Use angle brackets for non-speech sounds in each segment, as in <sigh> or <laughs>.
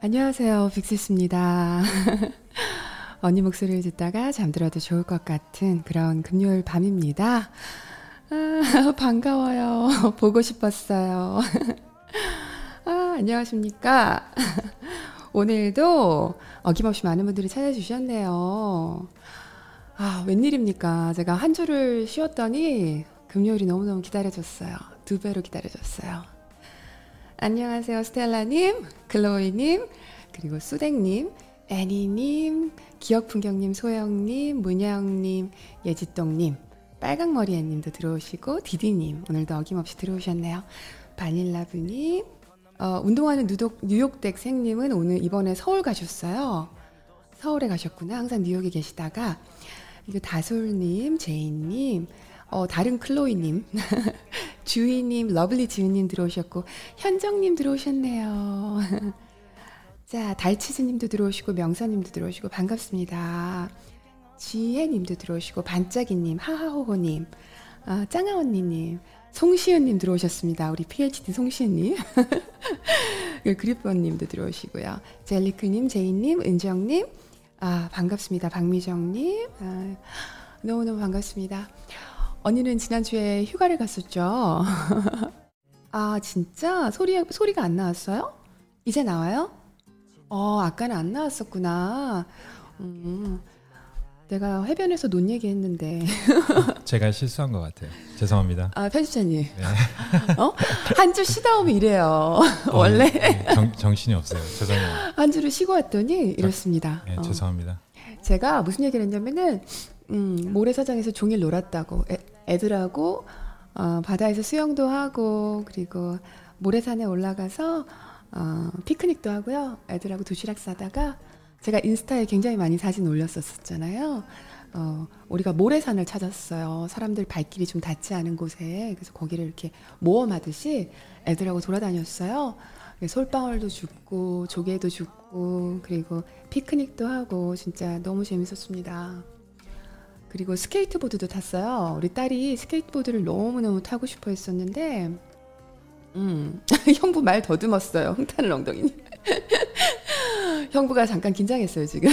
안녕하세요. 빅스입니다. <laughs> 언니 목소리를 듣다가 잠들어도 좋을 것 같은 그런 금요일 밤입니다. 아, 반가워요. <laughs> 보고 싶었어요. <laughs> 아, 안녕하십니까. 오늘도 어김없이 많은 분들이 찾아주셨네요. 아, 웬일입니까. 제가 한 주를 쉬었더니 금요일이 너무너무 기다려졌어요. 두 배로 기다려졌어요. 안녕하세요. 스텔라님, 클로이님, 그리고 수댕님, 애니님, 기억풍경님, 소영님, 문영님, 예지똥님, 빨강머리애님도 들어오시고, 디디님, 오늘도 어김없이 들어오셨네요. 바닐라브님, 어, 운동하는 뉴욕, 뉴욕댁 생님은 오늘 이번에 서울 가셨어요. 서울에 가셨구나. 항상 뉴욕에 계시다가, 그리고 다솔님, 제이님, 어, 다른 클로이님, <laughs> 주희님, 러블리 지은님 들어오셨고, 현정님 들어오셨네요. <laughs> 자, 달치즈님도 들어오시고, 명사님도 들어오시고, 반갑습니다. 지혜님도 들어오시고, 반짝이님, 하하호호님, 아, 짱아 언니님, 송시은님 들어오셨습니다. 우리 PhD 송시은님. <laughs> 그리퍼님도 들어오시고요. 젤리크님, 제이님, 은정님, 아, 반갑습니다. 박미정님, 아, 너무너무 반갑습니다. 언니는 지난주에 휴가를 갔었죠. <laughs> 아, 진짜? 소리, 소리가 안 나왔어요? 이제 나와요? 어, 아까는 안 나왔었구나. 음, 내가 해변에서 논 얘기 했는데. <laughs> 제가 실수한 것 같아요. 죄송합니다. 아, 편집자님. 네. <laughs> 어? 한 주 쉬다 오면 이래요. 원래. 어, 네, 정, 정신이 없어요. 죄송해요. 한 주를 쉬고 왔더니 이렇습니다. 네, 어. 죄송합니다. 제가 무슨 얘기를 했냐면은 음, 모래사장에서 종일 놀았다고 애, 애들하고 어, 바다에서 수영도 하고 그리고 모래산에 올라가서 어, 피크닉도 하고요. 애들하고 도시락 싸다가 제가 인스타에 굉장히 많이 사진 올렸었잖아요. 어, 우리가 모래산을 찾았어요. 사람들 발길이 좀 닿지 않은 곳에 그래서 거기를 이렇게 모험하듯이 애들하고 돌아다녔어요. 솔방울도 줍고 조개도 줍고 그리고 피크닉도 하고 진짜 너무 재밌었습니다. 그리고 스케이트보드도 탔어요. 우리 딸이 스케이트보드를 너무너무 타고 싶어 했었는데, 음, <laughs> 형부 말 더듬었어요. 흥타는 엉덩이님. <laughs> 형부가 잠깐 긴장했어요, 지금.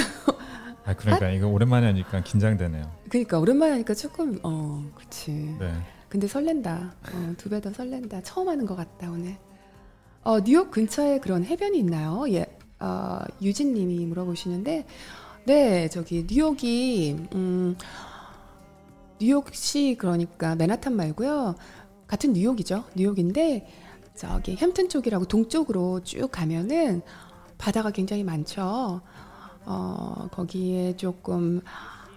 아 그러니까 이거 오랜만에 하니까 긴장되네요. 그러니까 오랜만에 하니까 조금, 어, 그치. 네. 근데 설렌다. 어, 두 배 더 설렌다. 처음 하는 것 같다, 오늘. 어, 뉴욕 근처에 그런 해변이 있나요? 예, 어, 유진님이 물어보시는데, 네, 저기, 뉴욕이, 음, 뉴욕시 그러니까 맨하탄 말고요. 같은 뉴욕이죠. 뉴욕인데, 저기, 햄튼 쪽이라고 동쪽으로 쭉 가면은 바다가 굉장히 많죠. 어, 거기에 조금,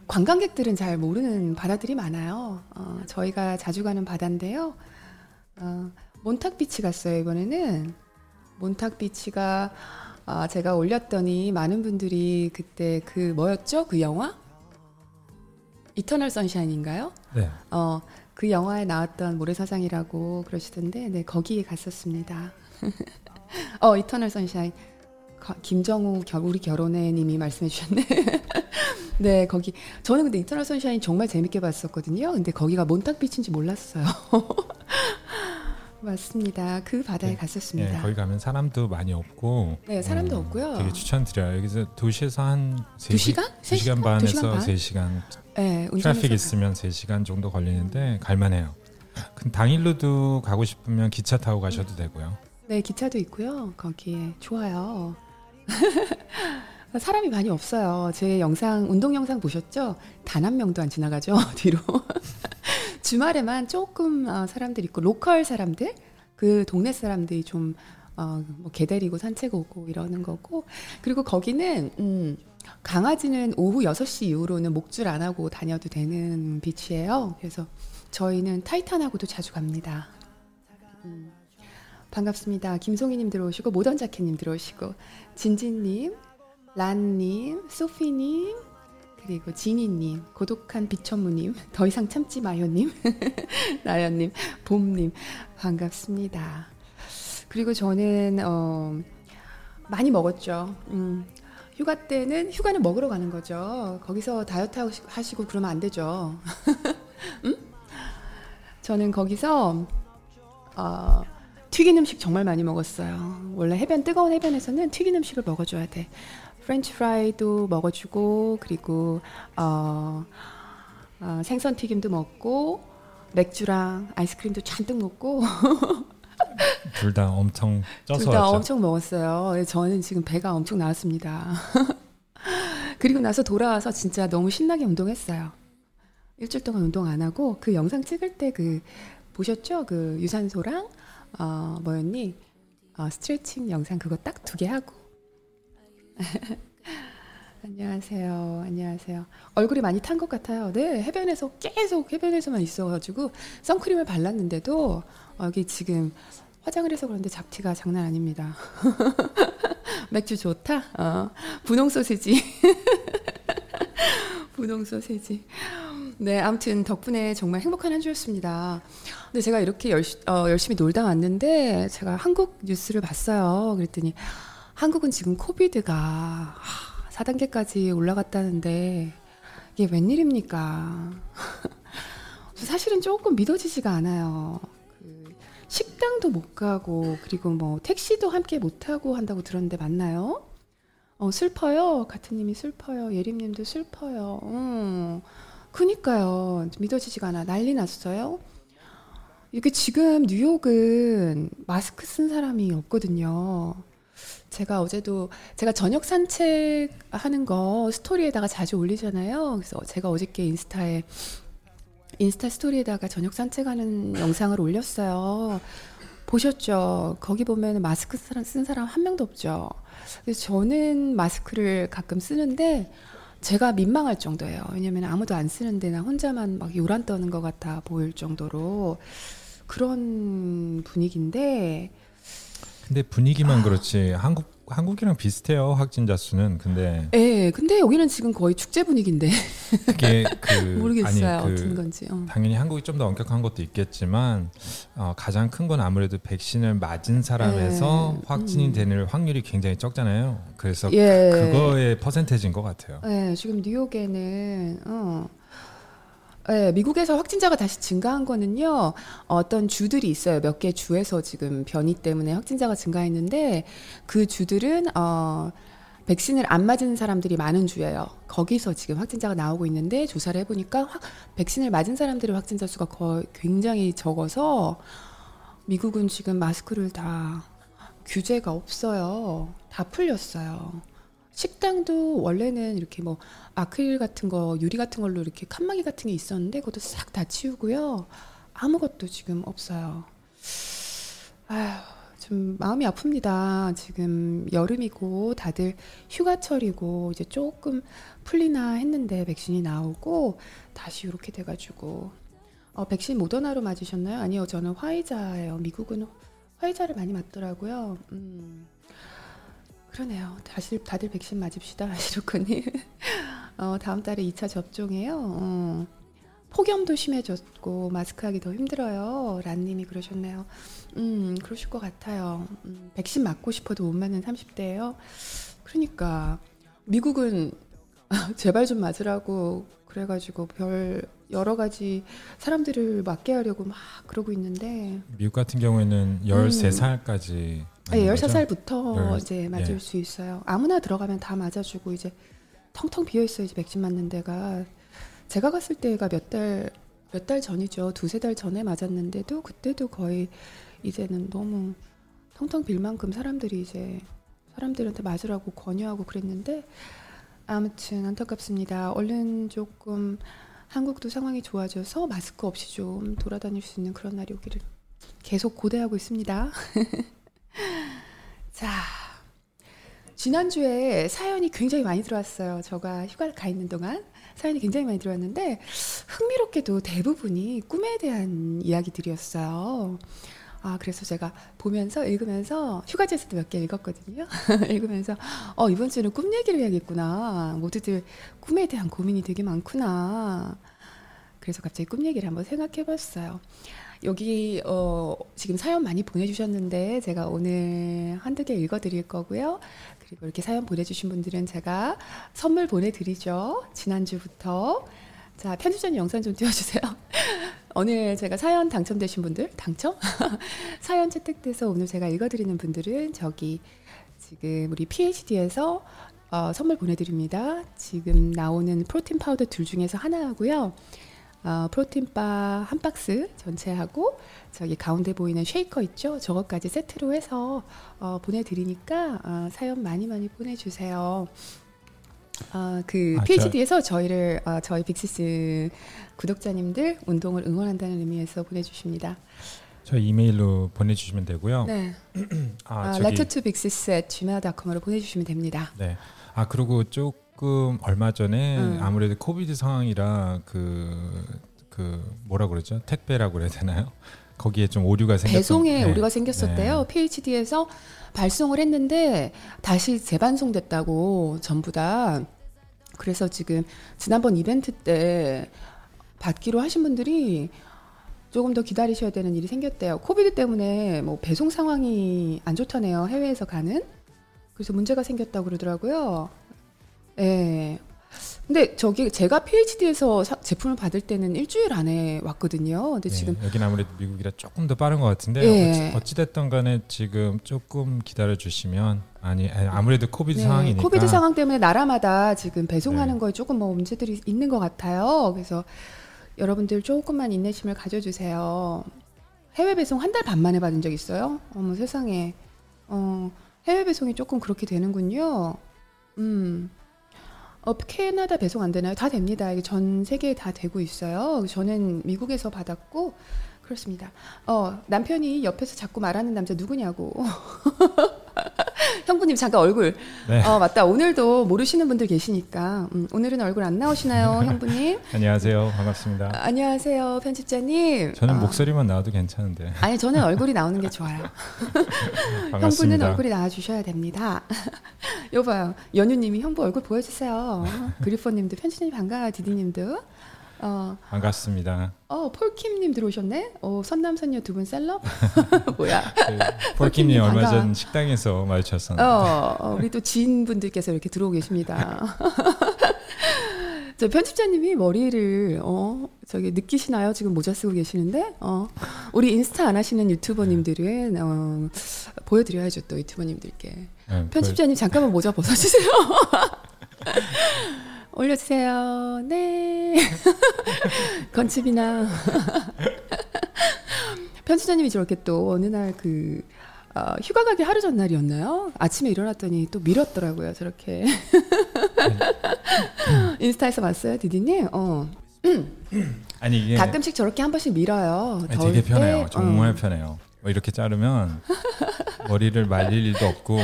관광객들은 잘 모르는 바다들이 많아요. 어, 저희가 자주 가는 바다인데요. 어, 몬탁 비치 갔어요, 이번에는. 몬탁 비치가 아, 제가 올렸더니 많은 분들이 그때 그 뭐였죠? 그 영화? 이터널 선샤인인가요? 네. 어, 그 영화에 나왔던 모래사장이라고 그러시던데, 네, 거기에 갔었습니다. <laughs> 어, 이터널 선샤인. 거- 김정우 겨, 우리 결혼해 님이 말씀해 주셨네. <laughs> 네, 거기. 저는 근데 이터널 선샤인 정말 재밌게 봤었거든요. 근데 거기가 몬탁비치인지 몰랐어요. <laughs> 맞습니다. 그 바다에 네, 갔었습니다. 네, 거기 가면 사람도 많이 없고. 네, 사람도 음, 없고요. 되게 추천드려요. 여기서 도시에서 한두 시간? 세 2시간 시간? 반에서 두 시간 반? 3시간 네, 트래픽 있으면 3시간 정도 걸리는데 갈만해요. 근 당일로도 가고 싶으면 기차 타고 가셔도 되고요. 네, 기차도 있고요. 거기에 좋아요. <laughs> 사람이 많이 없어요. 제 영상 운동 영상 보셨죠? 단 한 명도 안 지나가죠 <laughs> 뒤로. 주말에만 조금 어, 사람들 있고 로컬 사람들 그 동네 사람들이 좀 어, 뭐개 데리고 산책 오고 이러는 거고 그리고 거기는 음, 강아지는 오후 6시 이후로는 목줄 안 하고 다녀도 되는 비치예요. 그래서 저희는 타이탄하고도 자주 갑니다. 음, 반갑습니다. 김송이님 들어오시고 모던 자켓님 들어오시고 진진님, 란님, 소피님 그리고 지니님, 고독한 비천무님, <laughs> 더 이상 참지 마요님, <laughs> 나연님, 봄님 반갑습니다. 그리고 저는 어, 많이 먹었죠. 음, 휴가 때는 휴가는 먹으러 가는 거죠. 거기서 다이어트 하시- 하시고 그러면 안 되죠. <laughs> 음? 저는 거기서 어, 튀긴 음식 정말 많이 먹었어요. 원래 해변 뜨거운 해변에서는 튀긴 음식을 먹어줘야 돼. 프렌치 프라이도 먹어주고 그리고 어, 어, 생선 튀김도 먹고 맥주랑 아이스크림도 잔뜩 먹고 <laughs> 둘 다 엄청 쪄서 둘 다. 엄청 먹었어요. 저는 지금 배가 엄청 나왔습니다. <laughs> 그리고 나서 돌아와서 진짜 너무 신나게 운동했어요. 일주일 동안 운동 안 하고 그 영상 찍을 때 그 보셨죠? 그 유산소랑 어 뭐였니? 어, 스트레칭 영상 그거 딱 두 개 하고. <laughs> 안녕하세요. 안녕하세요. 얼굴이 많이 탄 것 같아요. 네, 해변에서 계속 해변에서만 있어가지고 선크림을 발랐는데도 어, 여기 지금 화장을 해서 그런데 잡티가 장난 아닙니다. <laughs> 맥주 좋다. 어, 분홍 소세지. <laughs> 분홍 소세지. 네, 아무튼 덕분에 정말 행복한 한 주였습니다. 근데 제가 이렇게 열시, 어, 열심히 놀다 왔는데 제가 한국 뉴스를 봤어요. 그랬더니 한국은 지금 코비드가 하, 4단계까지 올라갔다는데 이게 웬일입니까? <laughs> 사실은 조금 믿어지지가 않아요. 그 식당도 못 가고 그리고 뭐 택시도 함께 못 타고 한다고 들었는데 맞나요? 어 슬퍼요. 같은 님이 슬퍼요. 예림님도 슬퍼요. 음, 그니까요. 믿어지지가 않아. 난리 났어요. 이게 지금 뉴욕은 마스크 쓴 사람이 없거든요. 제가 어제도 제가 저녁 산책하는 거 스토리에다가 자주 올리잖아요. 그래서 제가 어저께 인스타에 인스타 스토리에다가 저녁 산책하는 영상을 올렸어요. 보셨죠? 거기 보면 마스크 쓴 사람 한 명도 없죠. 그래서 저는 마스크를 가끔 쓰는데 제가 민망할 정도예요. 왜냐면 아무도 안 쓰는데 나 혼자만 막 요란 떠는 것 같아 보일 정도로 그런 분위기인데 근데 분위기만 그렇지 한국 한국이랑 비슷해요 확진자 수는. 근데 예, 근데 여기는 지금 거의 축제 분위기인데 그게 <laughs> 그 모르겠어요 아니 어떤 그 건지. 어. 당연히 한국이 좀 더 엄격한 것도 있겠지만 어, 가장 큰 건 아무래도 백신을 맞은 사람에서 네. 확진이 음. 되는 확률이 굉장히 적잖아요. 그래서 예. 그거의 퍼센테이지인 것 같아요. 네, 지금 뉴욕에는 어, 네, 미국에서 확진자가 다시 증가한 거는요. 어떤 주들이 있어요. 몇 개 주에서 지금 변이 때문에 확진자가 증가했는데 그 주들은 어 백신을 안 맞은 사람들이 많은 주예요. 거기서 지금 확진자가 나오고 있는데 조사를 해보니까 확, 백신을 맞은 사람들의 확진자 수가 거의 굉장히 적어서 미국은 지금 마스크를 다 규제가 없어요. 다 풀렸어요. 식당도 원래는 이렇게 뭐 아크릴 같은 거, 유리 같은 걸로 이렇게 칸막이 같은 게 있었는데 그것도 싹 다 치우고요. 아무것도 지금 없어요. 아휴, 좀 마음이 아픕니다. 지금 여름이고 다들 휴가철이고 이제 조금 풀리나 했는데 백신이 나오고 다시 이렇게 돼가지고 어, 백신 모더나로 맞으셨나요? 아니요, 저는 화이자예요. 미국은 화이자를 많이 맞더라고요. 음. 그러네요. 다시 다들 백신 맞읍시다, <laughs> 시로코님. 어, 다음 달에 2차 접종해요. 어. 폭염도 심해졌고 마스크하기 더 힘들어요. 란님이 그러셨네요. 음, 그러실 것 같아요. 음, 백신 맞고 싶어도 못 맞는 30대예요. 그러니까 미국은 <laughs> 제발 좀 맞으라고 그래가지고 별 여러 가지 사람들을 맞게 하려고 막 그러고 있는데 미국 같은 경우에는 13살까지 네, 13살부터 열- 이제 맞을 예. 수 있어요. 아무나 들어가면 다 맞아주고 이제 텅텅 비어 있어요. 이제 백신 맞는 데가 제가 갔을 때가 몇 달 몇 달 전이죠. 두세 달 전에 맞았는데도 그때도 거의 이제는 너무 텅텅 빌 만큼 사람들이 이제 사람들한테 맞으라고 권유하고 그랬는데 아무튼 안타깝습니다. 얼른 조금 한국도 상황이 좋아져서 마스크 없이 좀 돌아다닐 수 있는 그런 날이 오기를 계속 고대하고 있습니다. <laughs> 자, 지난주에 사연이 굉장히 많이 들어왔어요. 제가 휴가 가 있는 동안 사연이 굉장히 많이 들어왔는데 흥미롭게도 대부분이 꿈에 대한 이야기들이었어요. 아, 그래서 제가 보면서 읽으면서 휴가지에서도 몇 개 읽었거든요. <laughs> 읽으면서 어, 이번 주는 꿈 얘기를 해야겠구나. 모두들 꿈에 대한 고민이 되게 많구나. 그래서 갑자기 꿈 얘기를 한번 생각해 봤어요. 여기 어, 지금 사연 많이 보내주셨는데 제가 오늘 한두 개 읽어드릴 거고요. 그리고 이렇게 사연 보내주신 분들은 제가 선물 보내드리죠. 지난주부터. 자, 편집자님 영상 좀 띄워주세요. <laughs> 오늘 제가 사연 당첨되신 분들 당첨 <laughs> 사연 채택돼서 오늘 제가 읽어드리는 분들은 저기 지금 우리 PhD에서 어, 선물 보내드립니다. 지금 나오는 프로틴 파우더 둘 중에서 하나하고요. 어, 프로틴바 한 박스 전체하고 저기 가운데 보이는 쉐이커 있죠? 저것까지 세트로 해서 어, 보내드리니까 어, 사연 많이 많이 보내주세요. 어, 그 아, 저- PhD에서 저 희를 어, 저희 빅시스 구독자님들 운동을 응원한다는 의미에서 보내주십니다. 저 이메일로 보내주시면 되고요. 네, <clears throat> 아 아, 저기 lectoto빅시스@gmail.com으로 보내주시면 됩니다. 네. 아 그리고 조금 얼마 전에 음. 아무래도 코비드 상황이라 그, 그 뭐라 그러죠? 택배라고 그래야 되나요? 거기에 좀 오류가 생겼 배송에 네. 오류가 생겼었대요. PhD에서 발송을 했는데 다시 재반송됐다고 전부 다. 그래서 지금 지난번 이벤트 때 받기로 하신 분들이 조금 더 기다리셔야 되는 일이 생겼대요. 코비드 때문에 뭐 배송 상황이 안 좋다네요. 해외에서 가는. 그래서 문제가 생겼다고 그러더라고요. 예. 근데 저기 제가 PhD에서 제품을 받을 때는 일주일 안에 왔거든요. 근데 네, 지금 여기는 아무래도 미국이라 조금 더 빠른 것 같은데 예. 어찌, 됐든 간에 지금 조금 기다려 주시면 아니 아니, 아무래도 COVID 네, 상황이니까 COVID 상황 때문에 나라마다 지금 배송하는 네. 거에 조금 뭐 문제들이 있는 것 같아요. 그래서 여러분들 조금만 인내심을 가져주세요. 해외 배송 한 달 반 만에 받은 적 있어요? 어머 세상에. 어, 해외 배송이 조금 그렇게 되는군요. 음. 어, 캐나다 배송 안 되나요? 다 됩니다. 이게 전 세계에 다 되고 있어요. 저는 미국에서 받았고 그렇습니다. 어, 남편이 옆에서 자꾸 말하는 남자 누구냐고. <laughs> 형부님 잠깐 얼굴. 네. 어 맞다. 오늘도 모르시는 분들 계시니까 음, 오늘은 얼굴 안 나오시나요, <laughs> 형부님? 안녕하세요 반갑습니다. 아, 안녕하세요, 편집자님. 저는 아, 목소리만 나와도 괜찮은데 아니 저는 <laughs> 얼굴이 나오는 게 좋아요. <laughs> 형부는. 얼굴이 나와 주셔야 됩니다. 여봐요, 연유님이 형부 얼굴 보여주세요. 그리퍼님도 편집님 반가워, 디디님도. 어, 반갑습니다. 어 폴킴님 들어오셨네. 어 선남선녀 두 분 셀럽? <laughs> 뭐야? 그 폴킴님 얼마. 전 식당에서 마주쳤었는데 어, 어, 우리 또 지인분들께서 이렇게 들어오고 계십니다. <laughs> 저 편집자님이 머리를 어 저기 느끼시나요? 지금 모자 쓰고 계시는데 어 우리 인스타 안 하시는 유튜버님들은 어 보여드려야죠 또 유튜버님들께 네, 편집자님 잠깐만 모자 벗어주세요. <laughs> 올려주세요. 네. <laughs> 건칩이나 편집자님이 <laughs> 저렇게 또 어느 날그 어, 휴가 가기 하루 전날이었나요? 아침에 일어났더니 또 밀었더라고요. 저렇게 <laughs> 인스타에서 봤어요, 디디님. 어. <clears throat> 아니 이게 가끔씩 저렇게 한 번씩 밀어요. 아니, 되게 때. 편해요. 정말 어. 편해요. 뭐 이렇게 자르면 머리를 말릴 일도 없고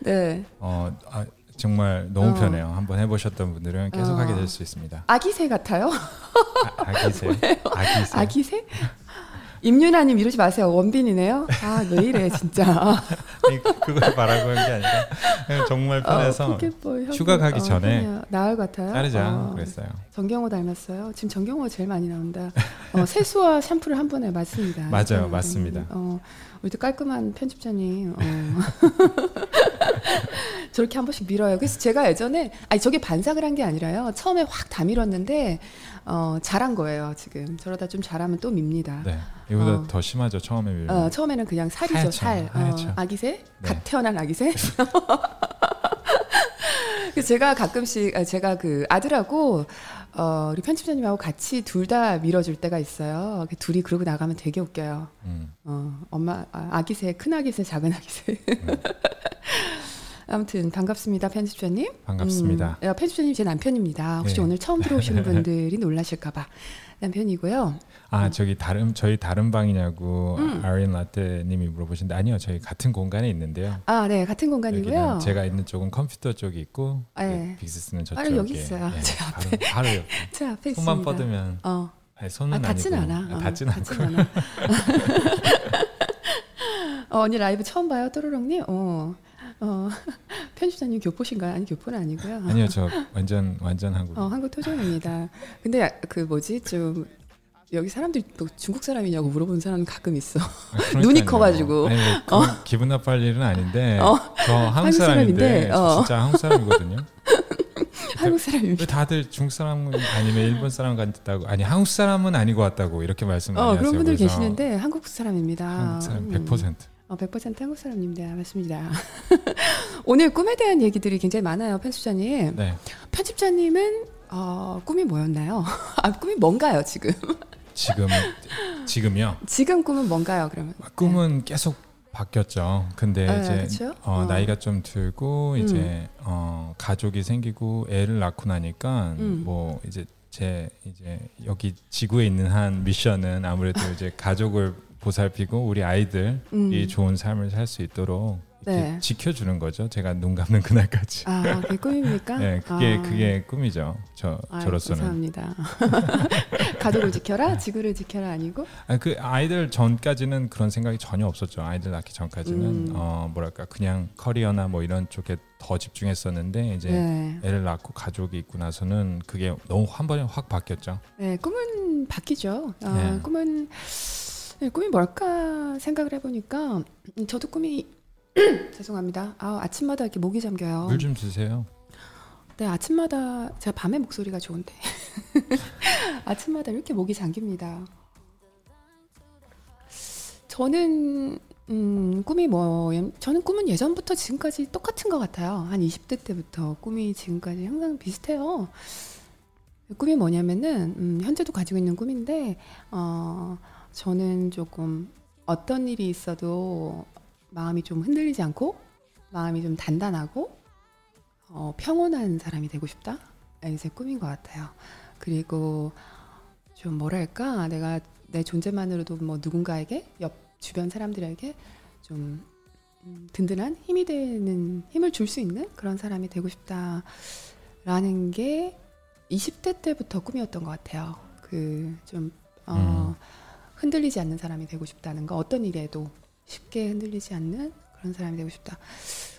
네. 어 아, 정말 너무 어. 편해요. 한번 해보셨던 분들은 계속 어. 하게 될 수 있습니다. 아기새 같아요? 아, 아기새, <laughs> 아기새. 아기새? 임윤아님 이러지 마세요. 원빈이네요. 아, 왜 이래, 진짜. <laughs> 그걸 말하고 한게 아니라 정말 편해서 어, 포켓볼, 형부. 휴가 가기 어, 전에 그냥 나을 같아요. 자르자 어, 그랬어요. 정경호 닮았어요. 지금 정경호가 제일 많이 나온다. 어, 세수와 샴푸를 한 번에 맞습니다. <laughs> 맞아요, 어, 맞습니다. 어, 우리도 깔끔한 편집자님. 어. <laughs> 저렇게 한 번씩 밀어요. 그래서 제가 예전에 아니 저게 반삭을 한 게 아니라요. 처음에 확 다 밀었는데 어, 잘한 거예요. 지금 저러다 좀 잘하면 또 밉니다. 네, 이보다 어. 더 심하죠. 처음에 밀면. 어, 처음에는 그냥 살이죠, 하얗죠, 살. 하얗죠. 어, 아기새? 네. 갓 태어난 아기새? <laughs> 그래서 제가 가끔씩, 아, 제가 그 아들하고, 어, 우리 편집자님하고 같이 둘 다 밀어줄 때가 있어요. 그 둘이 그러고 나가면 되게 웃겨요. 음. 어, 엄마, 아, 아기새, 큰 아기새, 작은 아기새. <laughs> 아무튼 반갑습니다, 편집자님. 반갑습니다. 음, 야, 편집자님 제 남편입니다. 혹시 네. 오늘 처음 들어오시는 <laughs> 분들이 놀라실까봐 남편이고요. 아 저기 다른 저희 다른 방이냐고 음. 아린 라떼님이 물어보시는데 아니요 저희 같은 공간에 있는데요. 아, 네, 같은 공간이고요. 제가 있는 쪽은 컴퓨터 쪽이 있고 네. 그 빅스는 저쪽에 바로 여기 있어요. 제 바로, 바로 옆에 <laughs> 제 앞에 손만 있습니다. 뻗으면 어. 아니, 손은 아, 닿진 아니고 않아. 아, 어, 닿진 않고 않아. <laughs> 어, 언니 라이브 처음 봐요, 또르렁님. 어, 어, <laughs> 편집자님 교포신가요? 아니 교포는 아니고요. 아니요 저 완전 완전 한국 어, 한국 토종입니다. 근데 야- 그 뭐지 좀 여기 사람들이 또 중국 사람이냐고 물어보는 사람 가끔 있어. 아. <laughs> 눈이 커가지고. 아니, 뭐 그건 기분 나빠할 일은 아닌데 어. 저 <laughs> 한국 한국 사람인데 사람인데, 저 어. 진짜 한국 사람이거든요. 한국 사람입니다. 왜 다들 중국 사람 아니면 일본 사람 같다고 아니 한국 사람은 아니고 왔다고 이렇게 말씀 많이 어, 하세요. 그런 분들 계시는데 한국 사람입니다. 한국 사람 음. 100%. 어, 100% 한국 사람입니다. 맞습니다. <laughs> 오늘 꿈에 대한 얘기들이 굉장히 많아요, 편집자님. 네. 편집자님은 어, 꿈이 뭐였나요? <laughs> 아, 꿈이 뭔가요, 지금? <laughs> 지금 지금요. 지금 꿈은 뭔가요, 그러면? 꿈은 계속 바뀌었죠. 근데 네, 이제 그쵸? 어, 어. 나이가 좀 들고 음. 이제 어, 가족이 생기고 애를 낳고 나니까 음. 뭐 이제 제 이제 여기 지구에 있는 한 미션은 아무래도 이제 가족을 보살피고 우리 아이들이 음. 좋은 삶을 살 수 있도록 네. 지켜주는 거죠. 제가 눈 감는 그날까지. 아, 그게 꿈입니까? <laughs> 네, 그게 아. 그게 꿈이죠. 저 아유, 저로서는. 감사합니다. <laughs> 가족을 지켜라, 지구를 지켜라 아니고. 아, 그 아이들 전까지는 그런 생각이 전혀 없었죠. 아이들 낳기 전까지는 음. 어 뭐랄까 그냥 커리어나 뭐 이런 쪽에 더 집중했었는데 이제 네. 애를 낳고 가족이 있고 나서는 그게 너무 한 번에 확 바뀌었죠. 네, 꿈은 바뀌죠. 아, 네. 꿈은 네, 꿈이 뭘까 생각을 해보니까 음, 저도 꿈이 <clears throat> 죄송합니다. 아, 아침마다 이렇게 목이 잠겨요. 물 좀 드세요. 네, 아침마다 제가 밤에 목소리가 좋은데 <laughs> 아침마다 이렇게 목이 잠깁니다. 저는 음, 꿈이 뭐 저는 꿈은 예전부터 지금까지 똑같은 것 같아요. 한 20대 때부터 꿈이 지금까지 항상 비슷해요. 꿈이 뭐냐면은 음, 현재도 가지고 있는 꿈인데 어, 저는 조금 어떤 일이 있어도 마음이 좀 흔들리지 않고 마음이 좀 단단하고 어, 평온한 사람이 되고 싶다. 이게 제 꿈인 것 같아요. 그리고 좀 뭐랄까 내가 내 존재만으로도 뭐 누군가에게 옆 주변 사람들에게 좀 음, 든든한 힘이 되는 힘을 줄 수 있는 그런 사람이 되고 싶다라는 게 20대 때부터 꿈이었던 것 같아요. 그좀 어, 흔들리지 않는 사람이 되고 싶다는 거 어떤 일에도 쉽게 흔들리지 않는 그런 사람이 되고 싶다.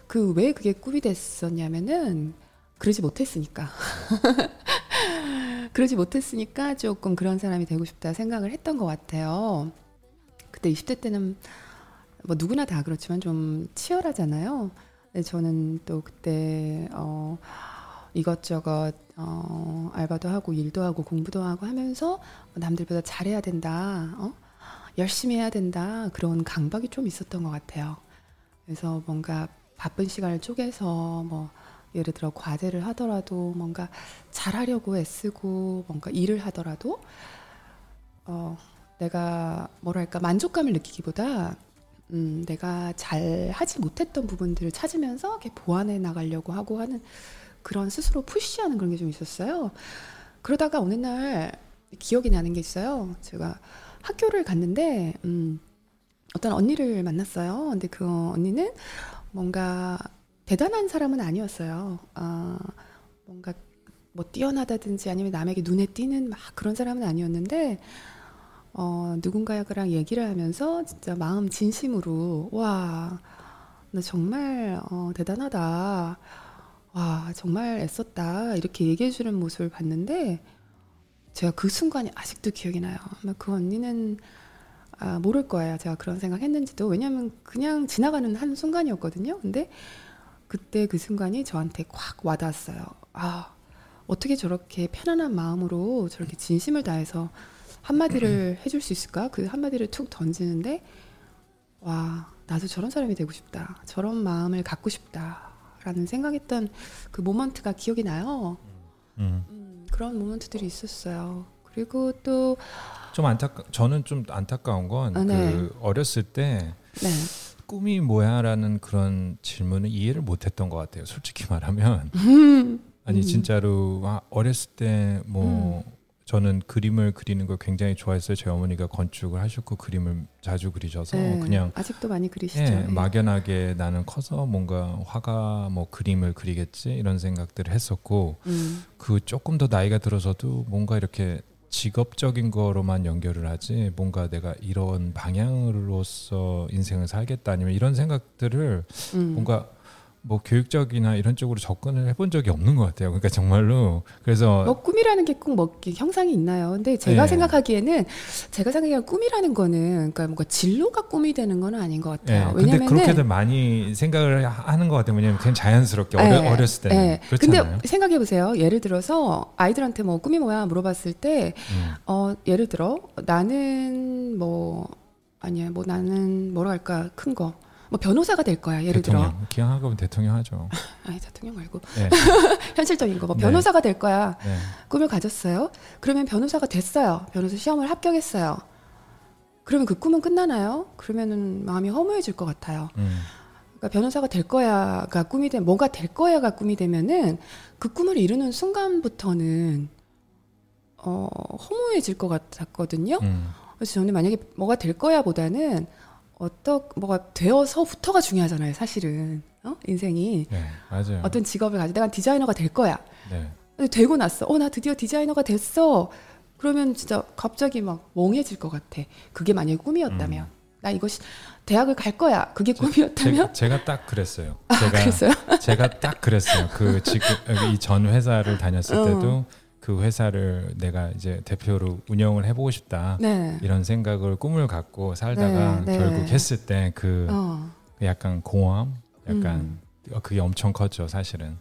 그 왜 그게 꿈이 됐었냐면은 그러지 못했으니까. <laughs> 그러지 못했으니까 조금 그런 사람이 되고 싶다 생각을 했던 것 같아요. 그때 20대 때는 뭐 누구나 다 그렇지만 좀 치열하잖아요. 근데 저는 또 그때 어 이것저것 어 알바도 하고 일도 하고 공부도 하고 하면서 남들보다 잘해야 된다. 어? 열심히 해야 된다. 그런 강박이 좀 있었던 것 같아요. 그래서 뭔가 바쁜 시간을 쪼개서 뭐 예를 들어 과제를 하더라도 뭔가 잘하려고 애쓰고 뭔가 일을 하더라도 어 내가 뭐랄까 만족감을 느끼기보다 음 내가 잘 하지 못했던 부분들을 찾으면서 이렇게 보완해 나가려고 하고 하는 그런 스스로 푸시하는 그런 게 좀 있었어요. 그러다가 어느 날 기억이 나는 게 있어요. 제가 학교를 갔는데 음 어떤 언니를 만났어요. 근데 그 언니는 뭔가 대단한 사람은 아니었어요. 아, 뭔가 뭐 뛰어나다든지 아니면 남에게 눈에 띄는 막 그런 사람은 아니었는데 어, 누군가랑 얘기를 하면서 진짜 마음 진심으로 와, 나 정말 어, 대단하다. 와, 정말 애썼다. 이렇게 얘기해 주는 모습을 봤는데 제가 그 순간이 아직도 기억이 나요. 아마 그 언니는 아, 모를 거예요. 제가 그런 생각 했는지도. 왜냐면 그냥 지나가는 한 순간이었거든요. 근데 그때 그 순간이 저한테 콱 와닿았어요. 아, 어떻게 저렇게 편안한 마음으로 저렇게 진심을 다해서 한마디를 <clears throat> 해줄 수 있을까? 그 한마디를 툭 던지는데, 와, 나도 저런 사람이 되고 싶다. 저런 마음을 갖고 싶다. 라는 생각했던 그 모먼트가 기억이 나요. 음. 음, 그런 모먼트들이 있었어요. 그리고 또, 좀 안타까 저는 좀 안타까운 건그 아, 네. 어렸을 때 네. 꿈이 뭐야라는 그런 질문을 이해를 못했던 것 같아요. 솔직히 말하면 아니 음. 진짜로 아, 어렸을 때뭐 저는 그림을 그리는 걸 굉장히 좋아했어요. 제 어머니가 건축을 하셨고 그림을 자주 그리셔서 네, 그냥 아직도 많이 그리시죠. 예, 예. 막연하게 나는 커서 뭔가 화가 뭐 그림을 그리겠지 이런 생각들을 했었고 음, 그 조금 더 나이가 들어서도 뭔가 이렇게 직업적인 거로만 연결을 하지 뭔가 내가 이런 방향으로서 인생을 살겠다 아니면 이런 생각들을 음. 뭔가 뭐 교육적이나 이런 쪽으로 접근을 해본 적이 없는 것 같아요. 그러니까 정말로 그래서 뭐 꿈이라는 게 꼭 뭐 형상이 있나요? 근데 제가 네. 생각하기에는 제가 생각하기엔 꿈이라는 거는 그러니까 뭔가 진로가 꿈이 되는 건 아닌 것 예, 같아요. 근데 왜냐면은 그렇게들 많이 생각을 하- 하는 것 같아요. 왜냐면 그냥 자연스럽게 어려, 네, 어렸을 때는 네. 그렇잖아요. 근데 생각해 보세요. 예를 들어서 아이들한테 뭐 꿈이 뭐야 물어봤을 때 음, 어, 예를 들어 나는 뭐 아니야 뭐 나는 뭐라 할까 큰 거. 뭐 변호사가 될 거야. 예를 대통령 들어. 기왕하면 대통령 하죠. <laughs> 아니 대통령 말고 네, <laughs> 현실적인 거. 뭐 네. 변호사가 될 거야. 네. 꿈을 가졌어요. 그러면 변호사가 됐어요. 변호사 시험을 합격했어요. 그러면 그 꿈은 끝나나요? 그러면은 마음이 허무해질 것 같아요. 음, 그러니까 변호사가 될 거야가 꿈이 되 뭐가 될 거야가 꿈이 되면은 그 꿈을 이루는 순간부터는 어 허무해질 것 같았거든요. 음, 그래서 저는 만약에 뭐가 될 거야보다는 어떤 뭐가 되어서부터가 중요하잖아요. 사실은 어? 인생이 네, 맞아요. 어떤 직업을 가지고 내가 디자이너가 될 거야. 네, 근데 되고 났어. 어, 나 드디어 디자이너가 됐어. 그러면 진짜 갑자기 막 멍해질 것 같아. 그게 만약에 꿈이었다면. 나 이거 시- 대학을 갈 거야. 그게 꿈이었다면? 제가, 제가 딱 그랬어요. <laughs> 아, 제가 그랬어요? 제가 딱 그랬어요. 그 지금 이 전 회사를 다녔을 어. 때도 그 회사를 내가 이제 대표로 운영을 해보고 싶다 네. 이런 생각을 꿈을 갖고 살다가 네, 네. 결국 했을 때그 어. 약간 공허함, 약간 음. 어, 그게 엄청 컸죠 사실은.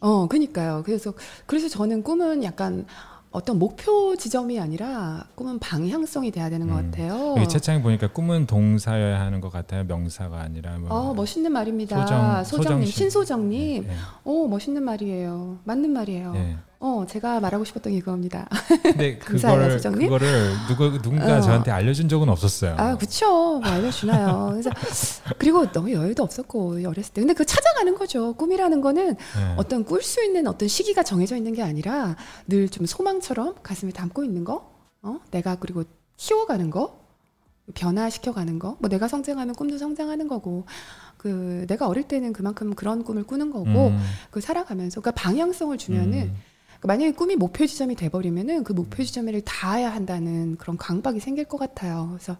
어, 그니까요. 그래서, 그래서 저는 꿈은 약간 어떤 목표 지점이 아니라 꿈은 방향성이 돼야 되는 것 음. 같아요. 여기 채창에 보니까 꿈은 동사여야 하는 것 같아요. 명사가 아니라 뭐. 어, 멋있는 말입니다. 소정- 소정, 님. 신소정님. 네, 오, 멋있는 말이에요. 맞는 말이에요. 네. 어, 제가 말하고 싶었던 게 그겁니다. 근데 <laughs> 감사해요, 그거를 누가 누군가 어. 저한테 알려준 적은 없었어요. 아, 그쵸. 뭐 알려주나요. 그래서, 그리고 너무 여유도 없었고, 어렸을 때. 근데 그 찾아가는 거죠. 꿈이라는 거는 네. 어떤 꿀 수 있는 어떤 시기가 정해져 있는 게 아니라 늘 좀 소망처럼 가슴에 담고 있는 거, 어? 내가 그리고 키워가는 거, 변화시켜가는 거, 뭐 내가 성장하면 꿈도 성장하는 거고, 그 내가 어릴 때는 그만큼 그런 꿈을 꾸는 거고, 음, 그 살아가면서 그러니까 방향성을 주면은 음. 그러니까 만약에 꿈이 목표 지점이 돼버리면은 그 목표 지점을 닿아야 한다는 그런 강박이 생길 것 같아요. 그래서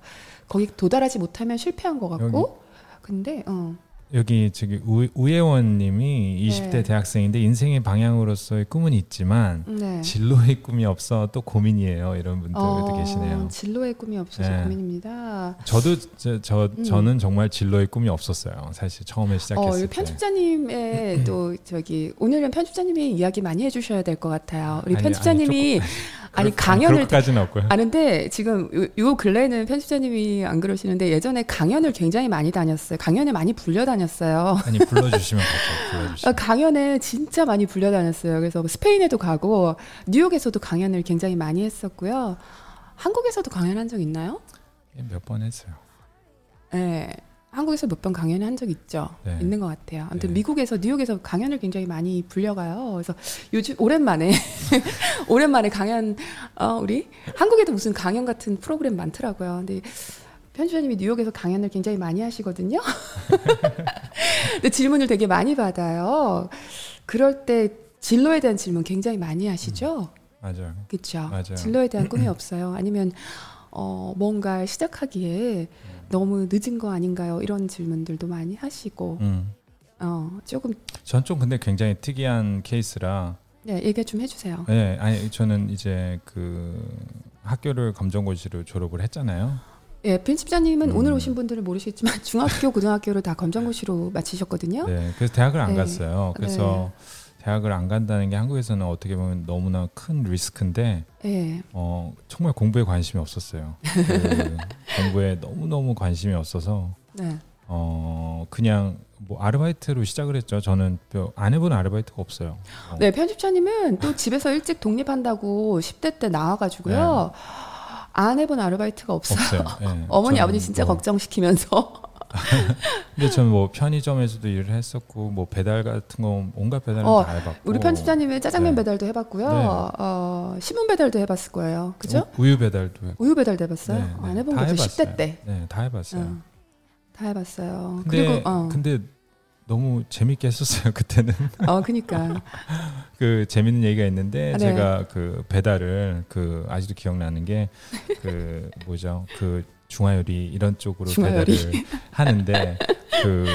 거기 도달하지 못하면 실패한 것 같고, 근데 어, 여기 저기 우, 우예원님이 20대 네. 대학생인데 인생의 방향으로서의 꿈은 있지만 네. 진로의 꿈이 없어 또 고민이에요. 이런 분들도 어, 계시네요. 진로의 꿈이 없어서 네. 고민입니다. 저도 저, 저 음. 저는 정말 진로의 꿈이 없었어요. 사실 처음에 어, 시작했을 이 때. 편집자님의 <clears throat> 또 저기 오늘은 편집자님이 이야기 많이 해주셔야 될 것 같아요. 우리 아니, 편집자님이 아니, 그럴- 강연을 없고요. 아는데 지금 요, 요 근래에는 편집자님이 안 그러시는데 예전에 강연을 굉장히 많이 다녔어요. 강연을 많이 불려 다녔어요. 아니 불러주시면 불러주시면. 강연에 진짜 많이 불려 다녔어요. 그래서 뭐 스페인에도 가고 뉴욕에서도 강연을 굉장히 많이 했었고요. 한국에서도 강연한 적 있나요? 몇 번 했어요. 네. 한국에서 몇 번 강연을 한 적 있죠. 네. 있는 것 같아요. 아무튼 네. 미국에서 뉴욕에서 강연을 굉장히 많이 불려가요. 그래서 요즘 오랜만에 <laughs> 오랜만에 강연 어, 우리 한국에도 무슨 강연 같은 프로그램 많더라고요. 근데 편집자님이 뉴욕에서 강연을 굉장히 많이 하시거든요. <laughs> 근데 질문을 되게 많이 받아요. 그럴 때 진로에 대한 질문 굉장히 많이 하시죠. 맞아요. 그렇죠. 진로에 대한 꿈이 <clears throat> 없어요. 아니면 어, 뭔가 시작하기에 너무 늦은 거 아닌가요? 이런 질문들도 많이 하시고 음. 어, 조금 전 좀 근데 굉장히 특이한 케이스라 네, 얘기 좀 해주세요. 네, 아니 저는 이제 그 학교를 검정고시로 졸업을 했잖아요. 예, 편집자님은 음. 오늘 오신 분들은 모르시겠지만 중학교, 고등학교를 다 검정고시로 마치셨거든요. 네, 그래서 대학을 안 네. 갔어요. 그래서 대학을 안 간다는 게 한국에서는 어떻게 보면 너무나 큰 리스크인데 예, 어, 정말 공부에 관심이 없었어요. 그 <laughs> 공부에 너무 너무 관심이 없어서 네. 어 그냥 뭐 아르바이트로 시작을 했죠. 저는 또안 해본 아르바이트가 없어요. 어, 네, 편집자님은 또 집에서 일찍 독립한다고 10대 때 나와가지고요. 안 해본 아르바이트가 없어요. 없어요. 예. <laughs> 어머니, 아버지 진짜 뭐- 걱정시키면서. 근데 저는 뭐 편의점에서도 일을 했었고 뭐 배달 같은 거 온갖 배달은 어, 다 해봤고 우리 편집자님은 짜장면 네. 배달도 해봤고요. 네. 어, 신문 배달도 해봤을 거예요. 그죠? 우, 유 배달도 했고 우유 배달도 해봤어요? 네, 네. 안 해본. 해봤어요. 10대 때. 네, 다 해봤어요. 어, 다 해봤어요. 근데 그리고 어, 근데 너무 재밌게 했었어요 그때는. 어, 그니까. <laughs> 그 재밌는 얘기가 있는데 아, 네. 제가 그 배달을 그 아직도 기억나는 게 그 뭐죠 그 중화요리 이런 쪽으로 중화요리. 배달을 하는데 그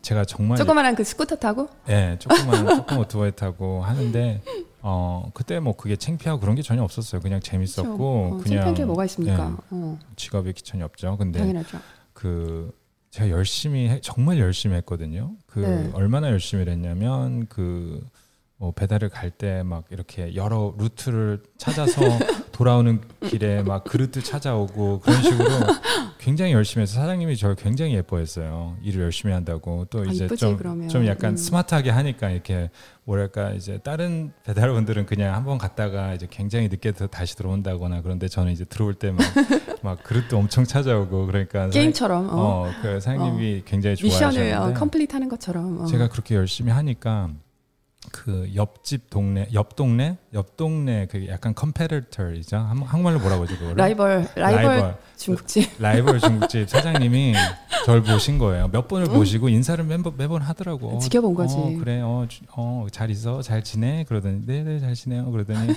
제가 정말 조그만한 그 스쿠터 타고 예, 조그만 조금 오토바이 타고 하는데 어 그때 뭐 그게 창피하고 그런 게 전혀 없었어요. 그냥 재밌었고 어, 그냥 창피한 게 뭐가 있습니까? 예, 어, 직업에 귀천이 없죠. 근데 당연하죠. 그 제가 열심히 해- 정말 열심히 했거든요. 그 네. 얼마나 열심히 했냐면 그뭐 배달을 갈 때 막 이렇게 여러 루트를 찾아서 <laughs> 돌아오는 길에 막 그릇도 찾아오고 그런 식으로 <laughs> 굉장히 열심히 해서 사장님이 저를 굉장히 예뻐했어요. 일을 열심히 한다고 또 아, 이제 이쁘지, 좀, 약간 음. smart하게 하니까 이렇게 뭐랄까 이제 다른 배달원들은 그냥 한번 갔다가 이제 굉장히 늦게 더 다시 들어온다거나 그런데 저는 이제 들어올 때막 <laughs> 막 그릇도 엄청 찾아오고 그러니까 게임처럼 어. 어, 그 사장님이 굉장히 미션을 어, 좋아하셨는데 complete하는 것처럼 어. 제가 그렇게 열심히 하니까 그 옆집 동네 옆 동네? 옆 동네 그 약간 competitor이죠? 한- 한국말로 뭐라고 하죠 그거를? 라이벌 라이벌, 라이벌. 중국집. 라이벌 중국집 사장님이 절 보신 거예요. 몇 번을 보시고 인사를 매번, 매번 하더라고. 지켜본 거지. 어, 그래 어잘 있어? 잘 지내? 그러더니 네 네 잘 지내요. 그러더니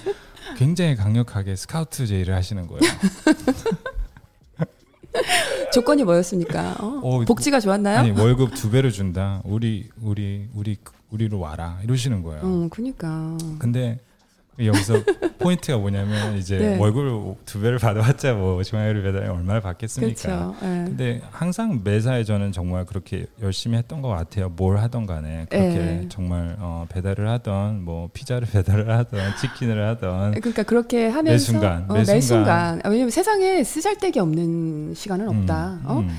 굉장히 강력하게 스카우트 제의를 하시는 거예요. <laughs> 조건이 뭐였습니까? 어? 어, 복지가 좋았나요? 아니 월급 두 배를 준다. 우리 우리 우리 우리로 와라 이러시는 거예요 음, 그니까. 근데 여기서 <laughs> 포인트가 뭐냐면 이제 네. 월급을 두 배를 받아봤자 뭐 중앙요리 배달에 얼마를 받겠습니까? 그렇죠. 예. 근데 항상 매사에 저는 정말 그렇게 열심히 했던 것 같아요. 뭘 하던 간에 그렇게 네. 정말 어, 배달을 하던 뭐 피자를 <laughs> 배달을 하던 치킨을 하던 그러니까 그렇게 하면서 매 순간, 어, 매매 순간. 순간. 아, 왜냐면 세상에 쓰잘데기 없는 시간은 없다. 음, 어? 음.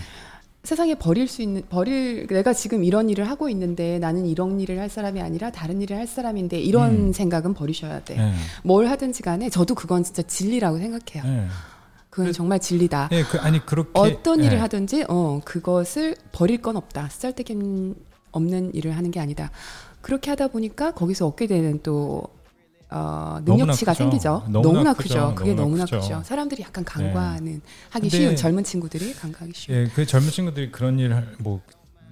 세상에 버릴 수 있는 버릴 내가 지금 이런 일을 하고 있는데 나는 이런 일을 할 사람이 아니라 다른 일을 할 사람인데 이런 음. 생각은 버리셔야 돼. 네. 뭘 하든지 간에 저도 그건 진짜 진리라고 생각해요. 네. 그건 그- 정말 진리다. 네, 그, 아니 그렇게 어떤 일을 네. 하든지 어 그것을 버릴 건 없다. 쓰잘데기 없는 일을 하는 게 아니다. 그렇게 하다 보니까 거기서 얻게 되는 또 어, 능력치가. 생기죠. 너무나 너무나, 크죠. 크죠. 그게 너무나 너무나 크죠. 크죠. 사람들이 약간 간과하는 하기 근데- 쉬운 젊은 친구들이 간과하기 쉬운. 예, 그 젊은 친구들이 그런 일뭐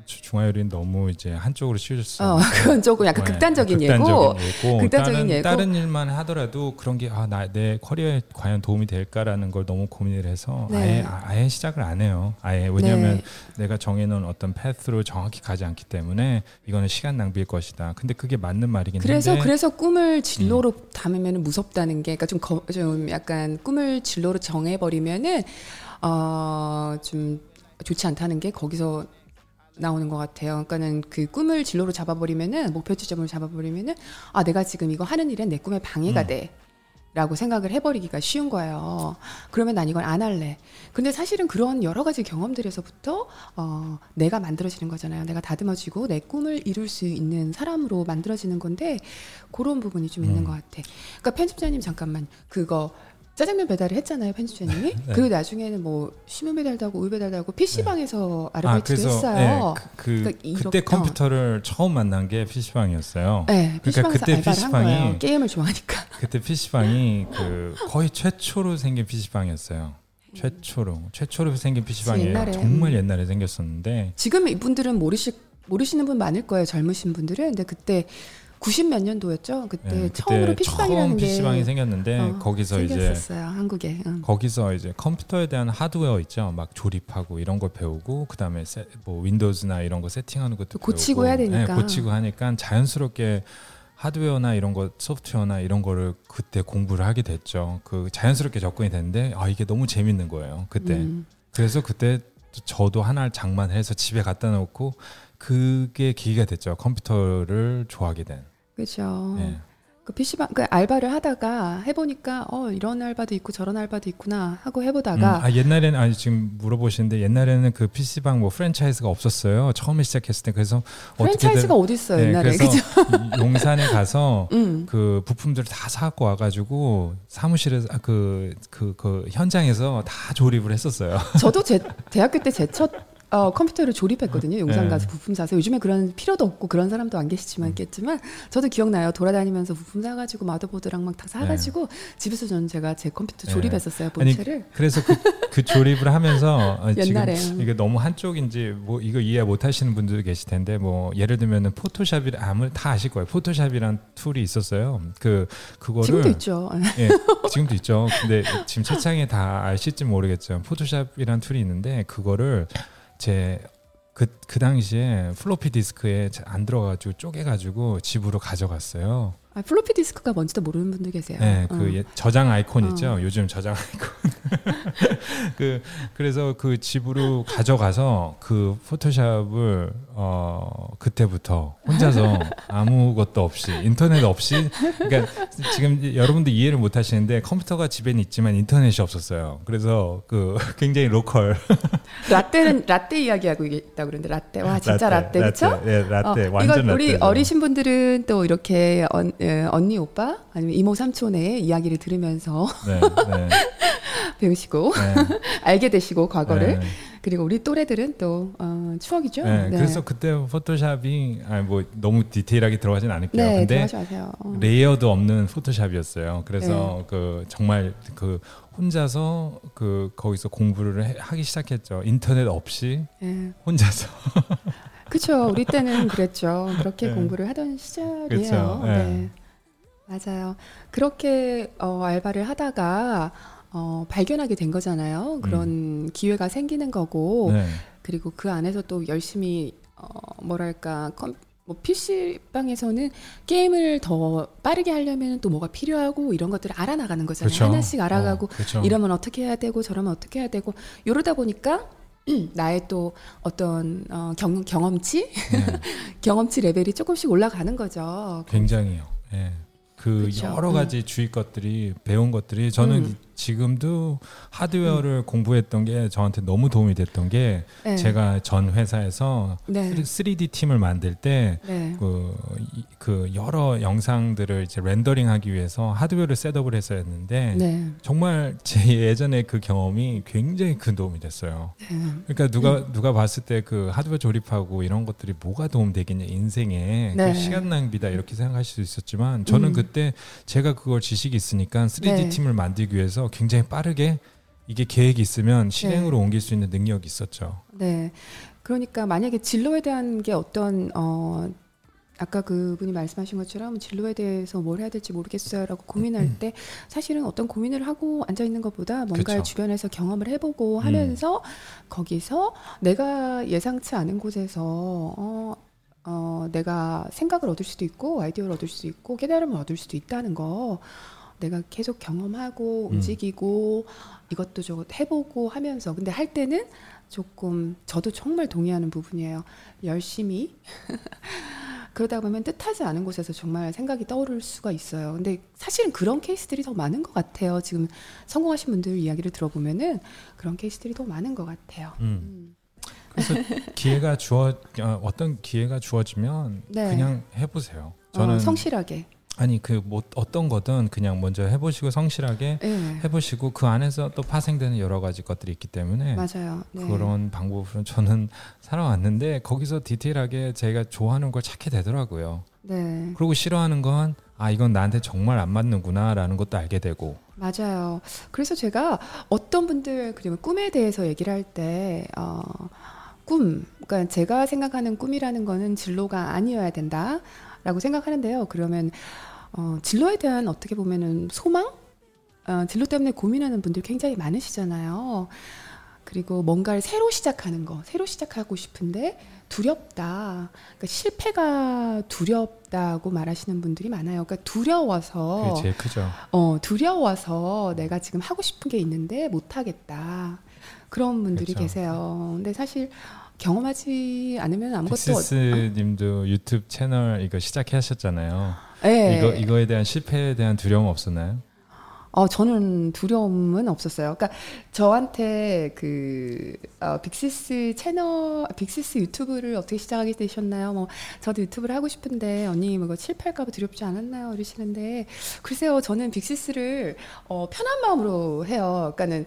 중화요리는 너무 이제 한쪽으로 치우쳤어요. 어, <laughs> 그건 조금 약간 네, 극단적인 예고. 극단적인 예고. <laughs> 극단적인 다른, 예고. 다른 일만 하더라도 그런 게 아 나 내 커리어에 과연 도움이 될까라는 걸 너무 고민을 해서 네. 아예 아- 아예 시작을 안 해요. 아예 왜냐하면 네. 내가 정해놓은 어떤 패스로 정확히 가지 않기 때문에 이거는 시간 낭비일 것이다. 근데 그게 맞는 말이긴 그래서 한데 그래서 꿈을 진로로 담으면 무섭다는 게, 그러니까 좀, 거, 좀 약간 꿈을 진로로 정해버리면은 어좀 좋지 않다는 게 거기서 나오는 것 같아요. 그러니까는 그 꿈을 진로로 잡아버리면은 목표 지점을 잡아버리면은 아 내가 지금 이거 하는 일은 내 꿈에 방해가 음. 돼. 라고 생각을 해버리기가 쉬운 거예요. 그러면 난 이건 안 할래. 근데 사실은 그런 여러 가지 경험들에서부터 어, 내가 만들어지는 거잖아요. 내가 다듬어지고 내 꿈을 이룰 수 있는 사람으로 만들어지는 건데 그런 부분이 좀 있는 음. 것 같아. 그러니까 편집자님 잠깐만 그거 짜장면 배달을 했잖아요, 편집자님이. <laughs> 네. 그리고 나중에는 뭐 시면 배달도 하고 우유 배달도 하고 PC방에서 아르바이트도 했어요. 예, 그, 그 그러니까 그때 컴퓨터를 처음 만난 게 PC방이었어요. 네, PC방에서 그때 거예요. PC방이 게임을 좋아하니까. <laughs> 그때 PC방이 그 거의 최초로 생긴 PC방이었어요. 최초로 최초로 생긴 PC방이에요. 옛날에, 정말 음. 옛날에 생겼었는데 지금 이분들은 모르시 모르시는 분 많을 거예요, 젊으신 분들은. 근데 그때 90 몇 년도였죠. 그때 예, 처음으로 PC방이라는 처음 게 PC방이 생겼는데 어, 거기서 이제 생겼었어요, 한국에. 응. 거기서 이제 컴퓨터에 대한 하드웨어 있죠. 막 조립하고 이런 걸 배우고 그다음에 세, 뭐 윈도우즈나 이런 거 세팅하는 것도 고치고 배우고, 해야 되니까. 네, 고치고 하니까 자연스럽게 하드웨어나 이런 거 소프트웨어나 이런 거를 그때 공부를 하게 됐죠. 그 자연스럽게 접근이 됐는데 아 이게 너무 재밌는 거예요. 그때. 음. 그래서 그때 저도 하나를 장만해서 집에 갖다 놓고 그게 계기가 됐죠. 컴퓨터를 좋아하게 된. 그렇죠. 예. 그 PC방 그 알바를 하다가 해보니까 어 이런 알바도 있고 저런 알바도 있구나 하고 음, 해보다가 아 옛날에는 아니 지금 물어보시는데 옛날에는 그 PC방 뭐 프랜차이즈가 없었어요. 처음에 시작했을 때 그래서 프랜차이즈가 어디 있어요 네, 옛날에 그래서 그죠? 이- 용산에 가서 <laughs> 음. 그 부품들을 다 사갖고 와가지고 사무실에서 아, 그, 그, 그 현장에서 다 조립을 했었어요. 저도 제 대학교 때 제첫 어, 컴퓨터를 조립했거든요. 용산 네. 가서 부품 사서 요즘에 그런 필요도 없고 그런 사람도 안 계시지만 음. 있겠지만 저도 기억나요. 돌아다니면서 부품 사가지고 motherboard랑 막 다 사가지고 집에서 저는 제가 제 컴퓨터 네. 조립했었어요. 아니, 본체를. 그래서 그, 그 조립을 하면서 아, 옛날에. 지금 이게 너무 한쪽인지 뭐 이거 이해 못하시는 분들도 계실 텐데 뭐 예를 들면은 포토샵이 아무 다 아실 거예요. 포토샵이란 툴이 있었어요. 그 그거를 지금도 있죠. 예, 지금도 있죠. 근데 지금 채창에 다 아실지 모르겠죠. 포토샵이란 툴이 있는데 그거를 제 그, 그 당시에 플로피 디스크에 안 들어가지고 쪼개가지고 집으로 가져갔어요. 아, 플로피 디스크가 뭔지도 모르는 분들 계세요. 네, 그 어. 예- 저장 아이콘 어. 있죠. 요즘 저장 아이콘. <laughs> 그 그래서 그 집으로 가져가서 그 포토샵을 어 그때부터 혼자서 아무것도 없이 인터넷 없이 그러니까 지금 여러분들 이해를 못 하시는데 컴퓨터가 집에는 있지만 인터넷이 없었어요. 그래서 그 <laughs> 굉장히 로컬 라떼는 라떼 이야기하고 있다 그러는데 라떼 와 진짜 라떼, 그렇죠? 예, 라떼 어, 완전 이거 우리 라떼죠. 어리신 분들은 또 이렇게 언, 예, 언니 오빠 아니면 이모 삼촌의 이야기를 들으면서 네, 네, <laughs> 배우시고 네, <laughs> 알게 되시고 과거를 네. 그리고 우리 또래들은 또 어, 추억이죠. 네, 그래서 그때 포토샵이 아니 뭐 너무 디테일하게 들어가진 않을게요. 네, 근데 들어가지 마세요. 어. 레이어도 없는 포토샵이었어요. 그래서 네. 그 정말 그 혼자서 그 거기서 공부를 해- 하기 시작했죠. 인터넷 없이 예. 혼자서. <laughs> 그렇죠. 우리 때는 그랬죠. 그렇게 네. 공부를 하던 시절이에요. 네. 네. 맞아요. 그렇게 어, 알바를 하다가 어, 발견하게 된 거잖아요. 그런 기회가 생기는 거고 네. 그리고 그 안에서 또 열심히 어, 뭐랄까 컴, 뭐 PC 방에서는 게임을 더 빠르게 하려면 또 뭐가 필요하고 이런 것들을 알아나가는 거잖아요. 그렇죠. 하나씩 알아가고 어, 그렇죠. 이러면 어떻게 해야 되고 저러면 어떻게 해야 되고 이러다 보니까 <clears throat> 나의 또 어떤 어, 경, 경험치 네, <laughs> 경험치 레벨이 조금씩 올라가는 거죠. 굉장히요. 예. 그 그쵸. 여러 가지 주위 것들이 배운 것들이 저는 음. 지금도 하드웨어를 공부했던 게 저한테 너무 도움이 됐던 게 네. 제가 전 회사에서 네. 3D 팀을 만들 때 네. 그, 이- 그 여러 영상들을 이제 렌더링하기 위해서 하드웨어를 셋업을 했어야 했는데 네. 정말 제 예전에 그 경험이 굉장히 큰 도움이 됐어요. 네. 그러니까 누가 누가 봤을 때 그 하드웨어 조립하고 이런 것들이 뭐가 도움 되겠냐 인생에 네. 그 시간 낭비다 이렇게 생각하실 수 있었지만 저는 음. 그때 제가 그걸 지식이 있으니까 3D 네. 팀을 만들기 위해서 굉장히 빠르게 이게 계획이 있으면 실행으로 옮길 수 있는 능력이 있었죠. 네. 그러니까 만약에 진로에 대한 게 어떤 어 아까 그분이 말씀하신 것처럼 진로에 대해서 뭘 해야 될지 모르겠어요라고 고민할 때 사실은 어떤 고민을 하고 앉아 있는 것보다 뭔가를 음. 그쵸. 음. 주변에서 경험을 해보고 하면서 거기서 내가 예상치 않은 곳에서 어, 어, 내가 생각을 얻을 수도 있고 아이디어를 얻을 수도 있고 깨달음을 얻을 수도 있다는 거 내가 계속 경험하고 음. 움직이고 이것도 저것 해보고 하면서 근데 할 때는 조금 저도 정말 동의하는 부분이에요. 열심히 <laughs> 그러다 보면 뜻하지 않은 곳에서 정말 생각이 떠오를 수가 있어요. 근데 사실은 그런 케이스들이 더 많은 것 같아요. 지금 성공하신 분들 이야기를 들어보면은 그런 케이스들이 더 많은 것 같아요. 음. 음. 그래서 기회가 주어 어, 어떤 기회가 주어지면 네. 그냥 해보세요. 저는 어, 성실하게. 아니 그 뭐 어떤 거든 그냥 먼저 해보시고 성실하게 네. 해보시고 그 안에서 또 파생되는 여러 가지 것들이 있기 때문에 맞아요. 네. 그런 방법으로 저는 <laughs> 살아왔는데 거기서 디테일하게 제가 좋아하는 걸 찾게 되더라고요. 네. 그리고 싫어하는 건 아 이건 나한테 정말 안 맞는구나라는 것도 알게 되고 맞아요. 그래서 제가 어떤 분들 그리고 꿈에 대해서 얘기를 할 때, 어, 꿈, 그러니까 제가 생각하는 꿈이라는 거는 진로가 아니어야 된다 라고 생각하는데요. 그러면 어, 진로에 대한 어떻게 보면은 소망, 어, 진로 때문에 고민하는 분들 굉장히 많으시잖아요. 그리고 뭔가를 새로 시작하는 거, 새로 시작하고 싶은데 두렵다. 그러니까 실패가 두렵다고 말하시는 분들이 많아요. 그러니까 두려워서 그게 제일 크죠. 어, 두려워서 내가 지금 하고 싶은 게 있는데 못 하겠다. 그런 분들이 그렇죠. 계세요. 근데 사실 경험하지 않으면 아무것도 어- 빅시스님도 유튜브 채널 이거 시작하셨잖아요. 예. 이거 이거에 대한 실패에 대한 두려움 없었나요? 어, 저는 두려움은 없었어요. 그러니까 저한테 그 어, 빅시스 채널, 빅시스 유튜브를 어떻게 시작하게 되셨나요? 뭐 저도 유튜브를 하고 싶은데 언니 뭐 이거 실패할까봐 두렵지 않았나요? 이러시는데 글쎄요, 저는 빅시스를 어, 편한 마음으로 해요. 그러니까는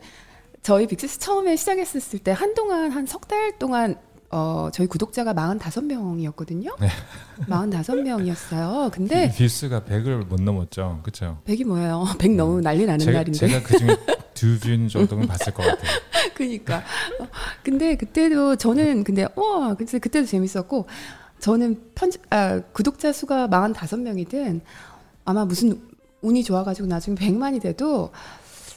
저희 빅시스 처음에 시작했을 때 한동안 한 석 달 동안 어, 저희 구독자가 45명이었거든요. 네. <laughs> 45명이었어요. 근데 views가 100을 못 넘었죠. 그렇죠? 100이 뭐예요? <laughs> 100 너무 난리 나는 제가, 날인데. 제가 그 중에 <laughs> 두 view 정도는 봤을 것 같아요. 그니까. 어, 근데 그때도 저는 근데 와, 근데 그때도 재밌었고 저는 편집 아, 구독자 수가 45명이든 아마 무슨 운이 좋아 가지고 나중에 100만이 돼도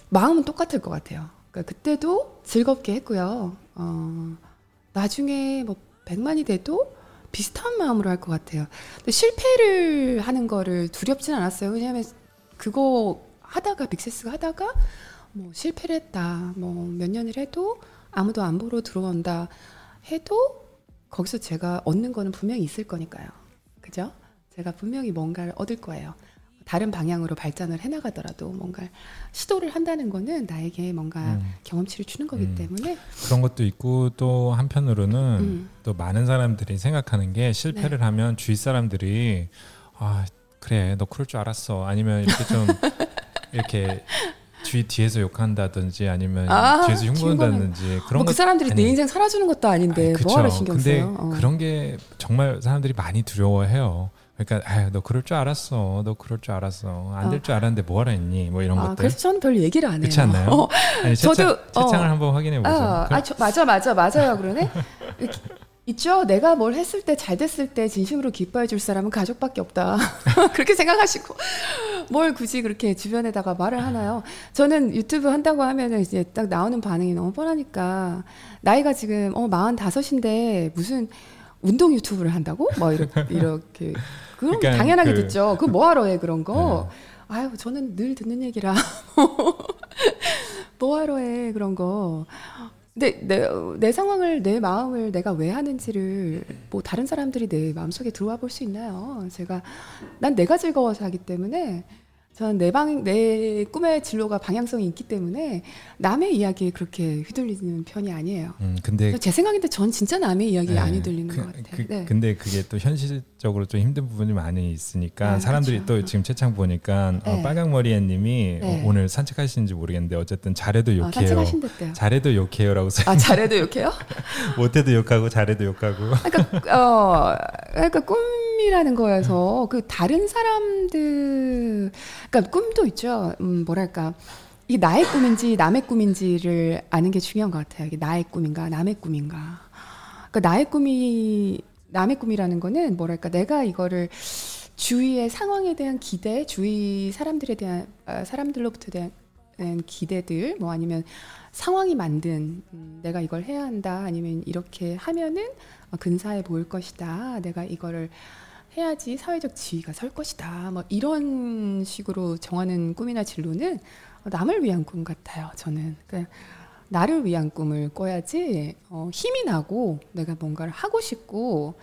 마음은 똑같을 것 같아요. 그러니까 그때도 즐겁게 했고요. 어, 나중에 뭐 100만이 돼도 비슷한 마음으로 할 것 같아요. 근데 실패를 하는 거를 두렵진 않았어요. 왜냐하면 그거 하다가 빅세스가 하다가 뭐 실패를 했다. 뭐 몇 년을 해도 아무도 안 보러 들어온다 해도 거기서 제가 얻는 거는 분명히 있을 거니까요. 그죠? 제가 분명히 뭔가를 얻을 거예요. 다른 방향으로 발전을 해나가더라도 뭔가 시도를 한다는 거는 나에게 뭔가 음. 경험치를 주는 거기 음. 때문에 그런 것도 있고 또 한편으로는 음. 또 많은 사람들이 생각하는 게 실패를 네. 하면 주위 사람들이 아 그래 너 그럴 줄 알았어 아니면 이렇게 좀 <laughs> 이렇게 주위 뒤에서 욕한다든지 아니면 아, 뒤에서 흉보는다든지 그런 뭐그것 사람들이 내 아니, 인생 살아주는 것도 아닌데 아니. 뭐하러 신경 근데 써요? 어. 그런 게 정말 사람들이 많이 두려워해요. 그러니까 아유 너 그럴 줄 알았어. 너 그럴 줄 알았어. 안 될줄 알았는데 뭐하러 했니? 뭐 이런 아, 것들. 그래서 저는 별로 얘기를 안 해요. 그렇지 않나요? 어, 아니, <laughs> 채창, 저도, 어. 채창을 한번 확인해 보죠. 아, 아, 저, 맞아, 맞아, 맞아요. 그러네. 있죠. 내가 뭘 했을 때 잘 됐을 때 진심으로 기뻐해 줄 사람은 가족밖에 없다. <laughs> 그렇게 생각하시고 뭘 굳이 그렇게 주변에다가 말을 하나요? 저는 유튜브 한다고 하면은 이제 딱 나오는 반응이 너무 뻔하니까 나이가 지금 어 45인데 무슨 운동 유튜브를 한다고? 뭐 이렇게 이렇게 그럼 그러니까 당연하게 그- 듣죠. 그 뭐하러 해 그런 거? 네. 아유 저는 늘 듣는 얘기라 <laughs> 뭐하러 해 그런 거. 근데 내, 내 상황을 내 마음을 내가 왜 하는지를 뭐 다른 사람들이 내 마음속에 들어와 볼 수 있나요? 제가 난 내가 즐거워서 하기 때문에 저는 내 방 내 꿈의 진로가 방향성이 있기 때문에 남의 이야기에 그렇게 휘둘리는 편이 아니에요. 음, 근데 제 생각인데 전 진짜 남의 이야기에 네, 안 휘둘리는 그, 것 같아요. 그, 네. 근데 그게 또 현실적으로 좀 힘든 부분이 많이 있으니까 아, 사람들이 그렇죠. 또 지금 채창 보니까 어, 네. 빨강머리애님이 네. 어, 오늘 산책하시는지 모르겠는데 어쨌든 잘해도 아, 욕해요. 산책하신댔대요. 잘해도 욕해요라고 써. 아 잘해도 욕해요? <laughs> 못해도 욕하고 잘해도 욕하고. 그러니까 어 그러니까 꿈이라는 거에서 그 다른 사람들 그러니까 꿈도 있죠. 음 뭐랄까 이게 나의 꿈인지 남의 꿈인지를 아는 게 중요한 것 같아요. 이게 나의 꿈인가 남의 꿈인가. 그러니까 나의 꿈이 남의 꿈이라는 거는 뭐랄까 내가 이거를 주위의 상황에 대한 기대, 주위 사람들에 대한 아, 사람들로부터 대한 기대들, 뭐 아니면 상황이 만든 음, 내가 이걸 해야 한다, 아니면 이렇게 하면은 어, 근사해 보일 것이다. 내가 이거를 해야지 사회적 지위가 설 것이다. 뭐 이런 식으로 정하는 꿈이나 진로는 남을 위한 꿈 같아요. 저는 그러니까 나를 위한 꿈을 꿔야지 어, 힘이 나고 내가 뭔가를 하고 싶고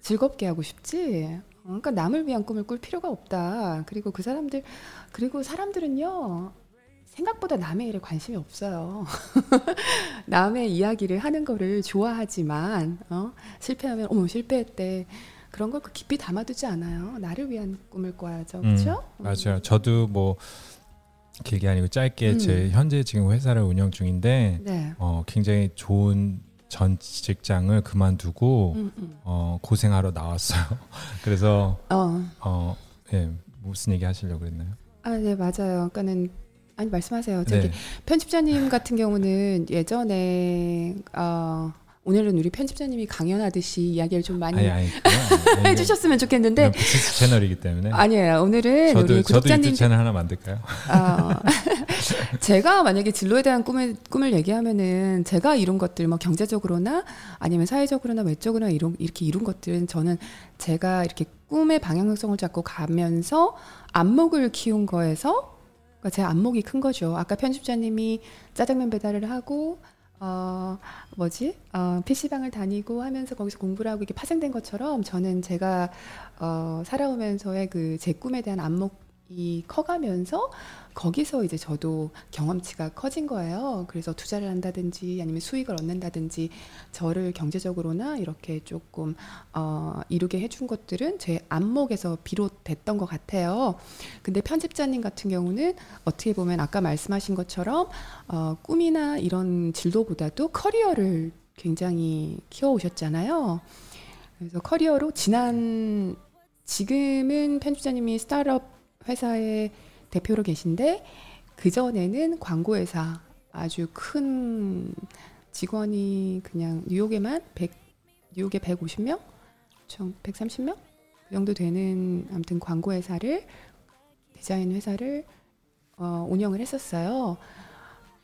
즐겁게 하고 싶지. 어, 그러니까 남을 위한 꿈을 꿀 필요가 없다. 그리고 그 사람들 그리고 사람들은요 생각보다 남의 일에 관심이 없어요. <laughs> 남의 이야기를 하는 거를 좋아하지만 어? 실패하면 어머 실패했대. 그런 걸 그 깊이 담아두지 않아요. 나를 위한 꿈을 꿔야죠. 그렇죠? 음, 맞아요. 저도 뭐 길게 아니고 짧게 음. 제 현재 지금 회사를 운영 중인데 네. 어, 굉장히 좋은 전 직장을 그만두고 음, 음. 어, 고생하러 나왔어요. <laughs> 그래서 어. 어, 예, 무슨 얘기 하시려고 그랬나요? 아, 네, 맞아요. 그러니까는 아니 말씀하세요. 저기 네. 편집자님 같은 경우는 예전에 어, 오늘은 우리 편집자님이 강연하듯이 이야기를 좀 많이 아니 아니. <laughs> <laughs> 해주셨으면 좋겠는데 비즈니스 채널이기 때문에 아니에요. 오늘은 저도 우리 구독자님 채널 하나 만들까요? 아, <laughs> 제가 만약에 진로에 대한 꿈을 꿈을 얘기하면은 제가 이룬 것들 뭐 경제적으로나 아니면 사회적으로나 외적으로나 이룬 이렇게 이룬 것들은 저는 제가 이렇게 꿈의 방향성을 잡고 가면서 안목을 키운 거에서 그러니까 제 안목이 큰 거죠. 아까 편집자님이 짜장면 배달을 하고 어 뭐지? 어 PC방을 다니고 하면서 거기서 공부를 하고 이게 파생된 것처럼 저는 제가 어 살아오면서의 그 제 꿈에 대한 안목 이 커가면서 거기서 이제 저도 경험치가 커진 거예요. 그래서 투자를 한다든지 아니면 수익을 얻는다든지 저를 경제적으로나 이렇게 조금 어, 이루게 해준 것들은 제 안목에서 비롯됐던 것 같아요. 근데 편집자님 같은 경우는 어떻게 보면 아까 말씀하신 것처럼 어, 꿈이나 이런 진로보다도 커리어를 굉장히 키워오셨잖아요. 그래서 커리어로 지난 지금은 편집자님이 스타트업 회사의 대표로 계신데 그 전에는 광고회사 아주 큰 직원이 그냥 뉴욕에만 100 뉴욕에 150명, 총 130명 그 정도 되는 아무튼 광고 회사를 디자인 회사를 어, 운영을 했었어요.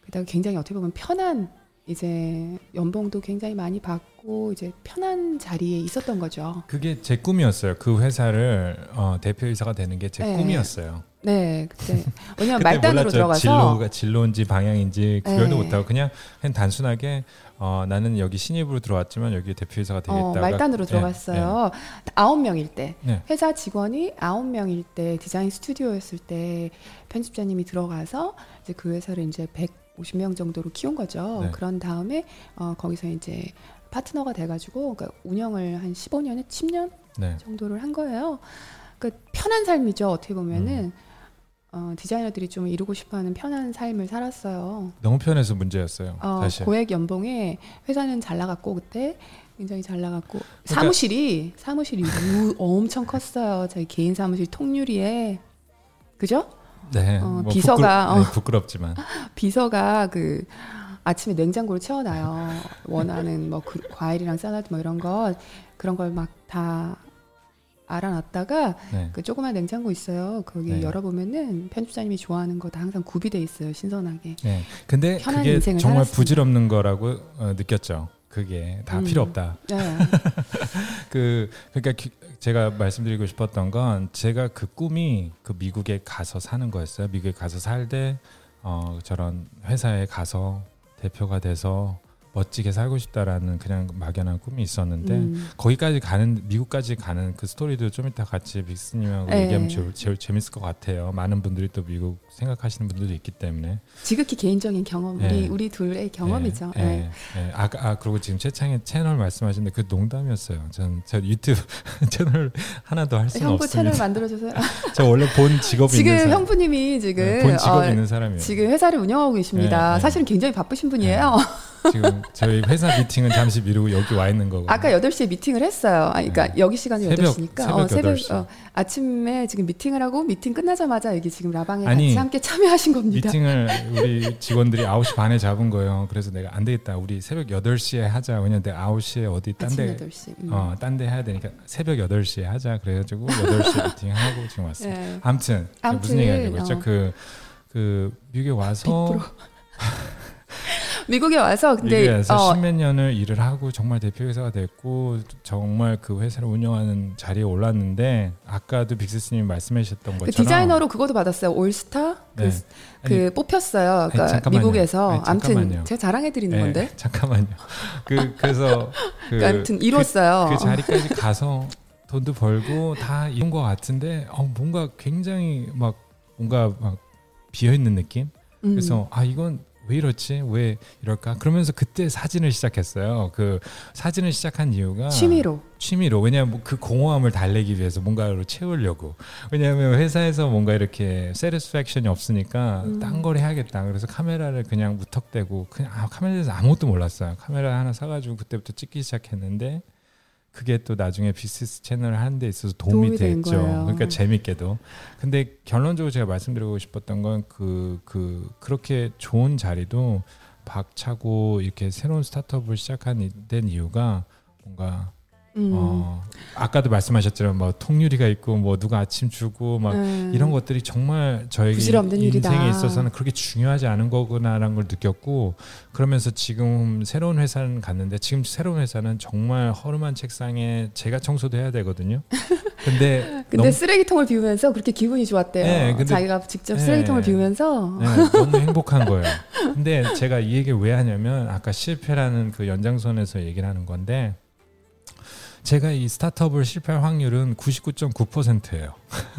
게다가 굉장히 어떻게 보면 편한 이제 연봉도 굉장히 많이 받고 이제 편한 자리에 있었던 거죠. 그게 제 꿈이었어요. 그 회사를 어, 대표이사가 되는 게제 네. 꿈이었어요. 네, 그때 왜냐면 말단으로. 들어가서 진로가 진로인지 방향인지 구별도 네. 못하고 그냥 그냥 단순하게 어, 나는 여기 신입으로 들어왔지만 여기 대표이사가 되겠다. 어, 말단으로 들어갔어요. 아홉 명일 때 네. 회사 직원이 아홉 명일 때 디자인 스튜디오였을 때 편집자님이 들어가서 이제 그 회사를 이제 150명 정도로 키운 거죠. 네. 그런 다음에 어, 거기서 이제 파트너가 돼가지고 그러니까 운영을 한 15년에 10년 네. 정도를 한 거예요. 그러니까 편한 삶이죠. 어떻게 보면은 음. 어, 디자이너들이 좀 이루고 싶어하는 편한 삶을 살았어요. 너무 편해서 문제였어요. 어, 사실. 고액 연봉에 회사는 잘 나갔고 그때 굉장히 잘 나갔고 그러니까 사무실이 사무실이 우- 엄청 컸어요. 저희 개인 사무실 통유리에 그죠? 네. 어, 뭐 비서가, 부끄러, 네, 어. 부끄럽지만 <laughs> 비서가 그 아침에 냉장고를 채워놔요. 원하는 뭐 그- 과일이랑 샐러드 뭐 이런 거 그런 걸 막 다 알아놨다가 네. 그 조그만 냉장고 있어요. 거기 네. 열어보면은 편집자님이 좋아하는 거 다 항상 구비돼 있어요. 신선하게. 네. 근데 그게 정말 살았습니다. 부질없는 거라고 어, 느꼈죠. 그게 다 음. 필요 없다. 네. <laughs> 그 그러니까 기- 제가 말씀드리고 싶었던 건 제가 그 꿈이 그 미국에 가서 사는 거였어요. 미국에 가서 살되 어 저런 회사에 가서 대표가 돼서 멋지게 살고 싶다라는 그냥 막연한 꿈이 있었는데 음. 거기까지 가는 미국까지 가는 그 스토리도 좀 이따 같이 빅스님하고 네. 얘기하면 제일, 제일 재밌을 것 같아요. 많은 분들이 또 미국 생각하시는 분들도 있기 때문에. 지극히 개인적인 경험, 네. 우리 우리 둘의 경험이죠. 예, 네. 예, 예. 아, 아 그리고 지금 최창의 채널 말씀하시는데 그 농담이었어요. 전, 저 유튜브 <laughs> 채널 하나도 할 수는 형부 없습니다. 채널 만들어주세요. <laughs> 저 원래 본 직업이 지금 있는. 형부님이 지금 네, 본 직업이 어, 있는 사람이에요. 지금 회사를 운영하고 계십니다. 네, 네. 사실은 굉장히 바쁘신 분이에요. 지금 저희 회사 미팅은 잠시 미루고 여기 와 있는 거고. 아까 8시에 미팅을 했어요. 아, 그러니까 네. 여기 시간이 새벽, 8시니까. 새벽 어, 새벽 8시. 어, 아침에 지금 미팅을 하고 미팅 끝나자마자 여기 지금 라방에 아니, 같이 함께 참여하신 겁니다. 미팅을 우리 직원들이 9시 반에 잡은 거예요. 그래서 내가 안 되겠다. 우리 새벽 8시에 하자. 왜냐면 내가 9시에 어디 딴데 8시. 음. 어, 딴 데 해야 되니까 새벽 8시에 하자. 그래 가지고 8시에 <laughs> 미팅하고 지금 왔어요. 네. 아무튼, 아무튼, 무슨 얘기 하려고 했죠? 어. 그, 그 미국에 와서 <laughs> 미국에 와서 근데 미국에 와서 어, 십몇 년을 일을 하고 정말 대표이사가 됐고 정말 그 회사를 운영하는 자리에 올랐는데 아까도 빅스님이 말씀하셨던 그 것처럼 디자이너로 그것도 받았어요. 올스타 그, 네. 그 아니, 뽑혔어요. 그러니까 잠깐만요. 미국에서 아니, 아무튼. 제가 자랑해 드리는 네, 건데. <laughs> 잠깐만요. 그 그래서 <laughs> 그, 그러니까 아무튼 이뤘어요. 그, 그 자리까지 가서 돈도 벌고 다 이런 것 같은데 어, 뭔가 굉장히 막 뭔가 막 비어 있는 느낌. 음. 그래서 아 이건 왜 이렇지? 왜 이럴까? 그러면서 그때 사진을 시작했어요. 그 사진을 시작한 이유가 취미로. 취미로. 왜냐하면 그 공허함을 달래기 위해서 뭔가로 채우려고. 왜냐하면 회사에서 뭔가 이렇게 세티스팩션이 없으니까 음. 딴걸 해야겠다. 그래서 카메라를 그냥 무턱대고 그냥 아, 카메라에 대해서 아무것도 몰랐어요. 카메라 하나 사가지고 그때부터 찍기 시작했는데 그게 또 나중에 비즈니스 채널을 하는 데 있어서 도움이, 도움이 된 됐죠. 그러니까 재밌게도 근데 결론적으로 제가 말씀드리고 싶었던 건 그 그 그렇게 좋은 자리도 박차고 이렇게 새로운 스타트업을 시작한 이- 된 이유가 뭔가 음. 어 아까도 말씀하셨지만 뭐 통유리가 있고 뭐 누가 아침 주고 막 음. 이런 것들이 정말 저에게 부질없는 일이다. 인생에 있어서는 그렇게 중요하지 않은 거구나라는 걸 느꼈고 그러면서 지금 새로운 회사는 갔는데 지금 새로운 회사는 정말 허름한 책상에 제가 청소도 해야 되거든요. 근데 <laughs> 근데 쓰레기통을 비우면서 그렇게 기분이 좋았대요. 네, 근데- 자기가 직접 네. 쓰레기통을 비우면서 네, 너무 행복한 거예요. 근데 제가 이 얘기를 왜 하냐면 아까 실패라는 그 연장선에서 얘기를 하는 건데 제가 이 스타트업을 실패할 확률은 99.9%예요.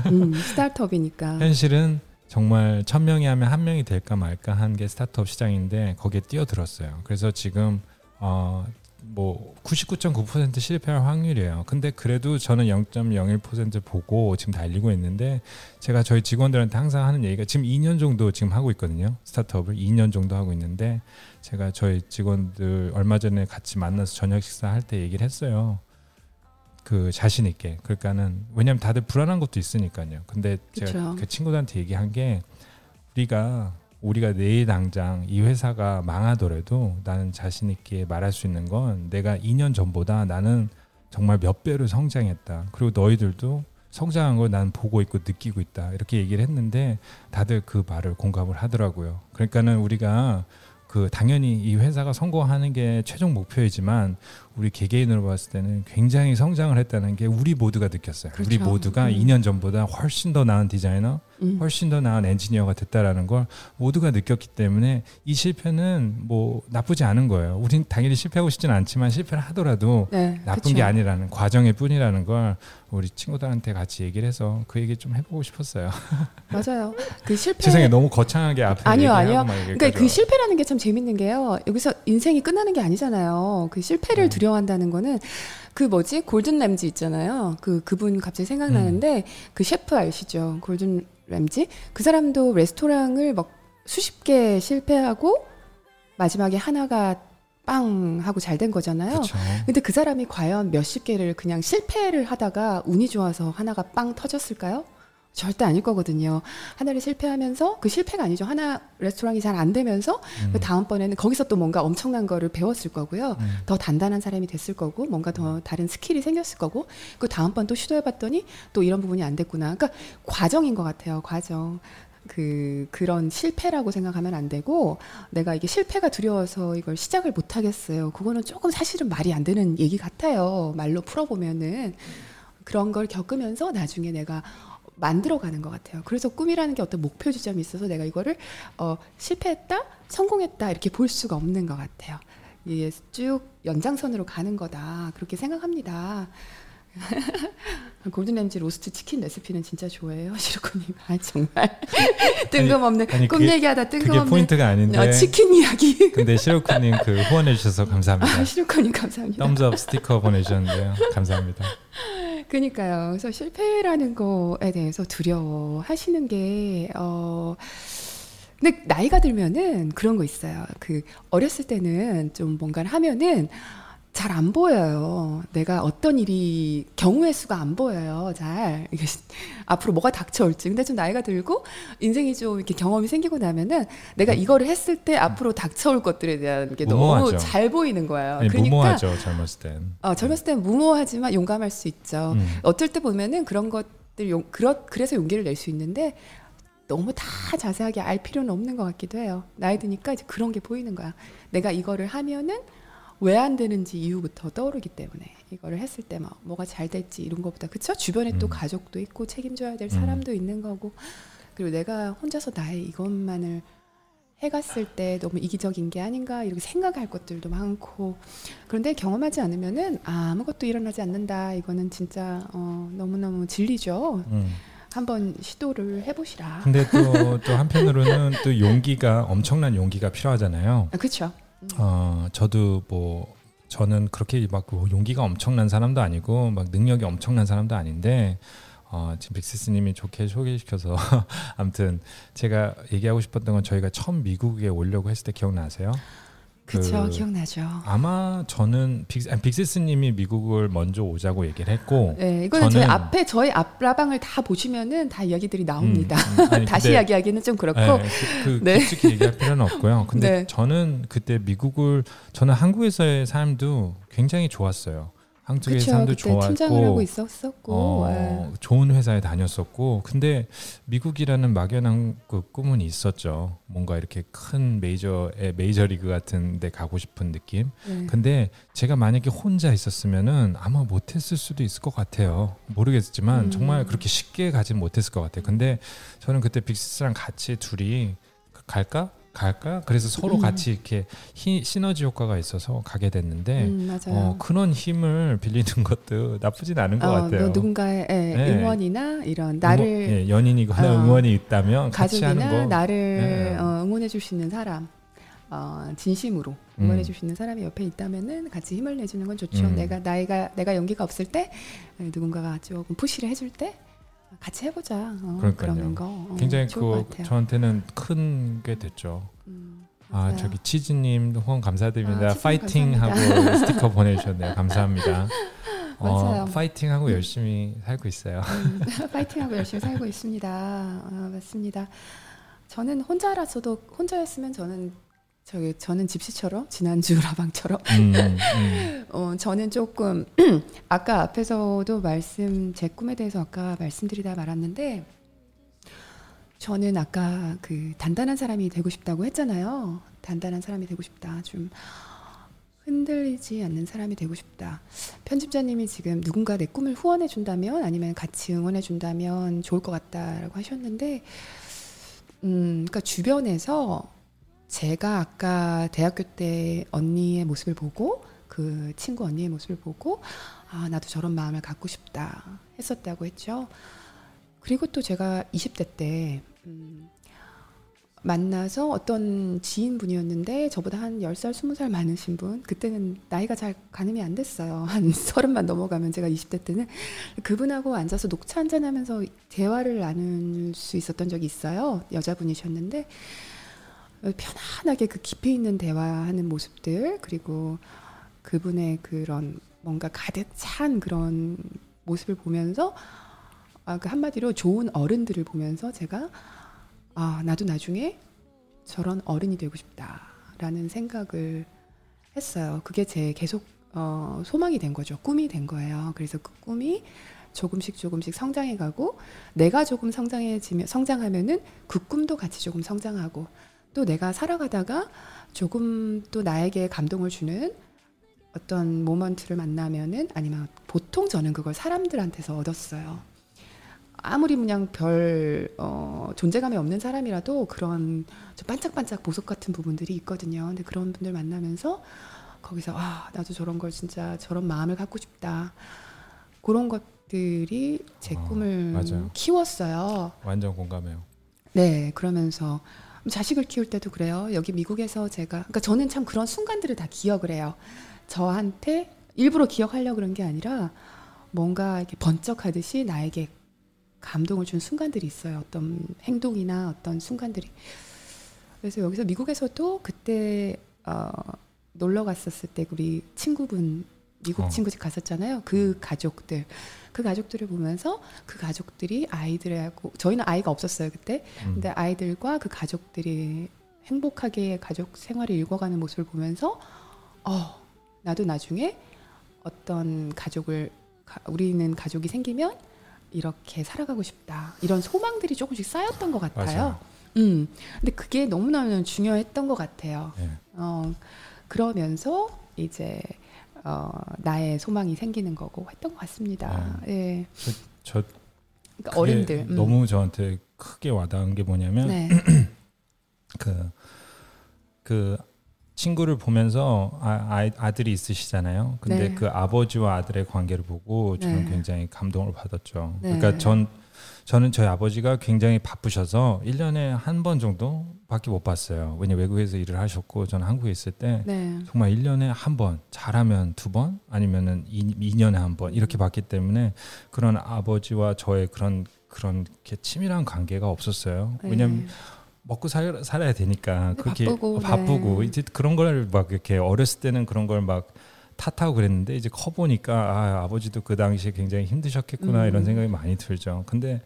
음, 스타트업이니까. <laughs> 현실은 정말 천 명이 하면 한 명이 될까 말까 한 게 스타트업 시장인데 거기에 뛰어들었어요. 그래서 지금 어 뭐 99.9% 실패할 확률이에요. 근데 그래도 저는 0.01% 보고 지금 달리고 있는데 제가 저희 직원들한테 항상 하는 얘기가 지금 2년 정도 지금 하고 있거든요. 스타트업을 2년 정도 하고 있는데 제가 저희 직원들 얼마 전에 같이 만나서 저녁 식사 할 때 얘기를 했어요. 그 자신 있게. 그러니까는 왜냐면 다들 불안한 것도 있으니까요. 근데 제가 그쵸. 그 친구들한테 얘기한 게 우리가 우리가 내일 당장 이 회사가 망하더라도 나는 자신 있게 말할 수 있는 건 내가 2년 전보다 나는 정말 몇 배로 성장했다. 그리고 너희들도 성장한 걸 난 보고 있고 느끼고 있다. 이렇게 얘기를 했는데 다들 그 말을 공감을 하더라고요. 그러니까는 우리가 그 당연히 이 회사가 성공하는 게 최종 목표이지만 우리 개개인으로 봤을 때는 굉장히 성장을 했다는 게 우리 모두가 느꼈어요. 우리 그렇죠. 모두가 음. 2년 전보다 훨씬 더 나은 디자이너, 음. 훨씬 더 나은 엔지니어가 됐다라는 걸 모두가 느꼈기 때문에 이 실패는 뭐 나쁘지 않은 거예요. 우린 당연히 실패하고 싶진 않지만 실패를 하더라도 네, 나쁜 그쵸. 게 아니라는 과정의 뿐이라는 걸 우리 친구들한테 같이 얘기를 해서 그 얘기 좀 해보고 싶었어요. <laughs> 맞아요. 그 실패 세상에 너무 거창하게 앞에 아니요, 아니요. 막 그러니까 그 실패라는 게 참 재밌는 게요. 여기서 인생이 끝나는 게 아니잖아요. 그 실패를 음. 두려 워한다는 거는 그 뭐지 골든 램지 있잖아요. 그 그분 갑자기 생각나는데 음. 그 셰프 아시죠? 골든 램지 그 사람도 레스토랑을 막 수십 개 실패하고 마지막에 하나가 빵 하고 잘 된 거잖아요. 그렇죠. 근데 그 사람이 과연 몇십 개를 그냥 실패를 하다가 운이 좋아서 하나가 빵 터졌을까요? 절대 아닐 거거든요. 하나를 실패하면서 그 실패가 아니죠. 하나 레스토랑이 잘 안 되면서 음. 그 다음번에는 거기서 또 뭔가 엄청난 거를 배웠을 거고요. 음. 더 단단한 사람이 됐을 거고 뭔가 더 다른 스킬이 생겼을 거고 그 다음번 또 시도해봤더니 또 이런 부분이 안 됐구나. 그러니까 과정인 것 같아요. 과정. 그 그런 실패라고 생각하면 안 되고 내가 이게 실패가 두려워서 이걸 시작을 못 하겠어요. 그거는 조금 사실은 말이 안 되는 얘기 같아요. 말로 풀어보면은 그런 걸 겪으면서 나중에 내가 만들어가는 것 같아요. 그래서 꿈이라는 게 어떤 목표 지점이 있어서 내가 이거를 어, 실패했다, 성공했다 이렇게 볼 수가 없는 것 같아요. 이게 쭉 연장선으로 가는 거다 그렇게 생각합니다. <laughs> 골든램지 로스트 치킨 레시피는 진짜 좋아해요, <laughs> 시루코님. 아 정말 <laughs> 뜬금없는 아니, 꿈 그게- 얘기하다 뜬금없는 포인트가 아닌데. 어, 치킨 이야기. 근데 시로쿠님 그 후원해 주셔서 감사합니다. 아, 시루코님 감사합니다. 덤즈업 스티커 보내주셨는데요. 감사합니다. 그니까요. 그래서 실패라는 거에 대해서 두려워하시는 게, 어, 근데 나이가 들면은 그런 거 있어요. 그 어렸을 때는 좀 뭔가를 하면은 잘 안 보여요. 내가 어떤 일이 경우의 수가 안 보여요. 잘 이게 <laughs> 앞으로 뭐가 닥쳐올지. 근데 좀 나이가 들고 인생이 좀 이렇게 경험이 생기고 나면은 내가 이거를 했을 때 앞으로 닥쳐올 것들에 대한 게 너무 무모하죠. 잘 보이는 거예요. 아니, 그러니까 무모하죠 젊었을 땐. 어, 젊었을 땐 무모하지만 용감할 수 있죠. 음. 어떨 때 보면은 그런 것들 용, 그러, 그래서 용기를 낼 수 있는데 너무 다 자세하게 알 필요는 없는 것 같기도 해요. 나이 드니까 이제 그런 게 보이는 거야. 내가 이거를 하면은 왜 안 되는지 이유부터 떠오르기 때문에 이거를 했을 때 막 뭐가 잘 될지 이런 것보다 그쵸 주변에 또 음. 가족도 있고 책임져야 될 음. 사람도 있는 거고 그리고 내가 혼자서 나의 이것만을 해갔을 때 너무 이기적인 게 아닌가 이렇게 생각할 것들도 많고 그런데 경험하지 않으면은 아무것도 일어나지 않는다 이거는 진짜 어, 너무너무 진리죠 음. 한번 시도를 해보시라 근데 또, 또 <laughs> 한편으로는 또 용기가 엄청난 용기가 필요하잖아요. 아, 그렇죠 어, 저도 뭐 저는 그렇게 막뭐 용기가 엄청난 사람도 아니고 막 능력이 엄청난 사람도 아닌데 어, 지금 빅시스님이 좋게 소개시켜서 <laughs> 아무튼 제가 얘기하고 싶었던 건 저희가 처음 미국에 오려고 했을 때 기억나세요? 그렇죠 그- 기억나죠 아마 저는 빅, 아니, 빅시스님이 미국을 먼저 오자고 얘기를 했고 네 이거는 저희 앞에 저희 앞라방을 다 보시면은 다 이야기들이 나옵니다 음, 음, 아니, <laughs> 다시 근데- 이야기하기는 좀 그렇고 네, 그, 그 네. 깊숙이 얘기할 필요는 없고요. 근데 네. 저는 그때 미국을 저는 한국에서의 삶도 굉장히 좋았어요. 한국의 삶도 그때 팀장을 하고 있었었고 어, 네. 좋은 회사에 다녔었고 근데 미국이라는 막연한 그 꿈은 있었죠. 뭔가 이렇게 큰 메이저의 메이저 리그 같은 데 가고 싶은 느낌. 네. 근데 제가 만약에 혼자 있었으면은 아마 못했을 수도 있을 것 같아요. 모르겠지만 음. 정말 그렇게 쉽게 가진 못했을 것 같아요. 근데 저는 그때 빅시스랑 같이 둘이 갈까? 갈까? 그래서 서로 음. 같이 이렇게 히, 시너지 효과가 있어서 가게 됐는데 음, 어, 그런 힘을 <laughs> 빌리는 것도 나쁘진 않은 것 어, 같아요. 뭐 누군가의 예, 네. 응원이나 이런 나를 응원- 예, 연인이거나 어, 응원이 있다면 같이 하는 거 나를 네. 어, 응원해 줄 수 있는 사람 어, 진심으로 응원해 음. 줄수 있는 사람이 옆에 있다면은 같이 힘을 내주는 건 좋죠. 음. 내가 나이가 내가 용기가 없을 때 에, 누군가가 조금 푸시를 해줄 때 같이 해보자. 어, 그러니까요. 거 어, 굉장히 그. 저한테는 큰 게 됐죠. 음, 아. 저기 치즈님 후원 감사드립니다. 아, 파이팅 감사합니다. 하고 <laughs> 스티커 보내주셨네요. 감사합니다. <laughs> 맞아요. 어, 파이팅 하고 열심히 살고 있어요. 음, <laughs> 파이팅하고 열심히 살고 있습니다. 아, 맞습니다. 저는 혼자라서도 혼자였으면 저는 저기 저는 집시처럼 지난주 <laughs> 라방처럼 음, 음. <laughs> 어, 저는 조금 <clears throat> 아까 앞에서도 말씀 제 꿈에 대해서 아까 말씀드리다 말았는데 저는 아까 그 단단한 사람이 되고 싶다고 했잖아요. 단단한 사람이 되고 싶다. 좀 흔들리지 않는 사람이 되고 싶다. 편집자님이 지금 누군가 내 꿈을 후원해 준다면 아니면 같이 응원해 준다면 좋을 것 같다라고 하셨는데, 음, 그러니까 주변에서 제가 아까 대학교 때 언니의 모습을 보고 그 친구 언니의 모습을 보고 아 나도 저런 마음을 갖고 싶다 했었다고 했죠. 그리고 또 제가 20대 때 음, 만나서 어떤 지인분이었는데 저보다 한 10살, 20살 많으신 분 그때는 나이가 잘 가늠이 안 됐어요. <laughs> 한 서른만 넘어가면 제가 20대 때는 그분하고 앉아서 녹차 한잔 하면서 대화를 나눌 수 있었던 적이 있어요. 여자분이셨는데 편안하게 그 깊이 있는 대화하는 모습들 그리고 그분의 그런 뭔가 가득 찬 그런 모습을 보면서 아, 그 한마디로 좋은 어른들을 보면서 제가 아, 나도 나중에 저런 어른이 되고 싶다라는 생각을 했어요. 그게 제 계속 어, 소망이 된 거죠. 꿈이 된 거예요. 그래서 그 꿈이 조금씩 조금씩 성장해 가고 내가 조금 성장해지면 성장하면은 그 꿈도 같이 조금 성장하고 또 내가 살아가다가 조금 또 나에게 감동을 주는 어떤 모먼트를 만나면은 아니면 보통 저는 그걸 사람들한테서 얻었어요. 아무리 그냥 별 어, 존재감이 없는 사람이라도 그런 좀 반짝반짝 보석 같은 부분들이 있거든요. 근데 그런 분들 만나면서 거기서 아 나도 저런 걸 진짜 저런 마음을 갖고 싶다. 그런 것들이 제 어, 꿈을 맞아요. 키웠어요. 완전 공감해요. 네, 그러면서 자식을 키울 때도 그래요. 여기 미국에서 제가, 그러니까 저는 참 그런 순간들을 다 기억을 해요. 저한테 일부러 기억하려고 그런 게 아니라 뭔가 이렇게 번쩍하듯이 나에게 감동을 준 순간들이 있어요. 어떤 행동이나 어떤 순간들이. 그래서 여기서 미국에서도 그때 어, 놀러 갔었을 때 우리 친구분 미국 어. 친구 집 갔었잖아요. 그 가족들, 그 가족들을 보면서 그 가족들이 아이들하고 저희는 아이가 없었어요 그때. 음. 근데 아이들과 그 가족들이 행복하게 가족 생활을 읽어가는 모습을 보면서 어 나도 나중에 어떤 가족을 가- 우리는 가족이 생기면 이렇게 살아가고 싶다 이런 소망들이 조금씩 쌓였던 것 같아요. 맞아요. 음 근데 그게 너무나 중요했던 것 같아요. 예. 어 그러면서 이제 어 나의 소망이 생기는 거고 했던 것 같습니다. 예. 저 그러니까 그게 어른들 음. 너무 저한테 크게 와닿은 게 뭐냐면 네. <clears throat> 그, 그 친구를 보면서 아, 아이, 아들이 있으시잖아요. 근데 네. 그 아버지와 아들의 관계를 보고 저는 네. 굉장히 감동을 받았죠. 네. 그러니까 전 저는 저희 아버지가 굉장히 바쁘셔서 1년에 한 번 정도밖에 못 봤어요. 왜냐 외국에서 일을 하셨고 저는 한국에 있을 때 네. 정말 1년에 한 번, 잘하면 두 번, 아니면은 2, 2년에 한 번 이렇게 봤기 때문에 그런 아버지와 저의 그런 그런 이렇게 치밀한 관계가 없었어요. 왜냐면 네. 먹고 살, 살아야 되니까 네, 그렇게 바쁘고, 바쁘고 네. 이제 그런 걸 막 이렇게 어렸을 때는 그런 걸막 탓하고 그랬는데 이제 커 보니까 아, 아버지도 그 당시에 굉장히 힘드셨겠구나 음. 이런 생각이 많이 들죠. 근데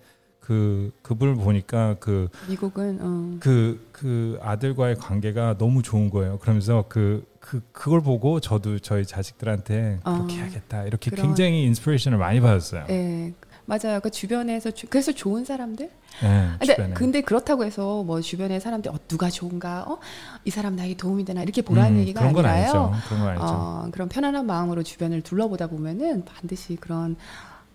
그 그분을 보니까 그 미국은 어. 그, 그 아들과의 관계가 너무 좋은 거예요. 그러면서 그, 그, 그걸 보고 저도 저희 자식들한테 어. 그렇게 해야겠다. 이렇게 그런- 굉장히 inspiration을 많이 받았어요. 예, 맞아요. 그 주변에서 주- 그래서 좋은 사람들. 네, 근데 주변에. 근데 그렇다고 해서 뭐 주변의 사람들 어, 누가 좋은가, 어, 이 사람 나에게 도움이 되나 이렇게 보라는 음, 얘기가 그런 건 아니라요. 아니죠. 그런 건 아니죠. 어, 그런 편안한 마음으로 주변을 둘러보다 보면은 반드시 그런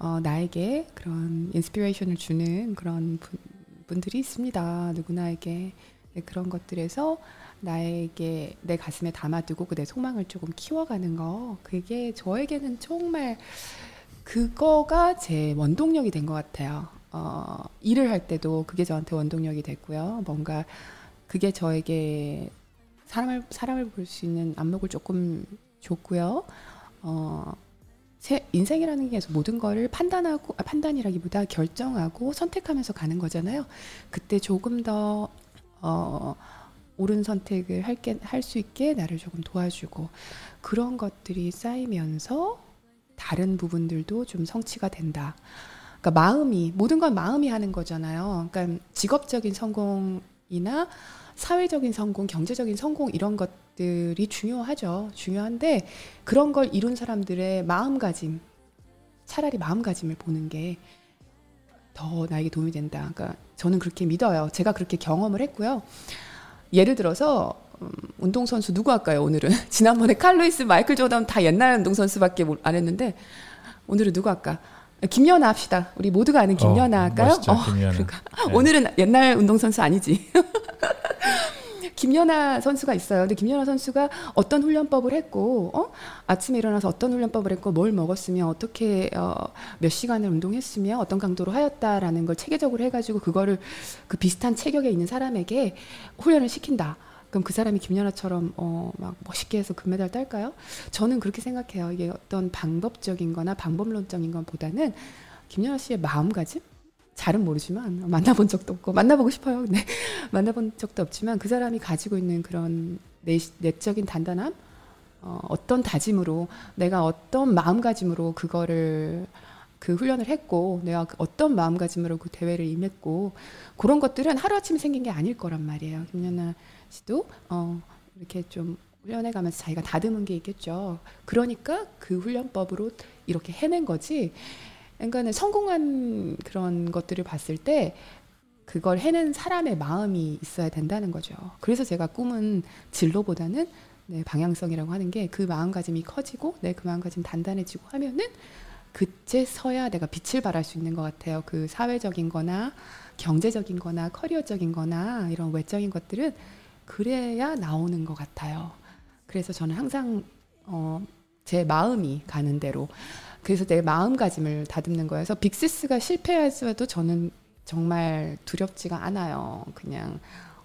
어, 나에게 그런 inspiration을 주는 그런 분, 분들이 있습니다. 누구나에게 네, 그런 것들에서 나에게 내 가슴에 담아두고 그 내 소망을 조금 키워가는 거 그게 저에게는 정말 그거가 제 원동력이 된 것 같아요. 어, 일을 할 때도 그게 저한테 원동력이 됐고요. 뭔가 그게 저에게 사람을 사람을 볼 수 있는 안목을 조금 줬고요. 어, 세, 인생이라는 게 모든 거를 판단하고 아, 판단이라기보다 결정하고 선택하면서 가는 거잖아요. 그때 조금 더 어, 옳은 선택을 할게 할 수 있게 나를 조금 도와주고 그런 것들이 쌓이면서 다른 부분들도 좀 성취가 된다. 그러니까 마음이 모든 건 마음이 하는 거잖아요. 그러니까 직업적인 성공이나 사회적인 성공, 경제적인 성공 이런 것 들이 중요하죠. 중요한데 그런 걸 이룬 사람들의 마음가짐, 차라리 마음가짐을 보는 게 더 나에게 도움이 된다. 그러니까 저는 그렇게 믿어요. 제가 그렇게 경험을 했고요. 예를 들어서 음, 운동선수 누구 할까요, 오늘은? <laughs> 지난번에 칼로이스, 마이클 조던 다 옛날 운동선수밖에 못- 안 했는데, 오늘은 누구 할까? 김연아 합시다. 우리 모두가 아는 김연아 어, 할까요? 멋있죠, 김연아. 그러니까. 네. 오늘은 옛날 운동선수 아니지. <laughs> 김연아 선수가 있어요. 근데 김연아 선수가 어떤 훈련법을 했고, 어? 아침에 일어나서 어떤 훈련법을 했고, 뭘 먹었으며, 어떻게, 어, 몇 시간을 운동했으며, 어떤 강도로 하였다라는 걸 체계적으로 해가지고, 그거를 그 비슷한 체격에 있는 사람에게 훈련을 시킨다. 그럼 그 사람이 김연아처럼 어, 막 멋있게 해서 금메달 딸까요? 저는 그렇게 생각해요. 이게 어떤 방법적인 거나 방법론적인 것보다는 김연아 씨의 마음가짐? 잘은 모르지만 만나본 적도 없고 만나보고 싶어요. 근데 <laughs> 만나본 적도 없지만 그 사람이 가지고 있는 그런 내, 내적인 단단함, 어, 어떤 다짐으로 내가 어떤 마음가짐으로 그거를 그 훈련을 했고 내가 그 어떤 마음가짐으로 그 대회를 임했고 그런 것들은 하루아침에 생긴 게 아닐 거란 말이에요. 김연아 씨도 어, 이렇게 좀 훈련해 가면서 자기가 다듬은 게 있겠죠. 그러니까 그 훈련법으로 이렇게 해낸 거지. 그러니까는 성공한 그런 것들을 봤을 때 그걸 해낸 사람의 마음이 있어야 된다는 거죠. 그래서 제가 꿈은 진로보다는 네, 방향성이라고 하는 게 그 마음가짐이 커지고 내 그 마음가짐 단단해지고 하면은 그제서야 내가 빛을 발할 수 있는 것 같아요. 그 사회적인 거나 경제적인 거나 커리어적인 거나 이런 외적인 것들은 그래야 나오는 것 같아요. 그래서 저는 항상 어, 제 마음이 가는 대로 그래서 내 마음가짐을 다듬는 거여서 빅시스가 실패했어도 저는 정말 두렵지가 않아요. 그냥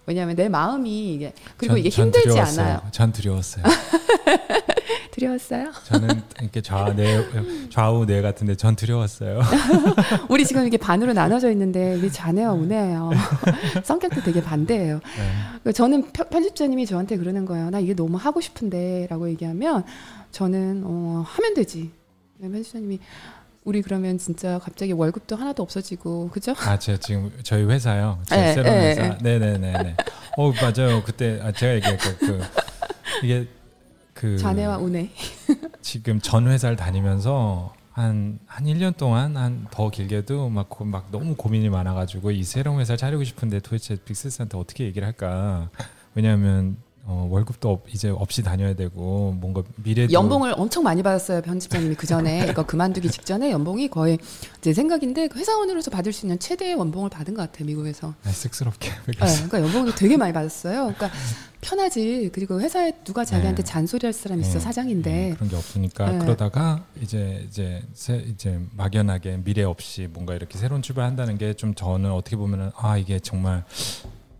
왜냐하면 내 마음이 이게 그리고 전- 이게 전 힘들지 두려웠어요. 않아요. 전 두려웠어요. <laughs> 두려웠어요? 저는 이렇게 좌, 네, 좌우 네 같은데 전 두려웠어요. <laughs> 우리 지금 이게 반으로 나눠져 있는데 이게 좌네와 우네예요. <laughs> 성격도 되게 반대예요. 네. 그러니까 저는 편- 편집자님이 저한테 그러는 거예요. 나 이게 너무 하고 싶은데라고 얘기하면 저는 어, 하면 되지. 네, 편집자님이 우리 그러면 진짜 갑자기 월급도 하나도 없어지고 <laughs> 그죠? 아, 제가 지금 저희 회사요. 제 네, 새로운 네, 회사. 네, 네, 네, 네. 어, 맞아요. 그때 아, 제가 얘기했고 그 이게 그 좌네와 우네. <laughs> 지금 전 회사를 다니면서 한, 한 1년 동안 한 더 길게도 막, 고, 막 너무 고민이 많아 가지고 이 새로운 회사를 차리고 싶은데 도대체 빅스한테 어떻게 얘기를 할까. 왜냐하면 어, 월급도 없, 이제 없이 다녀야 되고 뭔가 미래도 연봉을 엄청 많이 받았어요 편집자님이 그 전에 <laughs> 이거 그만두기 직전에 연봉이 거의 제 생각인데 그 회사원으로서 받을 수 있는 최대의 연봉을 받은 것 같아요 미국에서. 아, 쑥스럽게 <laughs> 네. 그러니까 연봉이 되게 많이 받았어요. 그러니까 편하지. 그리고 회사에 누가 자기한테 네. 잔소리할 사람 있어 네, 사장인데. 네, 그런 게 없으니까 네. 그러다가 이제 이제 새, 이제 막연하게 미래 없이 뭔가 이렇게 새로운 출발한다는 게 좀 저는 어떻게 보면은 아 이게 정말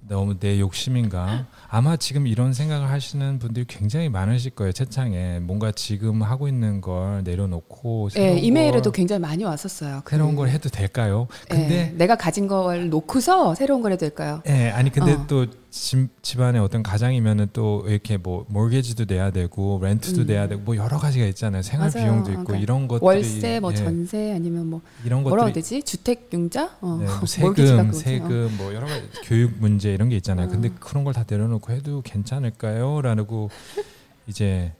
너무 내 욕심인가 아마 지금 이런 생각을 하시는 분들이 굉장히 많으실 거예요 채창에 뭔가 지금 하고 있는 걸 내려놓고 새로운 예, 이메일에도 걸, 굉장히 많이 왔었어요. 그, 새로운 걸 해도 될까요? 예, 근데 내가 가진 걸 놓고서 새로운 걸 해도 될까요? 예, 아니 근데 어. 또 집, 집안에 어떤 가장이면은 또 이렇게 뭐 몰게지도 내야 되고 렌트도 음. 내야 되고 뭐 여러 가지가 있잖아요. 생활 맞아요. 비용도 있고 그러니까 이런 것들이 월세, 뭐 예, 전세 아니면 뭐 이런 뭐라고 것들이 되지? 주택 융자? 어. 네, 뭐 <laughs> 세금. 세금 뭐 여러 가지 교육 문제 이런 게 있잖아요. 어. 근데 그런 걸 다 내려놓고 해도 괜찮을까요? 라고 이제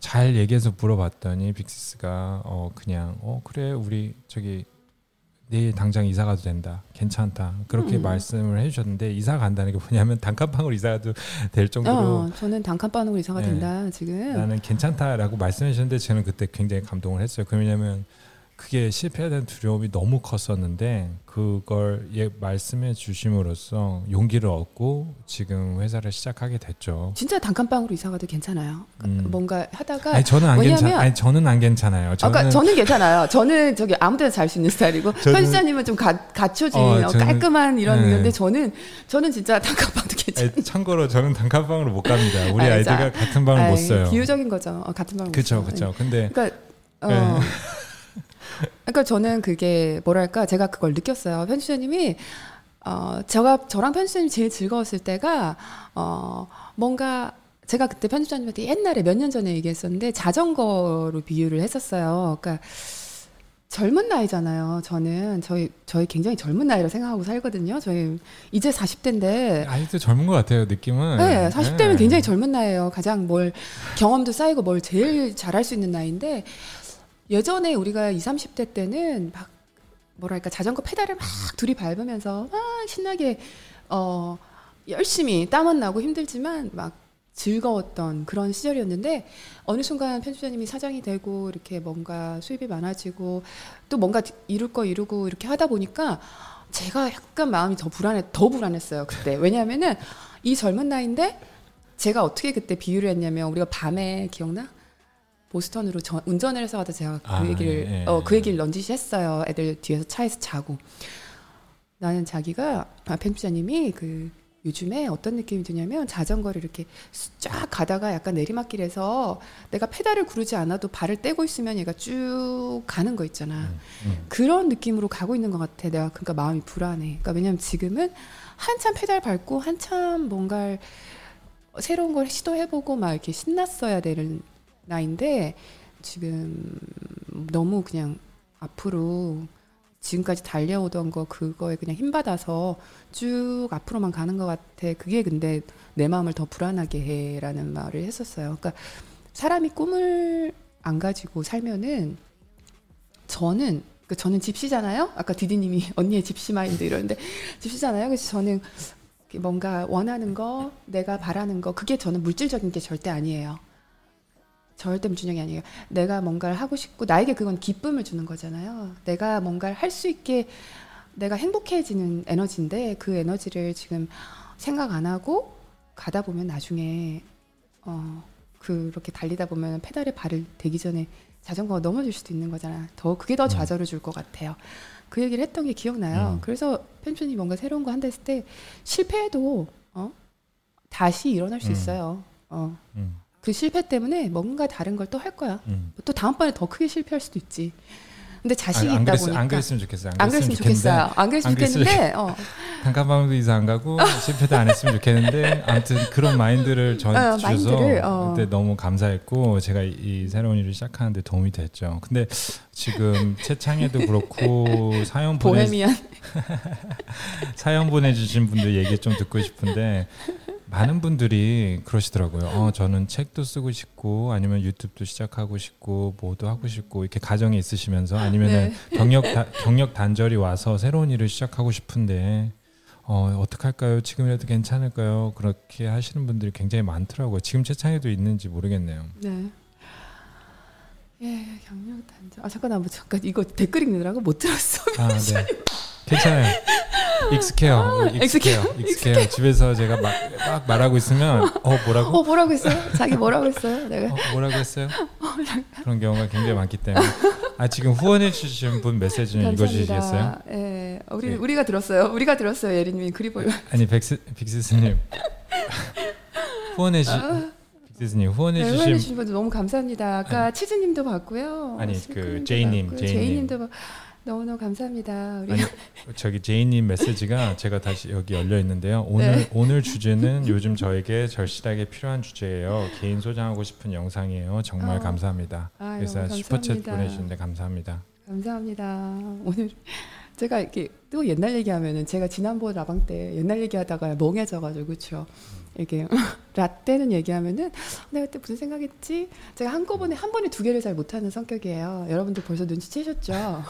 잘 얘기해서 물어봤더니 빅시스가 어 그냥 어 그래 우리 저기 내일 당장 이사 가도 된다. 괜찮다. 그렇게 음. 말씀을 해주셨는데 이사 간다는 게 뭐냐면 단칸방으로 이사 가도 될 정도로 어, 저는 단칸방으로 이사가 네. 된다 지금. 나는 괜찮다라고 말씀해 주셨는데 저는 그때 굉장히 감동을 했어요. 그 왜냐면 그게 실패에 대한 두려움이 너무 컸었는데 그걸 예, 말씀해 주심으로써 용기를 얻고 지금 회사를 시작하게 됐죠. 진짜 단칸방으로 이사 가도 괜찮아요. 그러니까 음. 뭔가 하다가 아니 저는 안 괜찮. 아니 저는 안 괜찮아요. 저는 아까 저는 괜찮아요. <laughs> 저는 저기 아무 데나 잘 수 있는 스타일이고 편집자님은 좀 가, 갖춰진 어, 어, 저는- 깔끔한 이런 네. 건데 저는 저는 진짜 단칸방도 괜찮아요. 아니, 참고로 저는 단칸방으로 못 갑니다. 우리 아이, 아이들과 자, 같은 방을 못 써요. 비유적인 거죠. 어, 같은 방을 못 그렇죠, 써요. 그렇죠. 근데 그러니까 어. 네. 그러니까 저는 그게 뭐랄까 제가 그걸 느꼈어요. 편집자님이 어 제가 저랑 편집자님이 제일 즐거웠을 때가 어 뭔가 제가 그때 편집자님한테 옛날에 몇 년 전에 얘기했었는데 자전거로 비유를 했었어요. 그러니까 젊은 나이잖아요. 저는 저희 저희 굉장히 젊은 나이라 생각하고 살거든요. 저희 이제 40대인데 아직도 젊은 것 같아요. 느낌은. 네, 40대면 네. 굉장히 젊은 나이예요. 가장 뭘 경험도 쌓이고 뭘 제일 잘할 수 있는 나이인데 예전에 우리가 20, 30대 때는 막 뭐랄까 자전거 페달을 막 둘이 밟으면서 막 신나게 어 열심히 땀은 나고 힘들지만 막 즐거웠던 그런 시절이었는데 어느 순간 편집자님이 사장이 되고 이렇게 뭔가 수입이 많아지고 또 뭔가 이룰 거 이루고 이렇게 하다 보니까 제가 약간 마음이 더 불안해 더 불안했어요 그때 왜냐하면은 이 젊은 나이인데 제가 어떻게 그때 비유를 했냐면 우리가 밤에 기억나? 보스턴으로 저- 운전을 해서 가다 제가 그 아, 얘기를 예, 예, 어, 그 예. 얘기를 넌지시 했어요. 애들 뒤에서 차에서 자고 나는 자기가 아, 편집자님이 그 요즘에 어떤 느낌이 드냐면 자전거를 이렇게 쫙 가다가 약간 내리막길에서 내가 페달을 구르지 않아도 발을 떼고 있으면 얘가 쭉 가는 거 있잖아. 음, 음. 그런 느낌으로 가고 있는 것 같아. 내가 그러니까 마음이 불안해. 그러니까 왜냐면 지금은 한참 페달 밟고 한참 뭔가를 새로운 걸 시도해보고 막 이렇게 신났어야 되는 나이인데 지금 너무 그냥 앞으로 지금까지 달려오던 거 그거에 그냥 힘 받아서 쭉 앞으로만 가는 것 같아. 그게 근데 내 마음을 더 불안하게 해라는 말을 했었어요. 그러니까 사람이 꿈을 안 가지고 살면은 저는 그 저는 집시잖아요. 아까 디디님이 <laughs> 언니의 집시 마인드 이러는데 집시잖아요. 그래서 저는 뭔가 원하는 거, 내가 바라는 거 그게 저는 물질적인 게 절대 아니에요. 절대 물질적이 아니에요. 내가 뭔가를 하고 싶고 나에게 그건 기쁨을 주는 거잖아요. 내가 뭔가를 할 수 있게 내가 행복해지는 에너지인데 그 에너지를 지금 생각 안 하고 가다 보면 나중에 어 그렇게 달리다 보면 페달에 발을 대기 전에 자전거가 넘어질 수도 있는 거잖아. 더 그게 더 음. 좌절을 줄 것 같아요. 그 얘기를 했던 게 기억나요. 음. 그래서 펜션이 뭔가 새로운 거 한다 했을 때 실패해도 어 다시 일어날 수 음. 있어요. 어. 음, 그 실패 때문에 뭔가 다른 걸 또 할 거야. 음. 또 다음번에 더 크게 실패할 수도 있지. 근데 자식이 아, 안, 있다 그랬, 보니까 안 그랬으면 좋겠어요. 안 그랬으면 좋겠어요. 안 그랬으면 좋겠는데 <laughs> 어, 단칸방도 이사 안 가고 실패도 안 했으면 좋겠는데 아무튼 그런 마인드를 전 어, 주셔서 마인드를, 어. 그때 너무 감사했고 제가 이, 이 새로운 일을 시작하는데 도움이 됐죠. 근데 지금 채창에도 그렇고 <laughs> 사연 보내 <laughs> 사연 보내주신 분들 얘기 좀 듣고 싶은데 많은 분들이 그러시더라고요. 어, 저는 책도 쓰고 싶고 아니면 유튜브도 시작하고 싶고 뭐도 하고 싶고 이렇게 가정이 있으시면서 아니면은 네. 경력 다, 경력 단절이 와서 새로운 일을 시작하고 싶은데 어, 어떻게 할까요? 지금이라도 괜찮을까요? 그렇게 하시는 분들이 굉장히 많더라고요. 지금 채창에도 있는지 모르겠네요. 네. 예, 경력 단절. 아 잠깐 나뭐 잠깐 이거 댓글 읽느라고 못 들었어. 아, 네. 괜찮아요. 익숙해요. 익숙해요. 익숙해요. 익숙해요. 집에서 제가 막, 막 말하고 있으면 어 뭐라고? 어 뭐라고 했어요? 자기 뭐라고 했어요? 내가 어, 뭐라고 했어요? <laughs> 그런 경우가 굉장히 많기 때문에 아 지금 후원해 주신 분 메시지 좀 읽어주시겠어요? 예, 우리 네. 우리가 들었어요. 우리가 들었어요. 예린님이 그리 보여. 아니 백스 빅스스님 후원해 주 빅스스님 후원해 네, 주신 주신 분들 너무 감사합니다. 아까 치즈님도 봤고요. 아니, 그 제이님. 제이님도 봤- 너무너무 감사합니다. 우리 아니 <laughs> 저기 제이님 메시지가 제가 다시 여기 열려 있는데요. 오늘 네. 오늘 주제는 요즘 저에게 절실하게 필요한 주제예요. 개인 소장하고 싶은 영상이에요. 정말 어. 감사합니다. 아유, 그래서 슈퍼챗. 보내주는데 감사합니다. 감사합니다. 오늘 제가 이렇게 또 옛날 얘기하면은 제가 지난번 라방 때 옛날 얘기하다가 멍해져가지고 그렇죠. 이렇게 <laughs> 라떼는 얘기하면은 내가 그때 무슨 생각했지? 제가 한꺼번에 한 번에 두 개를 잘 못하는 성격이에요. 여러분들 벌써 눈치채셨죠? <laughs>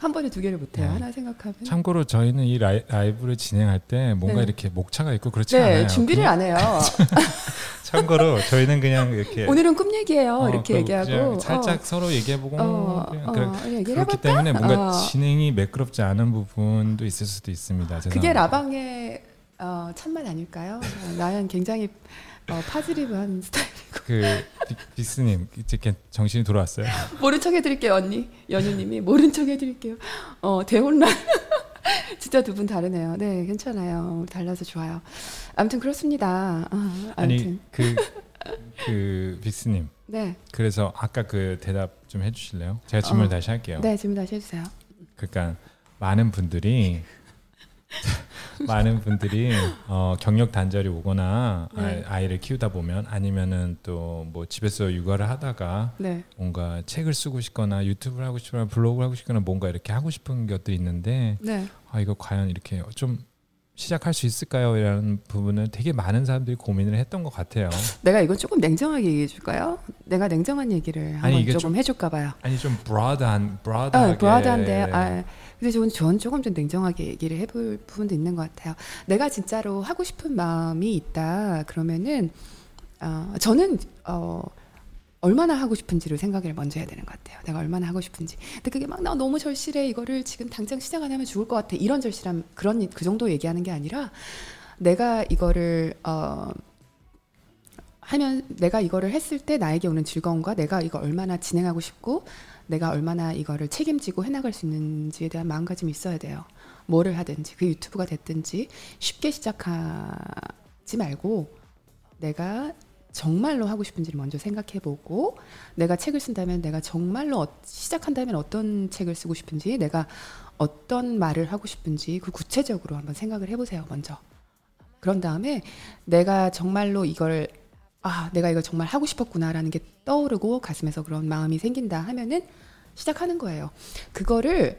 한 번에 두 개를 못해요. 네. 하나 생각하면. 참고로 저희는 이 라이, 라이브를 진행할 때 뭔가 네. 이렇게 목차가 있고 그렇지 네, 않아요. 준비를 그냥 안 해요. <laughs> 참고로 저희는 그냥 이렇게 오늘은 꿈 얘기예요. 어, 이렇게 그 얘기하고 그냥 살짝 서로 얘기해보고 어, 어, 그래- 어, 얘기를 그렇기? 때문에 뭔가 어. 진행이 매끄럽지 않은 부분도 있을 수도 있습니다. 그게 죄송합니다. 라방의 어, 참맛 아닐까요? 어, 나는 굉장히 어, 파지리브한 <laughs> 스타일. 그 이제 이렇게 정신이 돌아왔어요. 모른 척 해드릴게요, 언니. 연우님이 모른 척 해드릴게요. 어, 대혼란. <laughs> 진짜 두 분 다르네요. 네, 괜찮아요. 달라서 좋아요. 아무튼 그렇습니다. 아, 아니 그 그 빅스님 네, 그래서 아까 그 대답 좀 해주실래요? 제가 질문 을 어. 다시 할게요. 네 질문 다시 해주세요. 그러니까 많은 분들이 <laughs> 많은 분들이 어, 경력 단절이 오거나 네. 아, 이 를 키우다 보면 아니면은 또 뭐 집에서 육아를 하다가 네, 뭔가 책을 쓰고 싶거나 유튜브를 하고 싶거나 블로그를 하고 싶거나 뭔가 이렇게 하고 싶은 것들이 있는데 네, 아 이거 과연 이렇게 좀 시작할 수 있을까요? 이라는 부분은 되게 많은 사람들이 고민을 했던 것 같아요. 내가 이건 조금 냉정하게 얘기해 줄까요? 내가 냉정한 얘기를 한번 조금 좀- 해줄까 봐요. 아니 좀 broad한 broad하게 아, 브라드한데, 아, 근데 저는, 전 조금 좀 냉정하게 얘기를 해볼 부분도 있는 것 같아요. 내가 진짜로 하고 싶은 마음이 있다 그러면은 어, 저는 어, 얼마나 하고 싶은지를 생각을 먼저 해야 되는 것 같아요. 내가 얼마나 하고 싶은지. 근데 그게 막 나 너무 절실해 이거를 지금 당장 시작 안 하면 죽을 것 같아 이런 절실함 그런 그 정도 얘기하는 게 아니라 내가 이거를 어, 하면 내가 이거를 했을 때 나에게 오는 즐거움과 내가 이거 얼마나 진행하고 싶고 내가 얼마나 이거를 책임지고 해나갈 수 있는지에 대한 마음가짐이 있어야 돼요. 뭐를 하든지 그 유튜브가 됐든지 쉽게 시작하지 말고 내가 정말로 하고 싶은지를 먼저 생각해보고 내가 책을 쓴다면 내가 정말로 어- 시작한다면 어떤 책을 쓰고 싶은지 내가 어떤 말을 하고 싶은지 그 구체적으로 한번 생각을 해보세요 먼저 그런 다음에 내가 정말로 이걸 아 내가 이걸 정말 하고 싶었구나라는 게 떠오르고 가슴에서 그런 마음이 생긴다 하면은 시작하는 거예요 그거를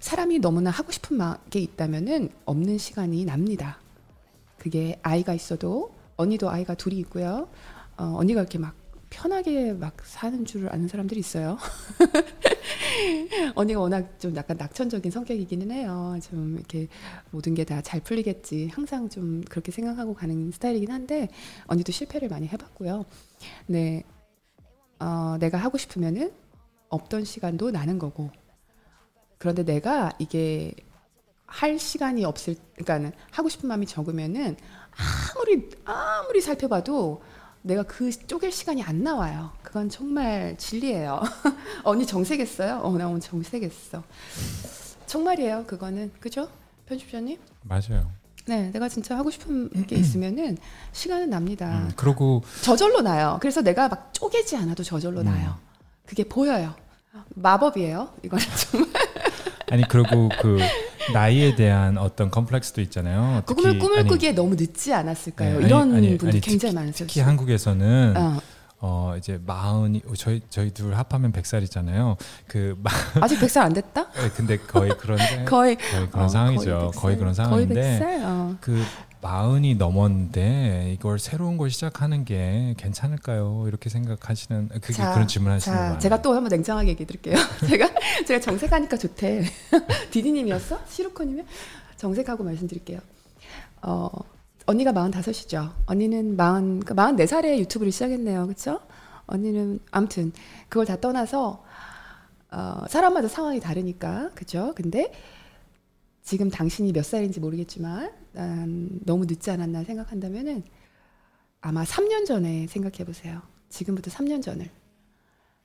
사람이 너무나 하고 싶은 마- 게 있다면은 없는 시간이 납니다 그게 아이가 있어도 언니도 아이가 둘이 있고요. 어, 언니가 이렇게 막 편하게 막 사는 줄 아는 사람들이 있어요. <laughs> 언니가 워낙 좀 약간 낙천적인 성격이기는 해요. 좀 이렇게 모든 게 다 잘 풀리겠지. 항상 좀 그렇게 생각하고 가는 스타일이긴 한데 언니도 실패를 많이 해봤고요. 네, 어, 내가 하고 싶으면은 없던 시간도 나는 거고. 그런데 내가 이게 할 시간이 없을, 그러니까는 하고 싶은 마음이 적으면은 아무리 아무리 살펴봐도 내가 그 쪼갤 시간이 안 나와요. 그건 정말 진리예요. <laughs> 언니 정색했어요? 어, 나 오늘 정색했어. 정말이에요. 그거는 그죠? 편집자님? 맞아요. 네, 내가 진짜 하고 싶은 게 있으면은 시간은 납니다. 음, 그리고 저절로 나요. 그래서 내가 막 쪼개지 않아도 저절로 음. 나요. 그게 보여요. 마법이에요. 이거는 정말 아니 그리고 그 나이에 대한 어떤 컴플렉스도 있잖아요. 그 꿈을 꿈을 아니, 꾸기에 너무 늦지 않았을까요? 네, 이런 아니, 분들 아니, 굉장히 많으셨어요. 특히 한국에서는 어, 어 이제 마흔이 저희 저희 둘 합하면 백 살이잖아요. 그 마, <laughs> 아직 100살 안 됐다? 근데 거의 그런데 <laughs> 거의 거의 그런 어, 상황이죠. 거의 거의, 100살. 그런 거의 상황인데 100살. 어. 그 마흔이 넘었는데 이걸 새로운 걸 시작하는 게 괜찮을까요? 이렇게 생각하시는 그게 자, 그런 질문하시는 자, 거예요. 제가 또 한번 냉정하게 얘기해 드릴게요. <laughs> 제가 제가 정색하니까 좋대. <laughs> 디디님이었어? 시루코님이 정색하고 말씀드릴게요. 어, 언니가 45이죠. 언니는 40, 그러니까 44살에 유튜브를 시작했네요. 그렇죠? 언니는 아무튼 그걸 다 떠나서 어, 사람마다 상황이 다르니까 그죠? 근데 지금 당신이 몇 살인지 모르겠지만 난 너무 늦지 않았나 생각한다면은 아마 3년 전에 생각해 보세요. 지금부터 3년 전을.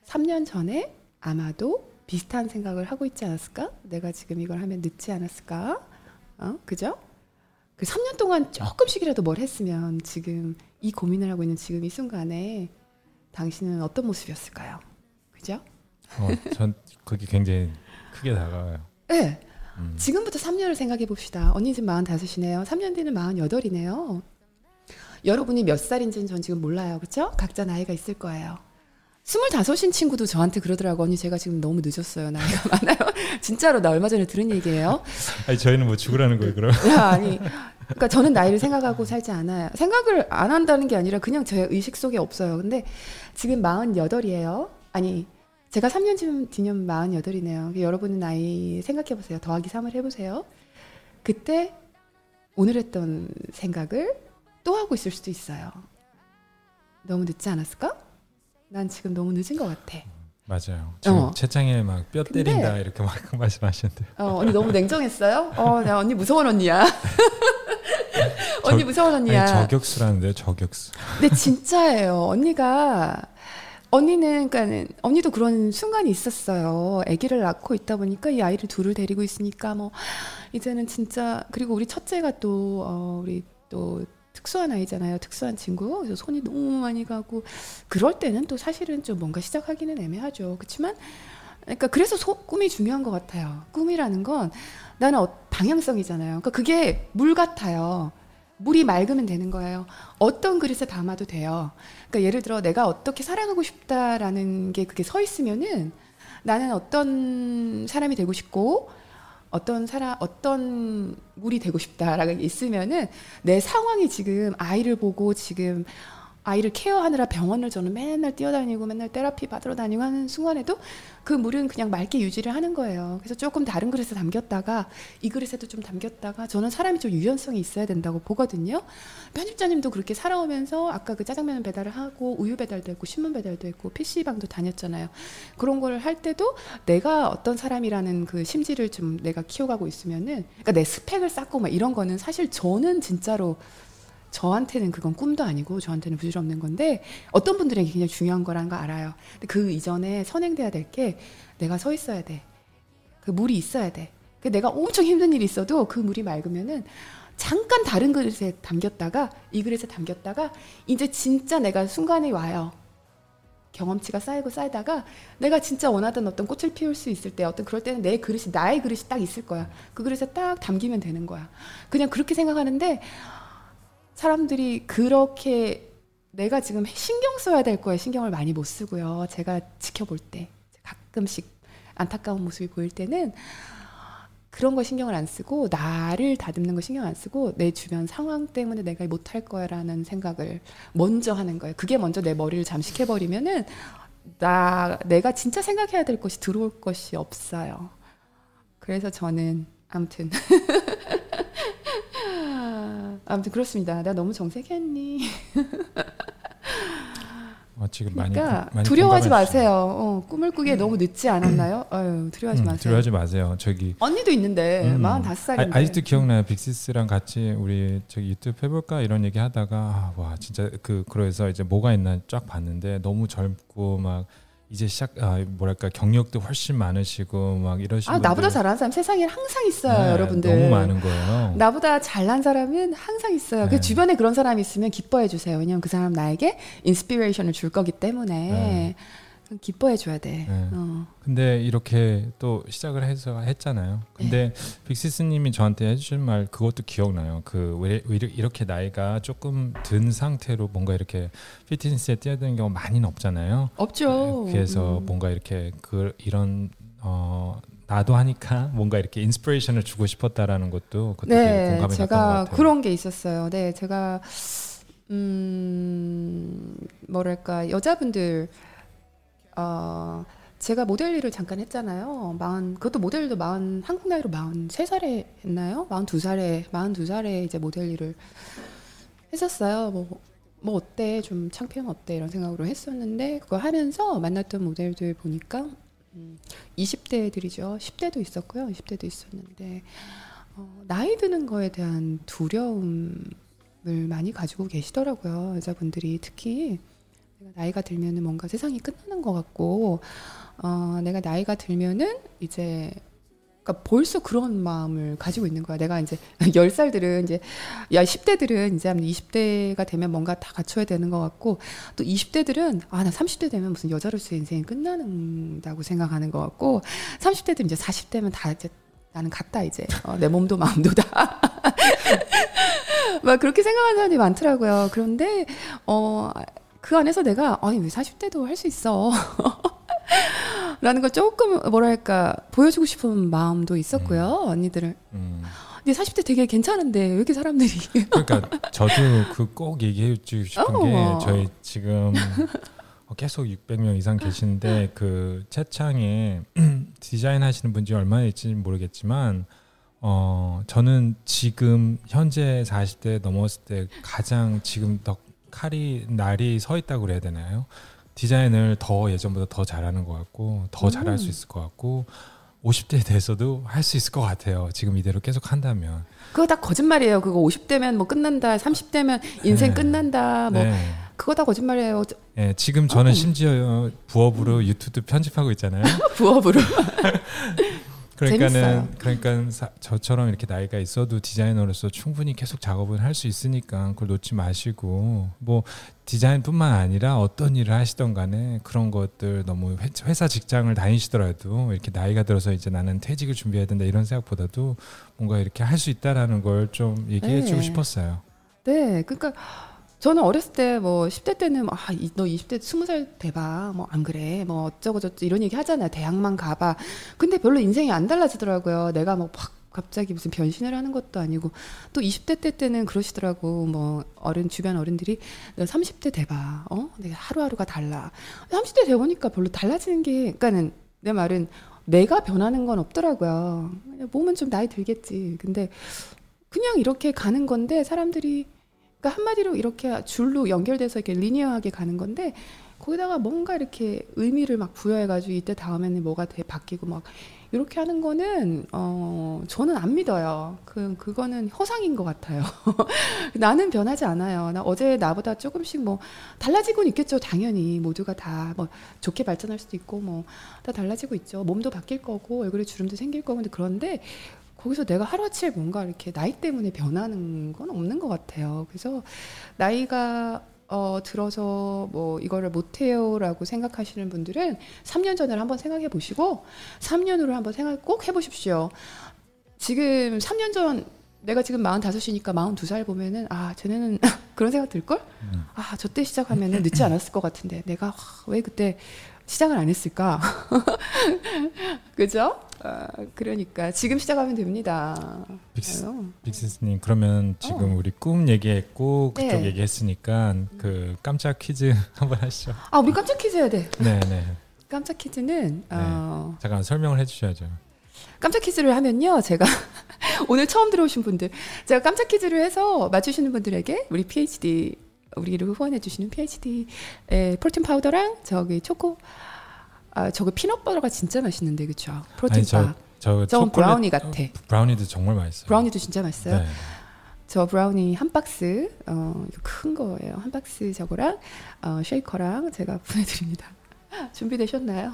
3년 전에 아마도 비슷한 생각을 하고 있지 않았을까? 내가 지금 이걸 하면 늦지 않았을까? 어? 그죠? 그 3년 동안 조금씩이라도 뭘 했으면 지금 이 고민을 하고 있는 지금 이 순간에 당신은 어떤 모습이었을까요? 그죠? 어, 전 그게 굉장히 크게 다가와요. 네. 음. 지금부터 3년을 생각해 봅시다. 언니 지금 45이네요. 3년 뒤는 48이네요. 여러분이 몇 살인지는 전 지금 몰라요. 그렇죠? 각자 나이가 있을 거예요. 25인 친구도 저한테 그러더라고. 언니 제가 지금 너무 늦었어요. 나이가 <laughs> 많아요. 진짜로 나 얼마 전에 들은 얘기예요. 아니 저희는 뭐 죽으라는 거예요, 그럼? 야, 아니. 그러니까 저는 나이를 생각하고 살지 않아요. 생각을 안 한다는 게 아니라 그냥 제 의식 속에 없어요. 근데 지금 48이에요. 아니, 제가 3년쯤 뒤면 48이네요. 여러분은 나이 생각해 보세요. 더하기 3을 해 보세요. 그때 오늘 했던 생각을 또 하고 있을 수도 있어요. 너무 늦지 않았을까? 난 지금 너무 늦은 것 같아. 맞아요. 지금 어. 채창에 막 뼈 때린다 이렇게 막 <laughs> 말씀하시는데 어, 언니 너무 냉정했어요? 어, 나 언니 무서운 언니야. <laughs> 언니 저- 무서운 언니야. 아니 저격수라는데요, 저격수. 근데 진짜예요. 언니가 언니는 그러니까는 언니도 그런 순간이 있었어요. 아기를 낳고 있다 보니까 이 아이를 둘을 데리고 있으니까 뭐 이제는 진짜 그리고 우리 첫째가 또 어, 우리 또 특수한 아이잖아요. 특수한 친구. 그래서 손이 너무 많이 가고 그럴 때는 또 사실은 좀 뭔가 시작하기는 애매하죠. 그렇지만 그러니까 그래서 소, 꿈이 중요한 것 같아요. 꿈이라는 건 나는 어, 방향성이잖아요. 그러니까 그게 물 같아요. 물이 맑으면 되는 거예요. 어떤 그릇에 담아도 돼요. 그러니까 예를 들어 내가 어떻게 살아가고 싶다라는 게 그게 서 있으면은 나는 어떤 사람이 되고 싶고 어떤 사람 어떤 물이 되고 싶다라고 있으면은 내 상황이 지금 아이를 보고 지금 아이를 케어하느라 병원을 저는 맨날 뛰어다니고 맨날 테라피 받으러 다니고 하는 순간에도 그 물은 그냥 맑게 유지를 하는 거예요. 그래서 조금 다른 그릇에 담겼다가 이 그릇에도 좀 담겼다가 저는 사람이 좀 유연성이 있어야 된다고 보거든요. 편집자님도 그렇게 살아오면서 아까 그 짜장면 배달을 하고 우유 배달도 했고 신문 배달도 했고 PC방도 다녔잖아요. 그런 걸 할 때도 내가 어떤 사람이라는 그 심지를 좀 내가 키워가고 있으면은 그러니까 내 스펙을 쌓고 막 이런 거는 사실 저는 진짜로 저한테는 그건 꿈도 아니고 저한테는 부질없는 건데 어떤 분들에게 굉장히 중요한 거라는 거 알아요. 근데 그 이전에 선행돼야 될 게 내가 서 있어야 돼. 그 물이 있어야 돼. 그 내가 엄청 힘든 일이 있어도 그 물이 맑으면은 잠깐 다른 그릇에 담겼다가 이 그릇에 담겼다가 이제 진짜 내가 순간에 와요. 경험치가 쌓이고 쌓이다가 내가 진짜 원하던 어떤 꽃을 피울 수 있을 때 어떤 그럴 때는 내 그릇이 나의 그릇이 딱 있을 거야. 그 그릇에 딱 담기면 되는 거야. 그냥 그렇게 생각하는데 사람들이 그렇게 내가 지금 신경 써야 될 거에 신경을 많이 못 쓰고요. 제가 지켜볼 때 가끔씩 안타까운 모습이 보일 때는 그런 거 신경을 안 쓰고 나를 다듬는 거 신경 안 쓰고 내 주변 상황 때문에 내가 못할 거야라는 생각을 먼저 하는 거예요. 그게 먼저 내 머리를 잠식해 버리면은 나 내가 진짜 생각해야 될 것이 들어올 것이 없어요. 그래서 저는 아무튼 <laughs> 아무튼 그렇습니다. 내가 너무 정색했니? <laughs> 어, 지금 많이 그러니까 공- 많이 두려워하지. 마세요. 어, 꿈을 꾸기에 너무 늦지 않았나요? 아유, 두려워하지 음, 마세요. 두려워하지 마세요. 저기 언니도 있는데 음. 45살인데. 아, 아직도 기억나요. 빅시스랑 같이 우리 저기 유튜브 해볼까 이런 얘기 하다가 아, 와 진짜 그 그래서 이제 뭐가 있나 쫙 봤는데 너무 젊고 막 이제 시작 아 뭐랄까 경력도 훨씬 많으시고 막 이러신 아, 나보다 잘하는 사람 세상에 항상 있어요, 네, 여러분들. 너무 많은 거예요. 나보다 잘난 사람은 항상 있어요. 그 네. 주변에 그런 사람이 있으면 기뻐해 주세요. 왜냐면 그 사람 나에게 inspiration을 줄 거기 때문에 네. 기뻐해 줘야 돼. 네. 어. 근데 이렇게 또 시작을 해서 했잖아요. 근데 빅시스님이 저한테 해주신 말 그것도 기억나요. 그왜 이렇게 나이가 조금 든 상태로 뭔가 이렇게 피트니스에 뛰어드는 경우 많이는 없잖아요. 없죠. 그래서 음. 뭔가 이렇게 그 이런 어 나도 하니까 뭔가 이렇게 inspiration을 주고 싶었다라는 것도 되게 네, 공감이 갔던 것 같아요. 그런 게 있었어요. 네, 제가 음 뭐랄까 여자분들 어 제가 모델 일을 잠깐 했잖아요. 마흔 그것도 모델 일도 마흔 한국 나이로 마흔 세 살에 했나요? 마흔 두 살에 마흔 두 살에 이제 모델 일을 했었어요. 뭐. 뭐 어때 좀 창피하면 어때 이런 생각으로 했었는데 그거 하면서 만났던 모델들 보니까 음, 20대들이죠 10대도 있었고요 20대도 있었는데 어, 나이 드는 거에 대한 두려움을 많이 가지고 계시더라고요 여자분들이 특히 내가 나이가 들면은 뭔가 세상이 끝나는 것 같고 어, 내가 나이가 들면은 이제 그러니까 벌써 그런 마음을 가지고 있는 거야. 내가 이제 <laughs> 10살들은 이제 야 10대들은 이제 한 20대가 되면 뭔가 다 갖춰야 되는 것 같고 또 20대들은 아 나 30대 되면 무슨 여자로서의 인생이 끝나는다고 생각하는 것 같고 30대들은 이제 40대면 다 이제 나는 갔다 이제 어, 내 몸도 마음도 다 <laughs> 막 그렇게 생각하는 사람이 많더라고요. 그런데 어 그 안에서 내가 아니 왜 40대도 할 수 있어. <laughs> 라는 걸 조금 뭐랄까 보여주고 싶은 마음도 있었고요 언니들을 음. 근데 40대 되게 괜찮은데 왜 이렇게 사람들이 그러니까 저도 그 꼭 얘기해 주고 싶은 어. 게 저희 지금 어, 계속 600명 이상 계시는데 그 채창에 디자인 하시는 분들이 얼마나 있는지 모르겠지만 어 저는 지금 현재 40대 넘었을 때 가장 지금 더 칼이 날이 서 있다고 그래야 되나요? 디자인을 더 예전보다 더 잘하는 것 같고 더 잘할 수 음. 있을 것 같고 50대에 대해서도 할 수 있을 것 같아요. 지금 이대로 계속 한다면. 그거 다 거짓말이에요 그거 50대면 뭐 끝난다 30대면 인생 네. 끝난다 뭐 네. 그거 다 거짓말이에요 저- 예, 지금 저는 어. 심지어 부업으로 유튜브 편집하고 있잖아요. <laughs> 부업으로 <laughs> 그러니까는 재밌어요. 그러니까 사- 저처럼 이렇게 나이가 있어도 디자이너로서 충분히 계속 작업을 할수 있으니까 그걸 놓지 마시고 뭐 디자인뿐만 아니라 어떤 일을 하시던 간에 그런 것들 너무 회- 회사 직장을 다니시더라도 이렇게 나이가 들어서 이제 나는 퇴직을 준비해야 된다 이런 생각보다도 뭔가 이렇게 할 수 있다라는 걸 좀 얘기해 주고 네. 싶었어요. 네 그러니까 저는 어렸을 때 뭐 10대 때는 아, 이- 너 20대 20살 돼봐. 뭐 안 그래. 뭐 어쩌고 저쩌고 이런 얘기 하잖아요. 대학만 가봐. 근데 별로 인생이 안 달라지더라고요. 내가 뭐팍 갑자기 무슨 변신을 하는 것도 아니고 또 20대 때 때는 그러시더라고. 뭐 어른 주변 어른들이 너 30대 돼봐. 어? 내가 하루하루가 달라. 30대 돼 보니까 별로 달라지는 게 그러니까는 내 말은 내가 변하는 건 없더라고요. 몸은 좀 나이 들겠지. 근데 그냥 이렇게 가는 건데 사람들이 그러니까 한마디로 이렇게 줄로 연결돼서 이렇게 리니어하게 가는 건데 거기다가 뭔가 이렇게 의미를 막 부여해가지고 이때 다음에는 뭐가 돼 바뀌고 막 이렇게 하는 거는 어 저는 안 믿어요. 그 그거는 허상인 것 같아요. <laughs> 나는 변하지 않아요. 나 어제 나보다 조금씩 뭐 달라지고는 있겠죠. 당연히 모두가 다 뭐 좋게 발전할 수도 있고 뭐 다 달라지고 있죠. 몸도 바뀔 거고 얼굴에 주름도 생길 거고 그런데 거기서 내가 하루아침에 뭔가 이렇게 나이 때문에 변하는 건 없는 것 같아요. 그래서 나이가 어, 들어서 뭐 이거를 못해요라고 생각하시는 분들은 3년 전을 한번 생각해 보시고 3년 후를 한번 생각 꼭 해보십시오. 지금 3년 전 내가 지금 45이니까 42살 보면은 아 쟤네는 <laughs> 그런 생각 들걸? 음. 아저 때 시작하면은 늦지 않았을 것 같은데 내가 와, 왜 그때 시작을 안 했을까? <laughs> 그죠? 아, 그러니까 지금 시작하면 됩니다. 빅스. 빅스님 그러면 지금 우리 꿈 얘기했고 그쪽 어. 네. 얘기했으니까 그 깜짝 퀴즈 <laughs> 한번 하시죠. 아 우리 깜짝 퀴즈 해야 돼. 네, 네. 깜짝 퀴즈는 어, 잠깐 설명을 해주셔야죠. 깜짝 퀴즈를 하면요, 제가 <laughs> 오늘 처음 들어오신 분들, 제가 깜짝 퀴즈를 해서 맞추시는 분들에게 우리 PhD 우리를 후원해 주시는 PhD의 protein 파우더랑 저기 초코, 아 저거 peanut butter가 진짜 맛있는데 그쵸? protein bar. 저 저 브라우니 같아. 어, 브라우니도 정말 맛있어요. 브라우니도 진짜 맛있어요. 네. 저 브라우니 한 박스, 어, 큰 거예요. 한 박스 저거랑 어, 쉐이커랑 제가 <laughs> 보내드립니다. 준비되셨나요?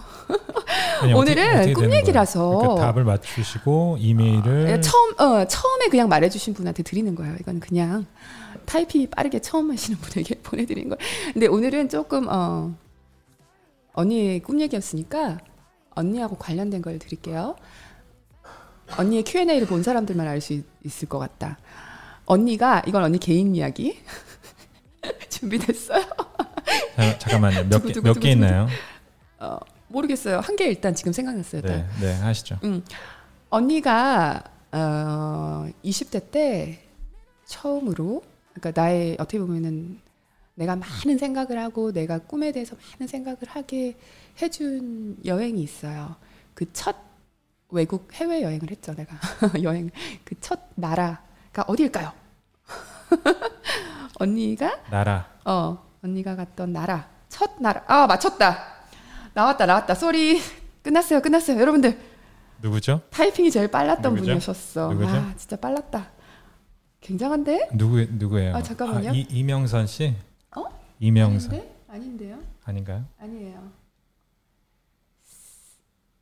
아니, 오늘은 어떻게 꿈? 얘기라서. 그러니까 답을 맞추시고 이메일을 예, 처음 어, 처음에 그냥 말해주신 분한테 드리는 거예요. 이건 그냥 타이핑이 빠르게 처음 하시는 분에게 <laughs> 보내드리는 거예요. 근데 오늘은 조금 어, 언니의 꿈 얘기였으니까 언니하고 관련된 걸 드릴게요. 언니의 Q&A를 본 사람들만 알 수 있을 것 같다. 언니가 이건 언니 개인 이야기 <laughs> 준비됐어요? 자, 잠깐만요. 몇 개 몇 개 있나요? 어, 모르겠어요. 한 개 일단 지금 생각났어요. 네, 네 하시죠. 언니가 어 20대 때 처음으로 그러니까 나의 어떻게 보면은 내가 많은 생각을 하고 내가 꿈에 대해서 많은 생각을 하게 해준 여행이 있어요. 그 첫 외국 해외 여행을 했죠. 내가 <laughs> 여행 그 첫 나라가 어디일까요? <laughs> 언니가 나라. 어 언니가 갔던 나라 첫 나라 아 맞췄다 나왔다 나왔다 쏘리 끝났어요 끝났어요 여러분들 누구죠? 타이핑이 제일 빨랐던 누구죠? 분이셨어. 누구죠? 아, 진짜 빨랐다. 굉장한데? 누구 누구예요? 아, 잠깐만요. 이, 이명선 씨? 어? 이명선 아닌데? 아닌데 요? 아닌가요? 아니에요.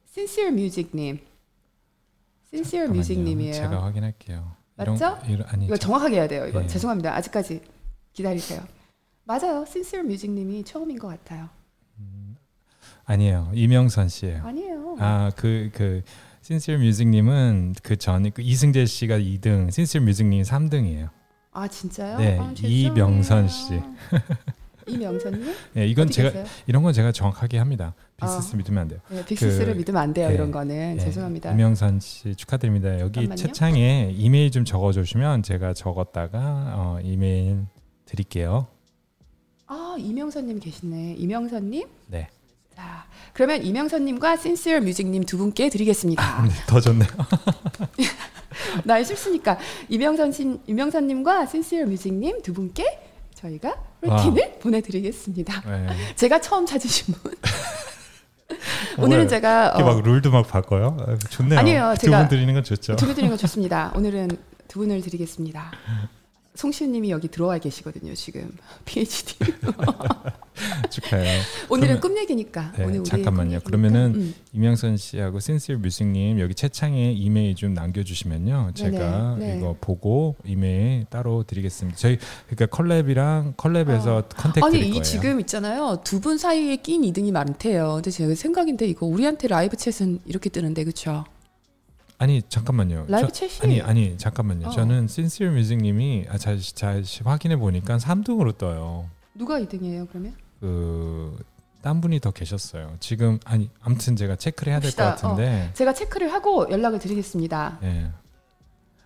Sincere Music님. Sincere 잠깐만요. Music님이에요. 제가 확인할게요. 맞죠? 이런, 이런, 아니 이거 정확하게 해야 돼요. 이거 예. 죄송합니다. 아직까지 기다리세요. 맞아요. Sincere Music님이 처음인 것 같아요. 아니에요. 이명선 씨예요. 아니에요. 아그그 신시얼 뮤직님은 그 전에 그 이승재 씨가 2등, 신시얼 뮤직님이 3등이에요. 아 진짜요? 네, 아. 이명선 씨. <laughs> 이명선님? 네, 이건 어디 제가 계세요? 이런 건 제가 정확하게 합니다. 빅시스 아. 믿으면 안 돼요. 네, 빅시스를 그- 믿으면 안 돼요. 네. 이런 거는 네, 죄송합니다. 이명선 씨 축하드립니다. 여기 잠깐만요. 채창에 이메일 좀 적어주시면 제가 적었다가 어, 이메일 드릴게요. 아 이명선님 계시네. 이명선님. 네, 자 그러면 이명선님과 신시얼 뮤직님 두 분께 드리겠습니다. 네, 더 좋네요. <laughs> 나의 실수니까 이명선 신 이명선님과 신시얼 뮤직님 두 분께 저희가 루틴을 보내드리겠습니다. 네. <laughs> 제가 처음 찾으신 분. <laughs> 오늘은 제가 어, 막 룰도 막 바꿔요. 아, 좋네요. 아니에요, 두 제가- 분 드리는 건 좋죠. 두분 드리는 거 좋습니다. <laughs> 오늘은 두 분을 드리겠습니다. 송시우님이 여기 들어와 계시거든요. 지금 <laughs> PhD. <laughs> 축하해요. 오늘은 그러면- 꿈 얘기니까. 네, 오늘 잠깐만요. 그러면은 음. 이명선 씨하고 신시얼 뮤직님 여기 채창에 이메일 좀 남겨주시면요. 제가 네. 이거 보고 이메일 따로 드리겠습니다. 저희 그러니까 컬랩이랑 컬랩에서 컨택 아니 이 거예요. 지금 있잖아요. 두 분 사이에 낀 이등이 많대요. 근데 제 생각인데 이거 우리한테 라이브 챗은 이렇게 뜨는데 그렇죠? 아니 잠깐만요. 라이브 저- 챗이 아니 아니 잠깐만요. 어. 저는 신시어 뮤직님이 아, 자, 자, 확인해 보니까 3등으로 떠요. 누가 2등이에요 그러면? 그딴 분이 더 계셨어요. 지금 아니 아무튼 제가 체크를 해야 될것 봅시다. 같은데. 제가 체크를 하고 연락을 드리겠습니다. 예.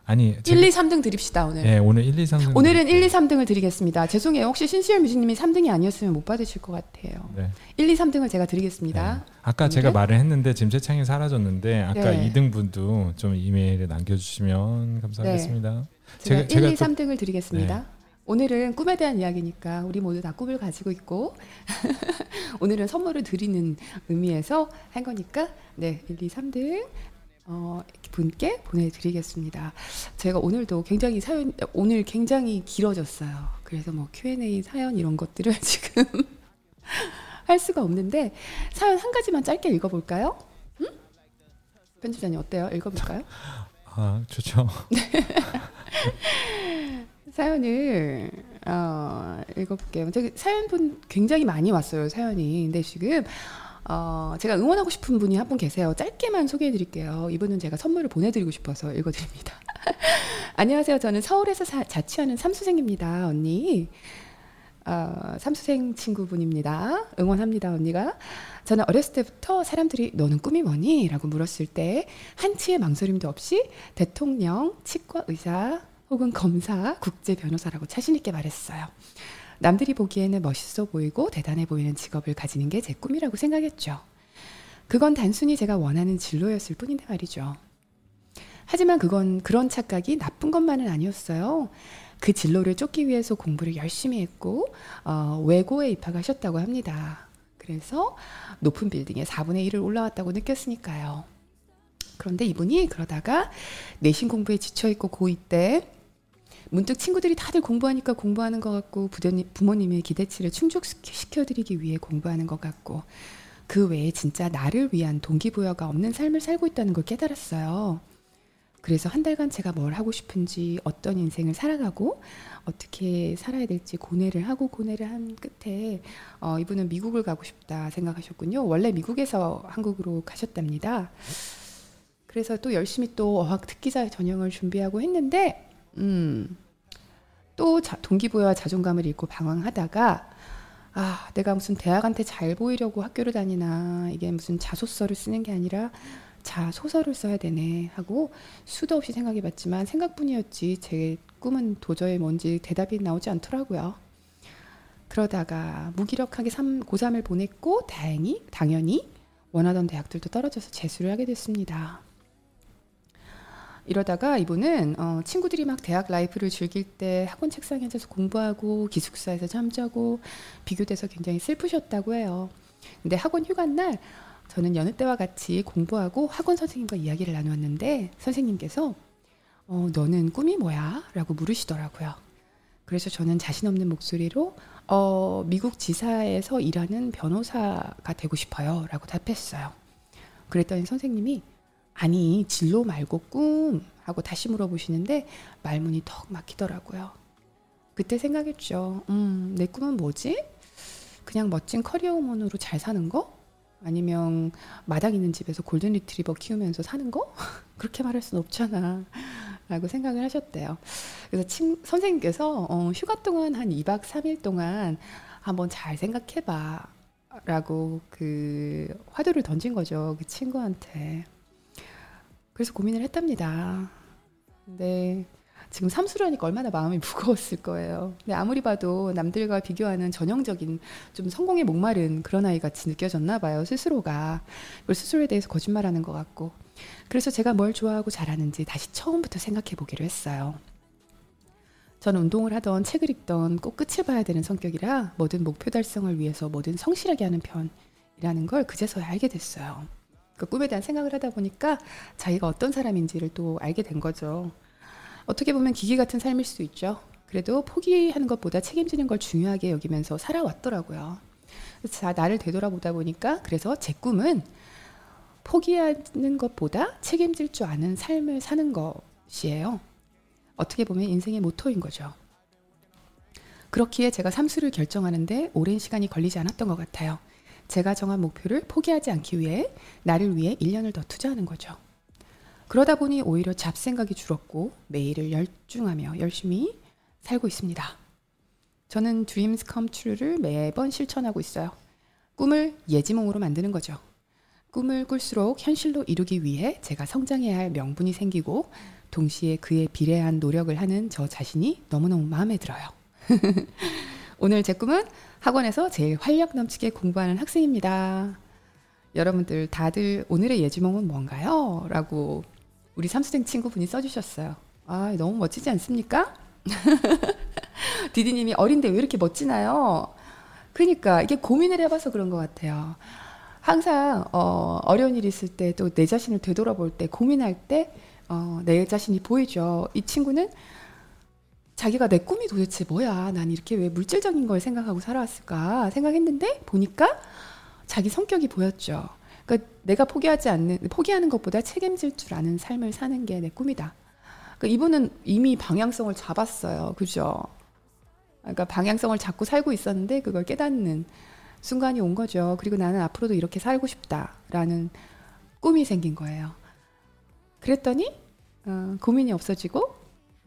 아니 1, 2, 3등 드립시다 오늘. 예, 오늘 1, 2, 3등 오늘은 1, 2, 3등을 드리겠습니다. 죄송해요. 혹시 신시열 뮤직님이 3등이 아니었으면 못 받으실 것 같아요. 네. 1, 2, 3등을 제가 드리겠습니다. 네. 아까 제가 오늘은? 말을 했는데 지금 채창이 사라졌는데 아까 네. 2등 분도 좀 이메일에 남겨주시면 감사하겠습니다. 제가, 제가- 제가 1, 2, 또- 3등을 드리겠습니다. 오늘은 꿈에 대한 이야기니까 우리 모두 다 꿈을 가지고 있고 <laughs> 오늘은 선물을 드리는 의미에서 한 거니까 네 1, 2, 3등 어, 분께 보내드리겠습니다. 제가 오늘도 굉장히 사연 오늘 굉장히 길어졌어요. 그래서 뭐 Q&A 사연 이런 것들을 <laughs> 지금 할 수가 없는데 사연 한 가지만 짧게 읽어볼까요? 응? 편집자님 어때요? 읽어볼까요? 아 좋죠. <laughs> 사연을 어, 읽어볼게요. 사연분 굉장히 많이 왔어요. 사연이. 근데 지금 어, 제가 응원하고 싶은 분이 한 분 계세요. 짧게만 소개해 드릴게요. 이분은 제가 선물을 보내드리고 싶어서 읽어 드립니다. <laughs> 안녕하세요. 저는 서울에서 사- 자취하는 삼수생입니다. 언니. 어, 삼수생 친구분입니다. 응원합니다, 언니가. 저는 어렸을 때부터 사람들이 너는 꿈이 뭐니? 라고 물었을 때 한치의 망설임도 없이 대통령, 치과 의사, 혹은 검사, 국제 변호사라고 자신 있게 말했어요. 남들이 보기에는 멋있어 보이고 대단해 보이는 직업을 가지는 게 제 꿈이라고 생각했죠. 그건 단순히 제가 원하는 진로였을 뿐인데 말이죠. 하지만 그건 그런 착각이 나쁜 것만은 아니었어요. 그 진로를 쫓기 위해서 공부를 열심히 했고 어, 외고에 입학하셨다고 합니다. 그래서 높은 빌딩에 4분의 1을 올라왔다고 느꼈으니까요. 그런데 이분이 그러다가 내신 공부에 지쳐있고 고2 때 문득 친구들이 다들 공부하니까 공부하는 것 같고 부모님, 부모님의 기대치를 충족시켜드리기 위해 공부하는 것 같고 그 외에 진짜 나를 위한 동기부여가 없는 삶을 살고 있다는 걸 깨달았어요. 그래서 한 달간 제가 뭘 하고 싶은지 어떤 인생을 살아가고 어떻게 살아야 될지 고뇌를 하고 고뇌를 한 끝에 어, 이분은 미국을 가고 싶다 생각하셨군요. 원래 미국에서 한국으로 가셨답니다. 그래서 또 열심히 또 어학 특기자 전형을 준비하고 했는데 음, 또 자, 동기부여와 자존감을 잃고 방황하다가 아, 내가 무슨 대학한테 잘 보이려고 학교를 다니나 이게 무슨 자소서를 쓰는 게 아니라 자소서를 써야 되네 하고 수도 없이 생각해 봤지만 생각뿐이었지 제 꿈은 도저히 뭔지 대답이 나오지 않더라고요. 그러다가 무기력하게 삼, 고3을 보냈고 다행히 당연히 원하던 대학들도 떨어져서 재수를 하게 됐습니다. 이러다가 이분은 어, 친구들이 막 대학 라이프를 즐길 때 학원 책상에 앉아서 공부하고 기숙사에서 잠자고 비교돼서 굉장히 슬프셨다고 해요. 근데 학원 휴가 날 저는 여느 때와 같이 공부하고 학원 선생님과 이야기를 나누었는데 선생님께서 어, 너는 꿈이 뭐야? 라고 물으시더라고요. 그래서 저는 자신 없는 목소리로 어, 미국 지사에서 일하는 변호사가 되고 싶어요. 라고 답했어요. 그랬더니 선생님이 아니 진로 말고 꿈 하고 다시 물어보시는데 말문이 턱 막히더라고요. 그때 생각했죠. 음, 내 꿈은 뭐지? 그냥 멋진 커리어 우먼으로 잘 사는 거? 아니면 마당 있는 집에서 골든 리트리버 키우면서 사는 거? <laughs> 그렇게 말할 순 없잖아. 라고 생각을 하셨대요. 그래서 친, 선생님께서 어, 휴가 동안 한 2박 3일 동안 한번 잘 생각해봐. 라고 그 화두를 던진 거죠. 그 친구한테. 그래서 고민을 했답니다. 근데 지금 삼수라니까 얼마나 마음이 <laughs> 무거웠을 거예요. 근데 아무리 봐도 남들과 비교하는 전형적인 좀 성공에 목마른 그런 아이 같이 느껴졌나 봐요. 스스로가. 스스로에 대해서 거짓말하는 것 같고. 그래서 제가 뭘 좋아하고 잘하는지 다시 처음부터 생각해 보기로 했어요. 저는 운동을 하던 책을 읽던 꼭 끝을 봐야 되는 성격이라 뭐든 목표 달성을 위해서 뭐든 성실하게 하는 편이라는 걸 그제서야 알게 됐어요. 그 꿈에 대한 생각을 하다 보니까 자기가 어떤 사람인지를 또 알게 된 거죠. 어떻게 보면 기계 같은 삶일 수 있죠. 그래도 포기하는 것보다 책임지는 걸 중요하게 여기면서 살아왔더라고요. 자, 나를 되돌아보다 보니까 그래서 제 꿈은 포기하는 것보다 책임질 줄 아는 삶을 사는 것이에요. 어떻게 보면 인생의 모토인 거죠. 그렇기에 제가 삼수를 결정하는데 오랜 시간이 걸리지 않았던 것 같아요. 제가 정한 목표를 포기하지 않기 위해 나를 위해 1년을 더 투자하는 거죠. 그러다 보니 오히려 잡생각이 줄었고 매일을 열중하며 열심히 살고 있습니다. 저는 Dreams Come True를 매번 실천하고 있어요. 꿈을 예지몽으로 만드는 거죠. 꿈을 꿀수록 현실로 이루기 위해 제가 성장해야 할 명분이 생기고 동시에 그에 비례한 노력을 하는 저 자신이 너무너무 마음에 들어요. <laughs> 오늘 제 꿈은 학원에서 제일 활력 넘치게 공부하는 학생입니다. 여러분들 다들 오늘의 예지몽은 뭔가요? 라고 우리 삼수생 친구분이 써주셨어요. 아, 너무 멋지지 않습니까? <laughs> 디디님이 어린데 왜 이렇게 멋지나요? 그러니까 이게 고민을 해봐서 그런 것 같아요. 항상 어, 어려운 일이 있을 때 또 내 자신을 되돌아볼 때 고민할 때 어, 내 자신이 보이죠. 이 친구는 자기가 내 꿈이 도대체 뭐야? 난 이렇게 왜 물질적인 걸 생각하고 살아왔을까 생각했는데 보니까 자기 성격이 보였죠. 그러니까 내가 포기하지 않는 포기하는 것보다 책임질 줄 아는 삶을 사는 게 내 꿈이다. 그러니까 이분은 이미 방향성을 잡았어요. 그죠? 그러니까 방향성을 잡고 살고 있었는데 그걸 깨닫는 순간이 온 거죠. 그리고 나는 앞으로도 이렇게 살고 싶다라는 꿈이 생긴 거예요. 그랬더니 어, 고민이 없어지고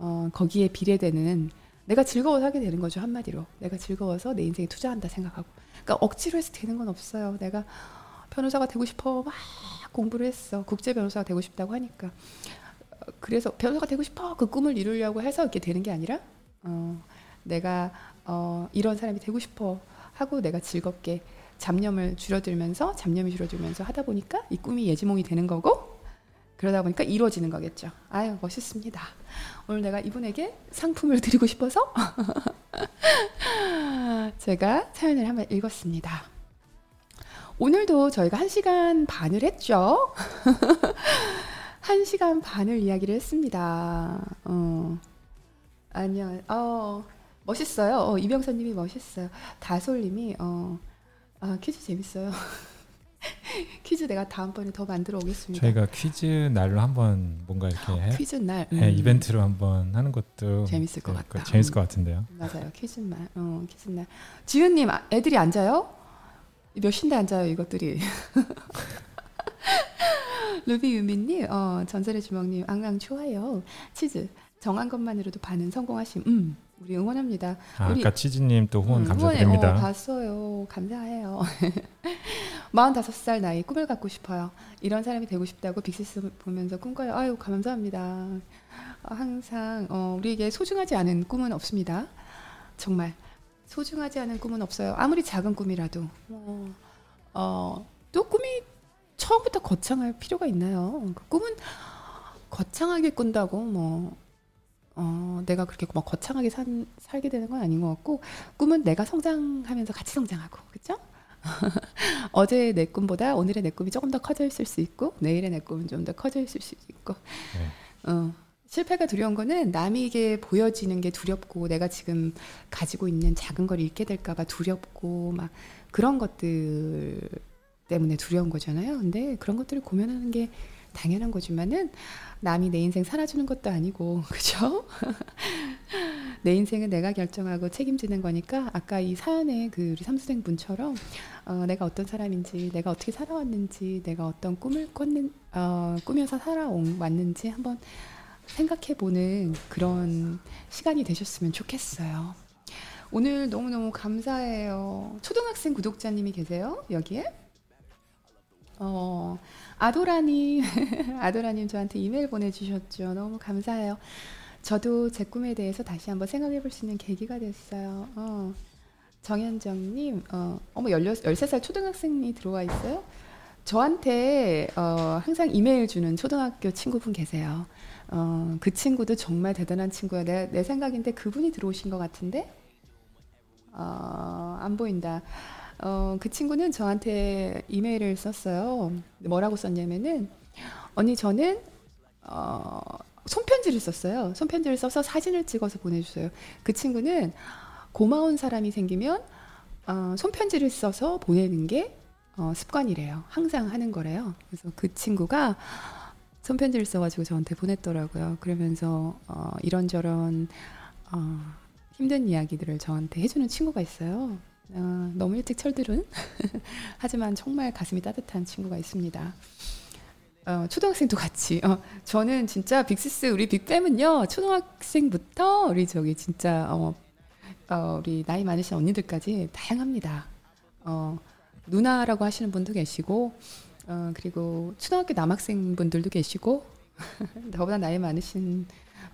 어, 거기에 비례되는 내가 즐거워서 하게 되는 거죠 한마디로. 내가 즐거워서 내 인생에 투자한다 생각하고. 그러니까 억지로 해서 되는 건 없어요. 내가 변호사가 되고 싶어 막 공부를 했어. 국제 변호사가 되고 싶다고 하니까. 어, 그래서 변호사가 되고 싶어 그 꿈을 이루려고 해서 이렇게 되는 게 아니라 어, 내가 어, 이런 사람이 되고 싶어 하고 내가 즐겁게 잡념을 줄여들면서 잡념이 줄어들면서 하다 보니까 이 꿈이 예지몽이 되는 거고 그러다 보니까 이루어지는 거겠죠. 아유 멋있습니다. 오늘 내가 이분에게 상품을 드리고 싶어서 <laughs> 제가 사연을 한번 읽었습니다. 오늘도 저희가 한 시간 반을 했죠. <laughs> 한 시간 반을 이야기를 했습니다. 어, 안녕. 어, 멋있어요. 어, 이병선님이 멋있어요. 다솔님이 어, 아, 퀴즈 재밌어요. <laughs> <laughs> 퀴즈 내가 다음번에 더 만들어 오겠습니다. 저희가 퀴즈 날로 한번 뭔가 이렇게 해, 퀴즈 날 네, 음, 이벤트로 한번 하는 것도 재밌을 것 네, 같다. 재밌을 것 같은데요. 맞아요. 퀴즈 날. 어, 퀴즈 날. 지은님 아, 애들이 앉아요? 몇 시인데 앉아요 이것들이. <laughs> 루비 유민님, 어, 전설의 주먹님, 앙앙 좋아요. 치즈 정한 것만으로도 반은 성공하심. 음, 우리 응원합니다. 아, 우리- 아까 치즈님 또 후원 음, 감사드립니다. 후원해. 어, 봤어요. 감사해요. <laughs> 45살 나이 꿈을 갖고 싶어요. 이런 사람이 되고 싶다고 빅시스 보면서 꿈꿔요. 아유, 감사합니다. 어, 항상 어, 우리에게 소중하지 않은 꿈은 없습니다. 정말 소중하지 않은 꿈은 없어요. 아무리 작은 꿈이라도. 어, 어, 또 꿈이 처음부터 거창할 필요가 있나요? 그 꿈은 거창하게 꾼다고 뭐 어, 내가 그렇게 막 거창하게 산, 살게 되는 건 아닌 것 같고 꿈은 내가 성장하면서 같이 성장하고 그렇죠? <laughs> 어제의 내 꿈보다 오늘의 내 꿈이 조금 더 커져 있을 수 있고 내일의 내 꿈은 좀 더 커져 있을 수 있고 네. 어, 실패가 두려운 거는 남에게 보여지는 게 두렵고 내가 지금 가지고 있는 작은 걸 잃게 될까봐 두렵고 막 그런 것들 때문에 두려운 거잖아요. 근데 그런 것들을 고민하는 게 당연한 거지만은 남이 내 인생 살아주는 것도 아니고 <laughs> 그죠? 내 인생은 내가 결정하고 책임지는 거니까 아까 이 사연의 그 우리 삼수생 분처럼 어, 내가 어떤 사람인지 내가 어떻게 살아왔는지 내가 어떤 꿈을 꿨는 어, 꾸며서 살아왔는지 한번 생각해 보는 그런 시간이 되셨으면 좋겠어요. 오늘 너무너무 감사해요. 초등학생 구독자님이 계세요? 여기에? 어, 아도라님, <laughs> 아도라님 저한테 이메일 보내주셨죠. 너무 감사해요. 저도 제 꿈에 대해서 다시 한번 생각해 볼 수 있는 계기가 됐어요. 어, 정현정님, 어, 어머, 16, 13살 초등학생이 들어와 있어요? 저한테 어, 항상 이메일 주는 초등학교 친구분 계세요. 어, 그 친구도 정말 대단한 친구야. 내, 내 생각인데 그분이 들어오신 것 같은데? 어, 안 보인다. 어, 그 친구는 저한테 이메일을 썼어요. 뭐라고 썼냐면은, 언니, 저는, 어, 손편지를 썼어요. 손편지를 써서 사진을 찍어서 보내주세요. 그 친구는 고마운 사람이 생기면, 어, 손편지를 써서 보내는 게 어, 습관이래요. 항상 하는 거래요. 그래서 그 친구가 손편지를 써가지고 저한테 보냈더라고요. 그러면서 어, 이런저런 어, 힘든 이야기들을 저한테 해주는 친구가 있어요. 어, 너무 일찍 철들은 <laughs> 하지만 정말 가슴이 따뜻한 친구가 있습니다. 어, 초등학생도 같이. 어, 저는 진짜 빅시스 우리 빅팸은요 초등학생부터 우리 저기 진짜 어, 어, 우리 나이 많으신 언니들까지 다양합니다. 어, 누나라고 하시는 분도 계시고 어, 그리고 초등학교 남학생 분들도 계시고 <laughs> 저보다 나이 많으신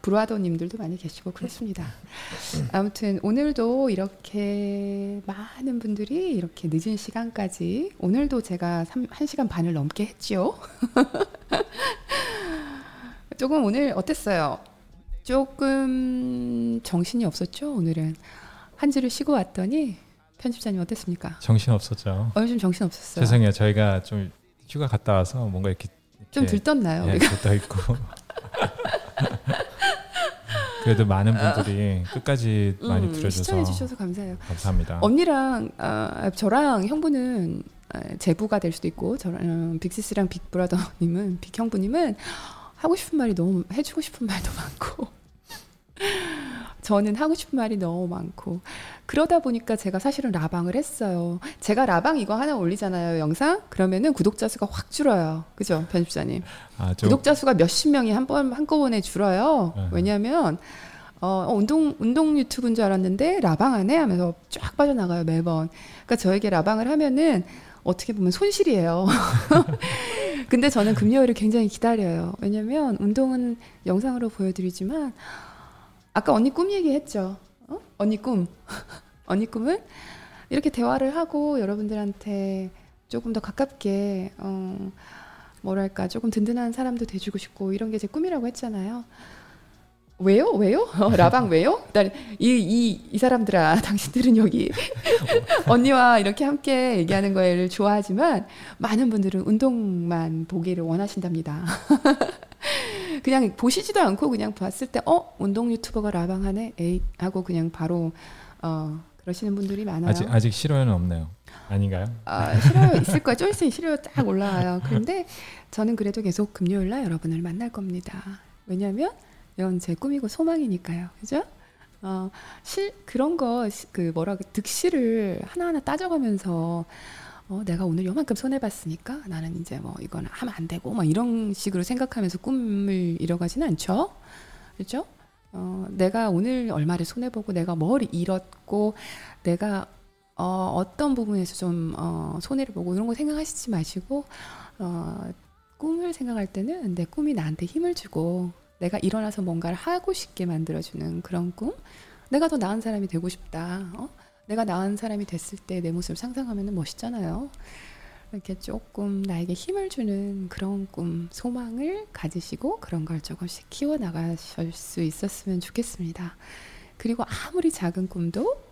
브루아더님들도 많이 계시고 그렇습니다. <laughs> 아무튼 오늘도 이렇게 많은 분들이 이렇게 늦은 시간까지 오늘도 제가 3, 1시간 반을 넘게 했지요. <laughs> 조금 오늘 어땠어요? 조금 정신이 없었죠, 오늘은. 한 주를 쉬고 왔더니 편집자님 어땠습니까? 정신 없었죠. 어, 요즘 정신 없었어요. 죄송해요. 저희가 좀 휴가 갔다 와서 뭔가 이렇게 좀 이렇게 들떴나요? 예? 들떠 있고. <laughs> 그래도 많은 분들이 끝까지 많이 음, 들어줘서 시청해 주셔서 감사해요. 감사합니다. 언니랑 아, 저랑 형부는 아, 제부가 될 수도 있고 저랑 음, 빅시스랑 빅브라더님은 빅형부님은 하고 싶은 말이 너무 해주고 싶은 말도 많고 <laughs> 저는 하고 싶은 말이 너무 많고 그러다 보니까 제가 사실은 라방을 했어요. 제가 라방 이거 하나 올리잖아요 영상 그러면은 구독자 수가 확 줄어요. 그죠 편집자님? 아, 좀 구독자 수가 몇십 명이 한 번 한꺼번에 줄어요. 네. 왜냐하면 어, 어, 운동 운동 유튜브인 줄 알았는데 라방 안해 하면서 쫙 빠져나가요 매번. 그러니까 저에게 라방을 하면은 어떻게 보면 손실이에요. <laughs> 근데 저는 금요일을 굉장히 기다려요. 왜냐면 운동은 영상으로 보여드리지만 아까 언니 꿈 얘기했죠. 어? 언니 꿈. <laughs> 언니 꿈은 이렇게 대화를 하고 여러분들한테 조금 더 가깝게 어, 뭐랄까 조금 든든한 사람도 돼주고 싶고 이런 게 제 꿈이라고 했잖아요. 왜요? 왜요? <laughs> 어, 라방 왜요? 이, 이, 이 사람들아, <laughs> 당신들은 여기 언니와 이렇게 함께 얘기하는 거를 좋아하지만 많은 분들은 운동만 보기를 원하신답니다. 그냥 보시지도 않고 그냥 봤을 때, 어? 운동 유튜버가 라방하네? 에이, 하고 그냥 바로, 어, 그러시는 분들이 많아요. 아직 아직 실효는 없네요. 아닌가요? 아, 싫어요. 있을 거야. 좀 있으면 싫어요. 딱 올라와요. 그런데 저는 그래도 계속 금요일 날 여러분을 만날 겁니다. 왜냐하면 이건 제 꿈이고 소망이니까요. 그죠? 어, 실, 그런 거, 시- 그 뭐라, 그 득실을 하나하나 따져가면서 어, 내가 오늘 요만큼 손해봤으니까 나는 이제 뭐 이건 하면 안 되고 막 이런 식으로 생각하면서 꿈을 이뤄가지는 않죠. 그죠? 어, 내가 오늘 얼마를 손해보고 내가 뭘 잃었고 내가 어, 어떤 부분에서 좀 어, 손해를 보고 이런 거 생각하시지 마시고 어, 꿈을 생각할 때는 내 꿈이 나한테 힘을 주고 내가 일어나서 뭔가를 하고 싶게 만들어주는 그런 꿈 내가 더 나은 사람이 되고 싶다 어? 내가 나은 사람이 됐을 때 내 모습을 상상하면 멋있잖아요 이렇게 조금 나에게 힘을 주는 그런 꿈 소망을 가지시고 그런 걸 조금씩 키워나가실 수 있었으면 좋겠습니다 그리고 아무리 작은 꿈도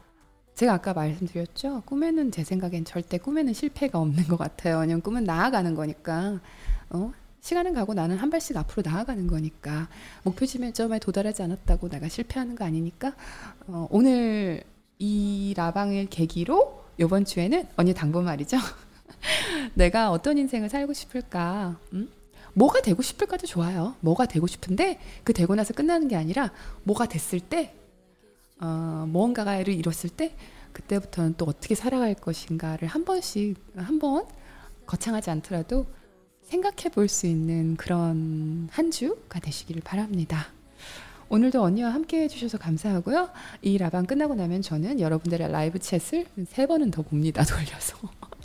제가 아까 말씀드렸죠. 꿈에는 제 생각엔 절대 꿈에는 실패가 없는 것 같아요. 왜냐면 꿈은 나아가는 거니까. 어? 시간은 가고 나는 한 발씩 앞으로 나아가는 거니까 목표 지점에 도달하지 않았다고 내가 실패하는 거 아니니까 어, 오늘 이 라방을 계기로 이번 주에는 언니 당분 말이죠. <laughs> 내가 어떤 인생을 살고 싶을까? 음? 뭐가 되고 싶을까도 좋아요. 뭐가 되고 싶은데 그 되고 나서 끝나는 게 아니라 뭐가 됐을 때 어, 무언가를 이뤘을 때 그때부터는 또 어떻게 살아갈 것인가를 한 번씩 한 번 거창하지 않더라도 생각해 볼 수 있는 그런 한 주가 되시기를 바랍니다. 오늘도 언니와 함께 해주셔서 감사하고요. 이 라방 끝나고 나면 저는 여러분들의 라이브 챗을 세 번은 더 봅니다. <laughs> 돌려서.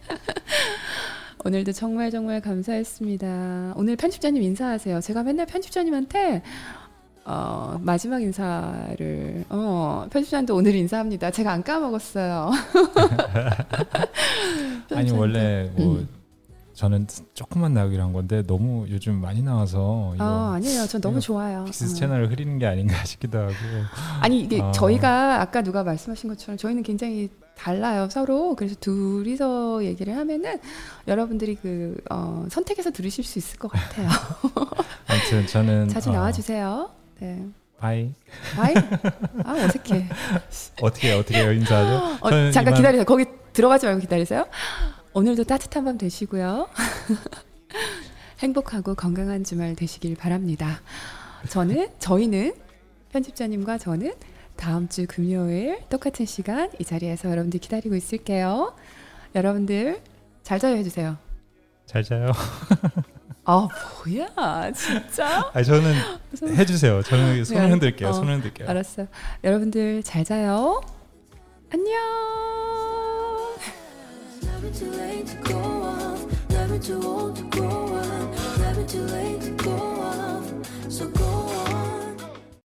<laughs> 오늘도 정말 정말 감사했습니다. 오늘 편집자님 인사하세요. 제가 맨날 편집자님한테 어, 마지막 인사를 어, 편집자님도 오늘 인사합니다. 제가 안 까먹었어요. <laughs> 아니 원래 뭐 음. 저는 조금만 나오기로 한 건데 너무 요즘 많이 나와서 아, 아니에요. 전 너무 좋아요. 빅시스 어. 채널을 흐리는 게 아닌가 <laughs> 싶기도 하고 아니 이게 아. 저희가 아까 누가 말씀하신 것처럼 저희는 굉장히 달라요 서로 그래서 둘이서 얘기를 하면은 여러분들이 그 어, 선택해서 들으실 수 있을 것 같아요. <laughs> 아무튼 저는 자주 어, 나와주세요. 네. 바이 바이. 아 어색해. <laughs> 어떻게 어떻게 인사하죠? 어, 잠깐 이만- 기다리세요. 거기 들어가지 말고 기다리세요. 오늘도 따뜻한 밤 되시고요. <laughs> 행복하고 건강한 주말 되시길 바랍니다. 저는 저희는 편집자님과 저는 다음 주 금요일 똑같은 시간 이 자리에서 여러분들 기다리고 있을게요. 여러분들 잘 자요 해주세요. 잘 자요. <laughs> 아 뭐야 진짜? <laughs> 아 저는 해주세요. 저는 네, 손을 흔들게요. 어, 손을 흔들게요. 알았어. 여러분들 잘 자요. 안녕. never too late to go off, never too old to grow